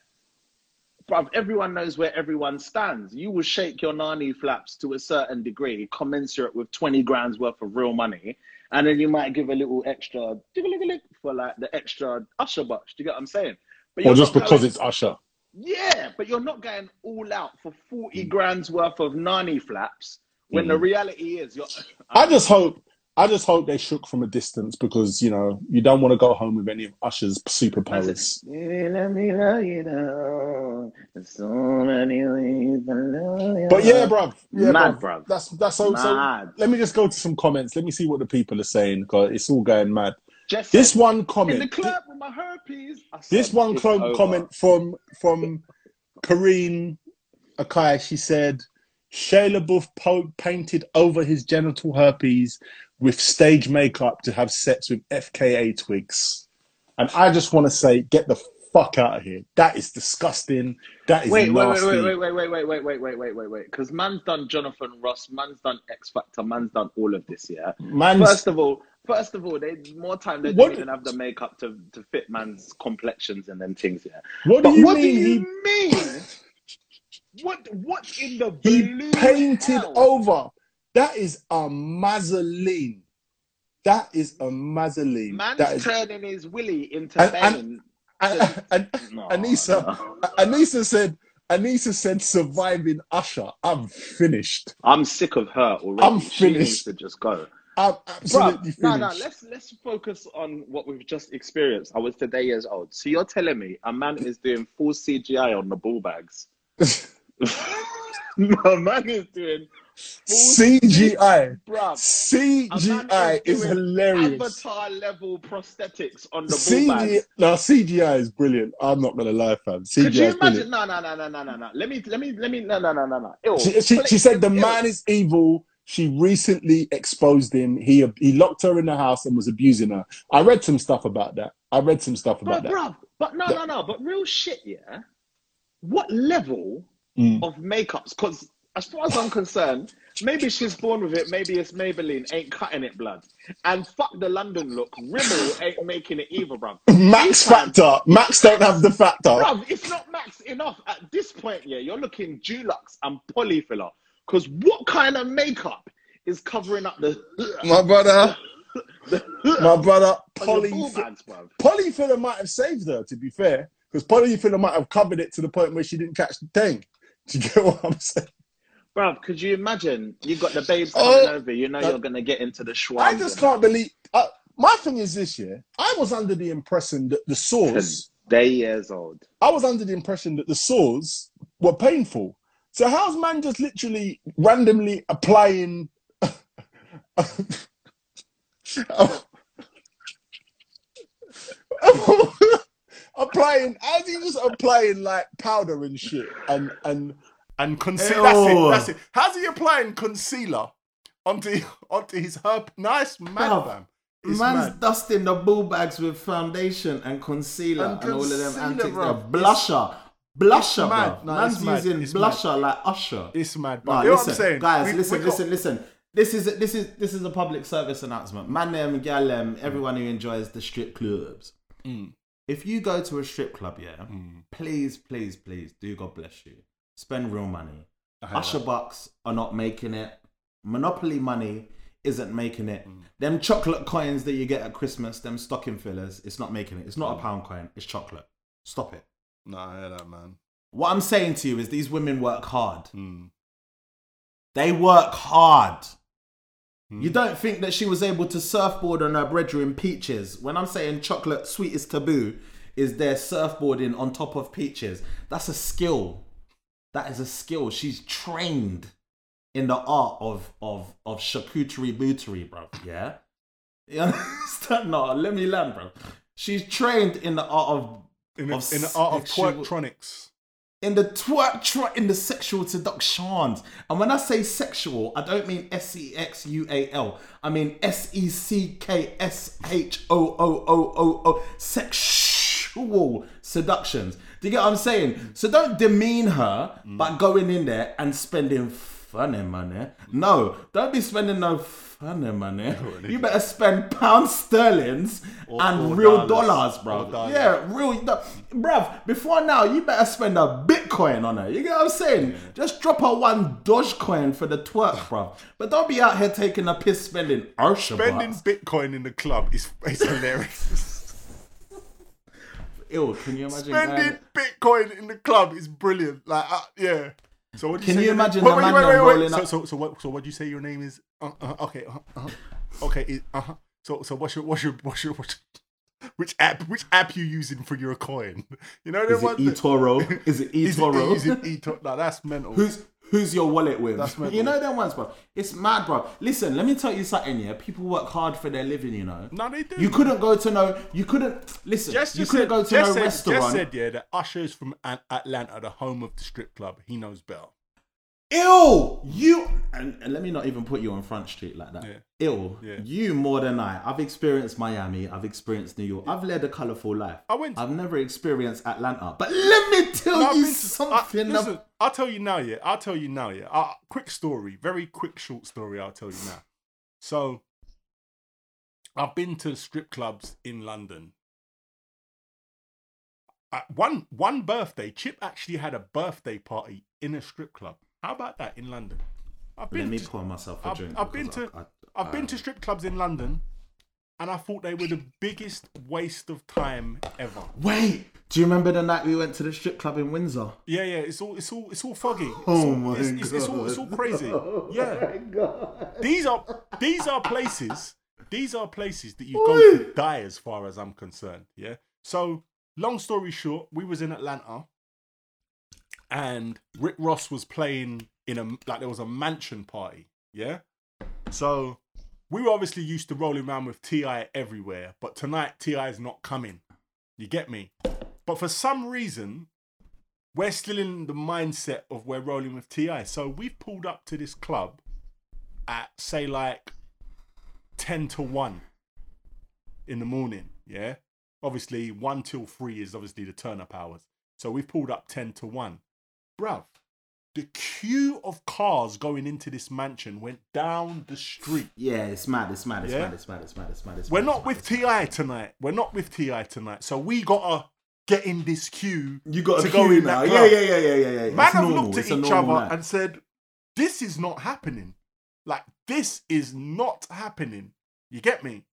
bruv, everyone knows where everyone stands. You will shake your nani flaps to a certain degree, commensurate with twenty grand's worth of real money, and then you might give a little extra for like the extra Usher bucks. Do you get what I'm saying? But Or just because going- it's Usher. yeah, but you're not going all out for forty grand's worth of nani flaps when Mm. the reality is you're. I just hope I just hope they shook from a distance because, you know, you don't want to go home with any of Usher's superpowers. Let me love you now. There's so many ways to love you. But yeah, bruv. Yeah, Mad, bruv. bruv. That's that's so, so let me just go to some comments. Let me see what the people are saying because it's all going mad. Just This said, one in comment. the club with my herpes. This one comment from from Kareen Akai. She said Shia LaBeouf painted over his genital herpes with stage makeup to have sex with FKA twigs, and I just want to say, get the fuck out of here. That is disgusting. That is Wait, wait, wait, nasty. wait, wait, wait, wait, wait, wait, wait, wait, wait, wait, wait. Because man's done Jonathan Ross, man's done X Factor, man's done all of this. Yeah. Man's First of all, first of all, they more time they didn't even have the makeup to, to fit man's complexions and them things. Yeah. what But do you what mean? do he you mean? What what in the He blue painted hell? over. That is a mazzoline. That is a mazzoline. Man's That is, turning his willy into And- Bane. and, and, No, Anissa, no. Anissa said, Anissa said, surviving Usher. I'm finished. I'm sick of her already. I'm She needs finished. to just go. I'm absolutely Bruh, no, finished. no, let's let's focus on what we've just experienced. I was today years old. So you're telling me a man is doing full CGI on the ball bags? no, man is doing CGI. bruv. CGI is doing hilarious. Avatar level prosthetics on the CGI, bags. no, CGI is brilliant. I'm not gonna lie, fam. CGI Could you is imagine? No, no, no, no, no, no, no. Let me, let me, let me. No, no, no, no, no. Ew. She, she, she said the Ew. man is evil. She recently exposed him. He he locked her in the house and was abusing her. I read some stuff about that. I read some stuff about that. bruv, but no, no, no. But real shit, yeah. What level Mm. of makeups? Because as far as I'm concerned, maybe she's born with it. Maybe it's Maybelline ain't cutting it, blood. And fuck the London look. Rimmel ain't making it either, bruv. Max Factor. Max don't have the factor. Bruv, it's not max enough at this point. Yeah, you're looking Dulux and Polyfilla. Because what kind of makeup is covering up the My brother, the my brother, on Polly ball? Polyfilla might have saved her. To be fair, because Polyfilla might have covered it to the point where she didn't catch the thing. Do you get what I'm saying? Bruv, could you imagine? You got the babes coming Oh, over. You know that- you're gonna get into the schwa. I just can't believe. Uh, my thing is this year. I was under the impression that the sores. Day years old. I was under the impression that the sores were painful. So how's man just literally randomly applying? applying, how's he just applying like powder and shit and and And concealer. That's it. That's it. How's he applying concealer onto onto his herp? Nice man, Bruv, fam. It's Man's mad. dusting the ball bags with foundation and concealer and, And all of them concealer, antics. bruv. Blusher. Blusher, mad. No, Man's it's using It's blusher like Usher. It's mad. Nah, But you know what I'm saying, guys, We- listen, we got- listen, listen. This is this is this is a public service announcement. Man, them, gal, them, everyone who enjoys the strip clubs. Mm. If you go to a strip club, yeah, Mm. please, please, please, do God bless you. Spend real money. Usher that. bucks are not making it. Monopoly money isn't making it. Mm. Them chocolate coins that you get at Christmas, them stocking fillers, it's not making it. It's Mm. not a pound coin. It's chocolate. Stop it. No, I hear that, man. What I'm saying to you is these women work hard. Mm. They work hard. Mm. You don't think that she was able to surfboard on her brethren peaches? When I'm saying chocolate sweet is taboo, is their surfboarding on top of peaches? That's a skill. That is a skill. She's trained. in the art of of of charcuterie bootery, bro. Yeah, you understand? No, let me learn, bro. She's trained in the art of In the, of in the art of twerktronics. In the twerk twer- in the sexual seductions. And when I say sexual, I don't mean S E X U A L. I mean S E C K S H O O O O O sexual seductions. Do you get what I'm saying? So don't demean her by going in there and spending funny money. No, don't be spending no funny money. You better spend pounds sterlings and or real dollars. dollars, bro. Dollars. Yeah, real, no, bruv. Before now, you better spend a Bitcoin on her. You get what I'm saying? Just drop her one Dogecoin for the twerk, bruv. But don't be out here taking a piss spending Ursha Spending bucks. Bitcoin in the club is, is hilarious. Ew, can you imagine? Spending Bitcoin in the club is brilliant. Like, uh, yeah. So what Can say you imagine Wait, the wait, man wait, wait, wait. So, so, so what? So what do you say your name is? Uh, uh, okay, uh, uh, okay. Uh, so, so what's your, what's your, what's your, what's which app, which app you using for your coin? You know, Is it eToro? Is it Is it, eToro? is it eToro? No, that's mental. Who's who's your wallet with? That's mental. you know them ones, bro. It's mad, bro. Listen, let me tell you something. Yeah, people work hard for their living. You know. no, they do. You couldn't go to no. You couldn't listen. Jess you just couldn't said, go to Jess no said, restaurant. Jess said, yeah, that Usher is from An- Atlanta, the home of the strip club. He knows better. Ill, you and, and let me not even put you on Front Street like that. Yeah. Ill, Yeah. you more than I. I've experienced Miami. I've experienced New York. I've led a colorful life. I went I've never experienced Atlanta. But let me tell No, you to- something. I, listen, I'll tell you now, yeah. I'll tell you now, yeah. Uh, quick story, very quick, short story. I'll tell you now. So, I've been to strip clubs in London. Uh, one one birthday, Chip actually had a birthday party in a strip club. How about that in London? I've let me to, pour myself a I've, drink. I've been to I- I- I've been to strip clubs in London, and I thought they were the biggest waste of time ever. Wait, do you remember the night we went to the strip club in Windsor? Yeah, yeah, it's all, it's all, it's all foggy. It's Oh all, my it's, it's, it's all, it's all crazy. Oh yeah, these are, these are places, these are places that you go to die, as far as I'm concerned. Yeah. So, long story short, we was in Atlanta, and Rick Ross was playing in a like there was a mansion party. Yeah. So we were obviously used to rolling around with Ti everywhere, but tonight Ti is not coming. You get me? But for some reason, we're still in the mindset of we're rolling with Ti. So we've pulled up to this club at say like ten to one in the morning. Yeah, obviously one till three is obviously the turn up hours. So we've pulled up ten to one, bruv. The queue of cars going into this mansion went down the street. Yeah, it's mad. It's mad. It's Yeah? mad. It's mad. It's mad. It's mad. It's We're mad, not it's with mad, Ti tonight. We're not with Ti tonight. So we gotta get in this queue. You got to go in in now. Yeah, yeah, yeah, yeah, yeah, yeah. Man It's have normal. looked at It's each other night. and said, "This is not happening. Like this is not happening." You get me?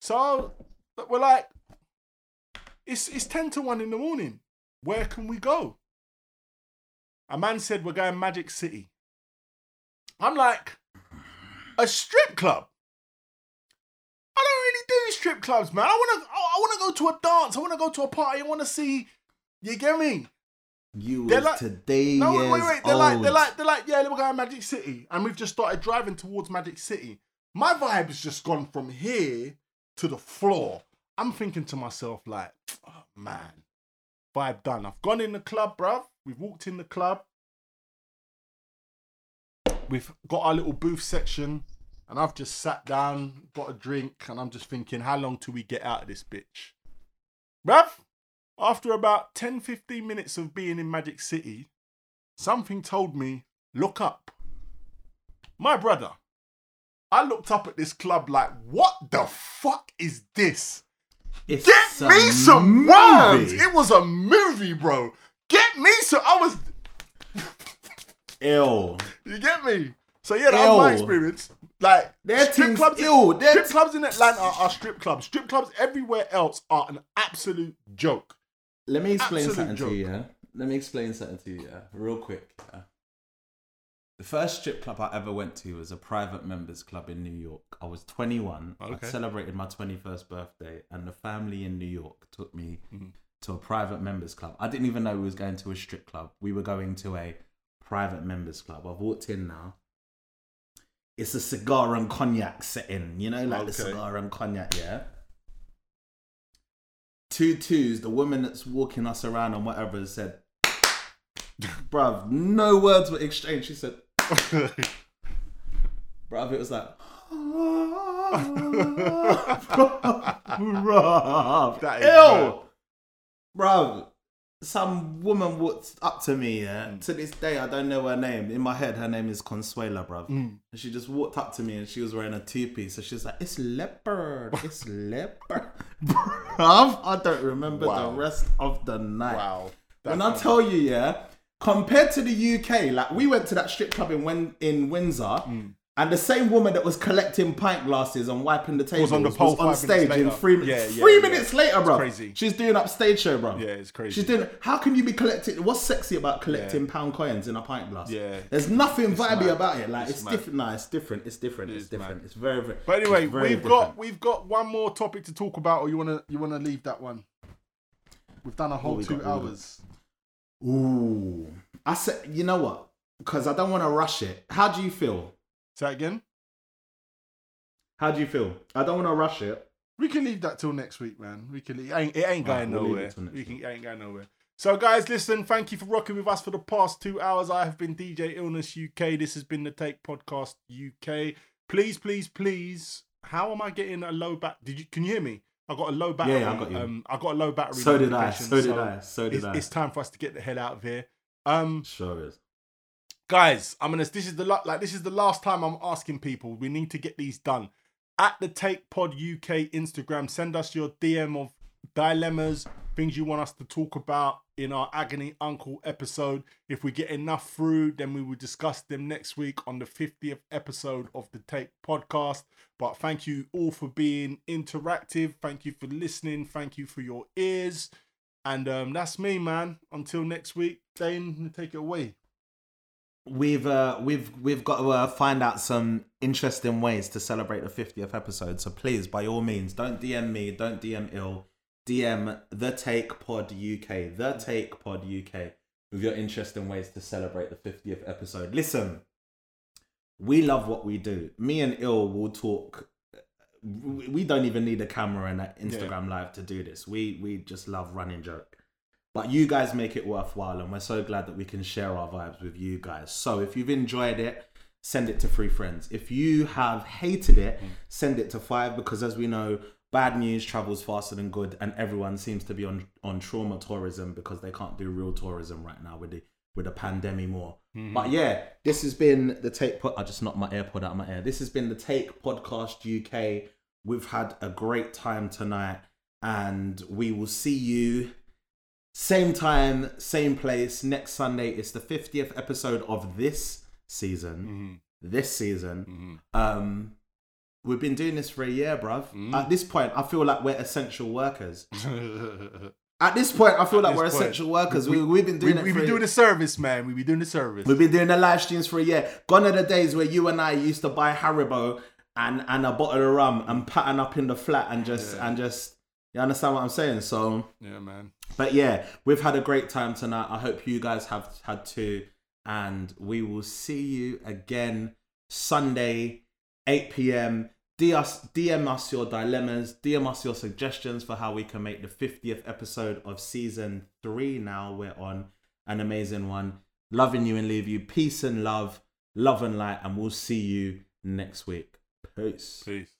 So we're like, it's it's ten to one in the morning. Where can we go? A man said we're going Magic City. I'm like, a strip club. I don't really do strip clubs, man. I wanna, I wanna go to a dance. I wanna go to a party. I wanna see. You get me? You They're like- today No, wait, wait, wait. They're like, they're like, they're like, yeah, we're going Magic City, and we've just started driving towards Magic City. My vibe has just gone from here to the floor. I'm thinking to myself, like, oh, man, vibe done. I've gone in the club, bruv. We've walked in the club. We've got our little booth section, and I've just sat down, got a drink, and I'm just thinking, how long till we get out of this bitch? Bruv, after about 10 15 minutes of being in Magic City, something told me, look up. My brother, I looked up at this club like, what the fuck is this? It's Get me some worms! It was a movie, bro. Get me some. I was. Ill. You get me? So yeah, that was my experience. Like Their strip clubs, ew, their strip clubs in Atlanta are strip clubs. Strip clubs everywhere else are an absolute joke. Let me explain Absolute something to you, yeah? Let me explain something to you, yeah? Real quick. Yeah? The first strip club I ever went to was a private members club in New York. I was 21. I celebrated my 21st birthday, and the family in New York took me Mhm. to a private members club. I didn't even know we was going to a strip club. We were going to a private members club. I've walked in now. it's a cigar and cognac setting, you know, like the cigar and cognac, yeah. Two twos, the woman that's walking us around and whatever said, bruv, no words were exchanged. She said, bruv, it was like, bruv, That is ew, bruv. Some woman walked up to me, yeah. Mm. To this day, I don't know her name. In my head, her name is Consuela, bruv. Mm. And she just walked up to me and she was wearing a two piece. So she's like, It's leopard. It's leopard. Bruv, I don't remember Wow. the rest of the night. wow. When That's I tell you, yeah, compared to the UK, like we went to that strip club in in Windsor, Mm. and the same woman that was collecting pint glasses and wiping the tables on the pole on stage in three, Yeah, yeah, three yeah. minutes later, bro. crazy. She's doing upstage show, bro. Yeah, it's crazy. She's doing. How can you be collecting? What's sexy about collecting pound coins in a pint glass? Yeah. there's nothing vibey mad. about it. Like It's it's, different. Nah, it's different. It's different. It it's different. mad. It's very, very. But anyway, it's very we've got we've got one more topic to talk about, or you wanna you wanna leave that one? We've done a whole two got? What we hours. Ooh, I said. You know what? Because I don't want to rush it. How do you feel? Say that again. How do you feel? I don't want to rush it. We can leave that till next week, man. We can. Leave, it ain't, it ain't going we'll nowhere. it till next We can. It ain't going nowhere. So, guys, listen. Thank you for rocking with us for the past two hours. I have been DJ Illness UK. This has been the Take Podcast UK. Please, please, please. How am I getting a low back? Did you? Can you hear me? I got a low battery. yeah, I got you. Um, I got a low battery. So did I. notification, So did I. So did It's, I. it's time for us to get the hell out of here. Um, Sure is. guys i'm gonna this is the like this is the last time i'm asking people we need to get these done at the take pod uk instagram send us your dm of dilemmas things you want us to talk about in our agony uncle episode. If we get enough through then we will discuss them next week on the 50th episode of the take podcast. But thank you all for being interactive. Thank you for listening. Thank you for your ears. And um, that's me man. Until next week Daine take it away. We've uh, we've we've got to uh, find out some interesting ways to celebrate the 50th episode. So please, by all means, don't DM me, don't DM ill, DM the Take Pod UK, the Take Pod UK, with your interesting ways to celebrate the 50th episode. Listen, we love what we do. Me and ill will talk. We don't even need a camera and an Instagram live to do this. We we just love running joke. But you guys make it worthwhile, and we're so glad that we can share our vibes with you guys. So if you've enjoyed it, send it to three friends. If you have hated it, mm. send it to five because, as we know, bad news travels faster than good, and everyone seems to be on on trauma tourism because they can't do real tourism right now with the with the pandemic more. Mm-hmm. But yeah, this has been the take. Pod- I just knocked my AirPod out of my ear. This has been the Take Podcast UK. We've had a great time tonight, and we will see you same time, same place next Sunday. It's the 50th episode of this season. Mm-hmm. This season. Mm-hmm. Um, we've been doing this for a year, bruv. Mm. At this point, I feel like we're essential workers. At this point, I feel like we're point, essential workers. We, we, have been we, doing it we for be a- doing the service, man. We've been doing the service. We've been doing the live streams for a year. Gone are the days where you and I used to buy Haribo and, and a bottle of rum and pattern up in the flat and just and just you understand what I'm saying? So yeah, man. but yeah, we've had a great time tonight. I hope you guys have had too. And we will see you again Sunday, 8 p.m. DM us, your dilemmas, DM us your suggestions for how we can make the 50th episode of season three. Now we're on an amazing one. Loving you and leave you. Peace and love, love and light. And we'll see you next week. Peace. Peace.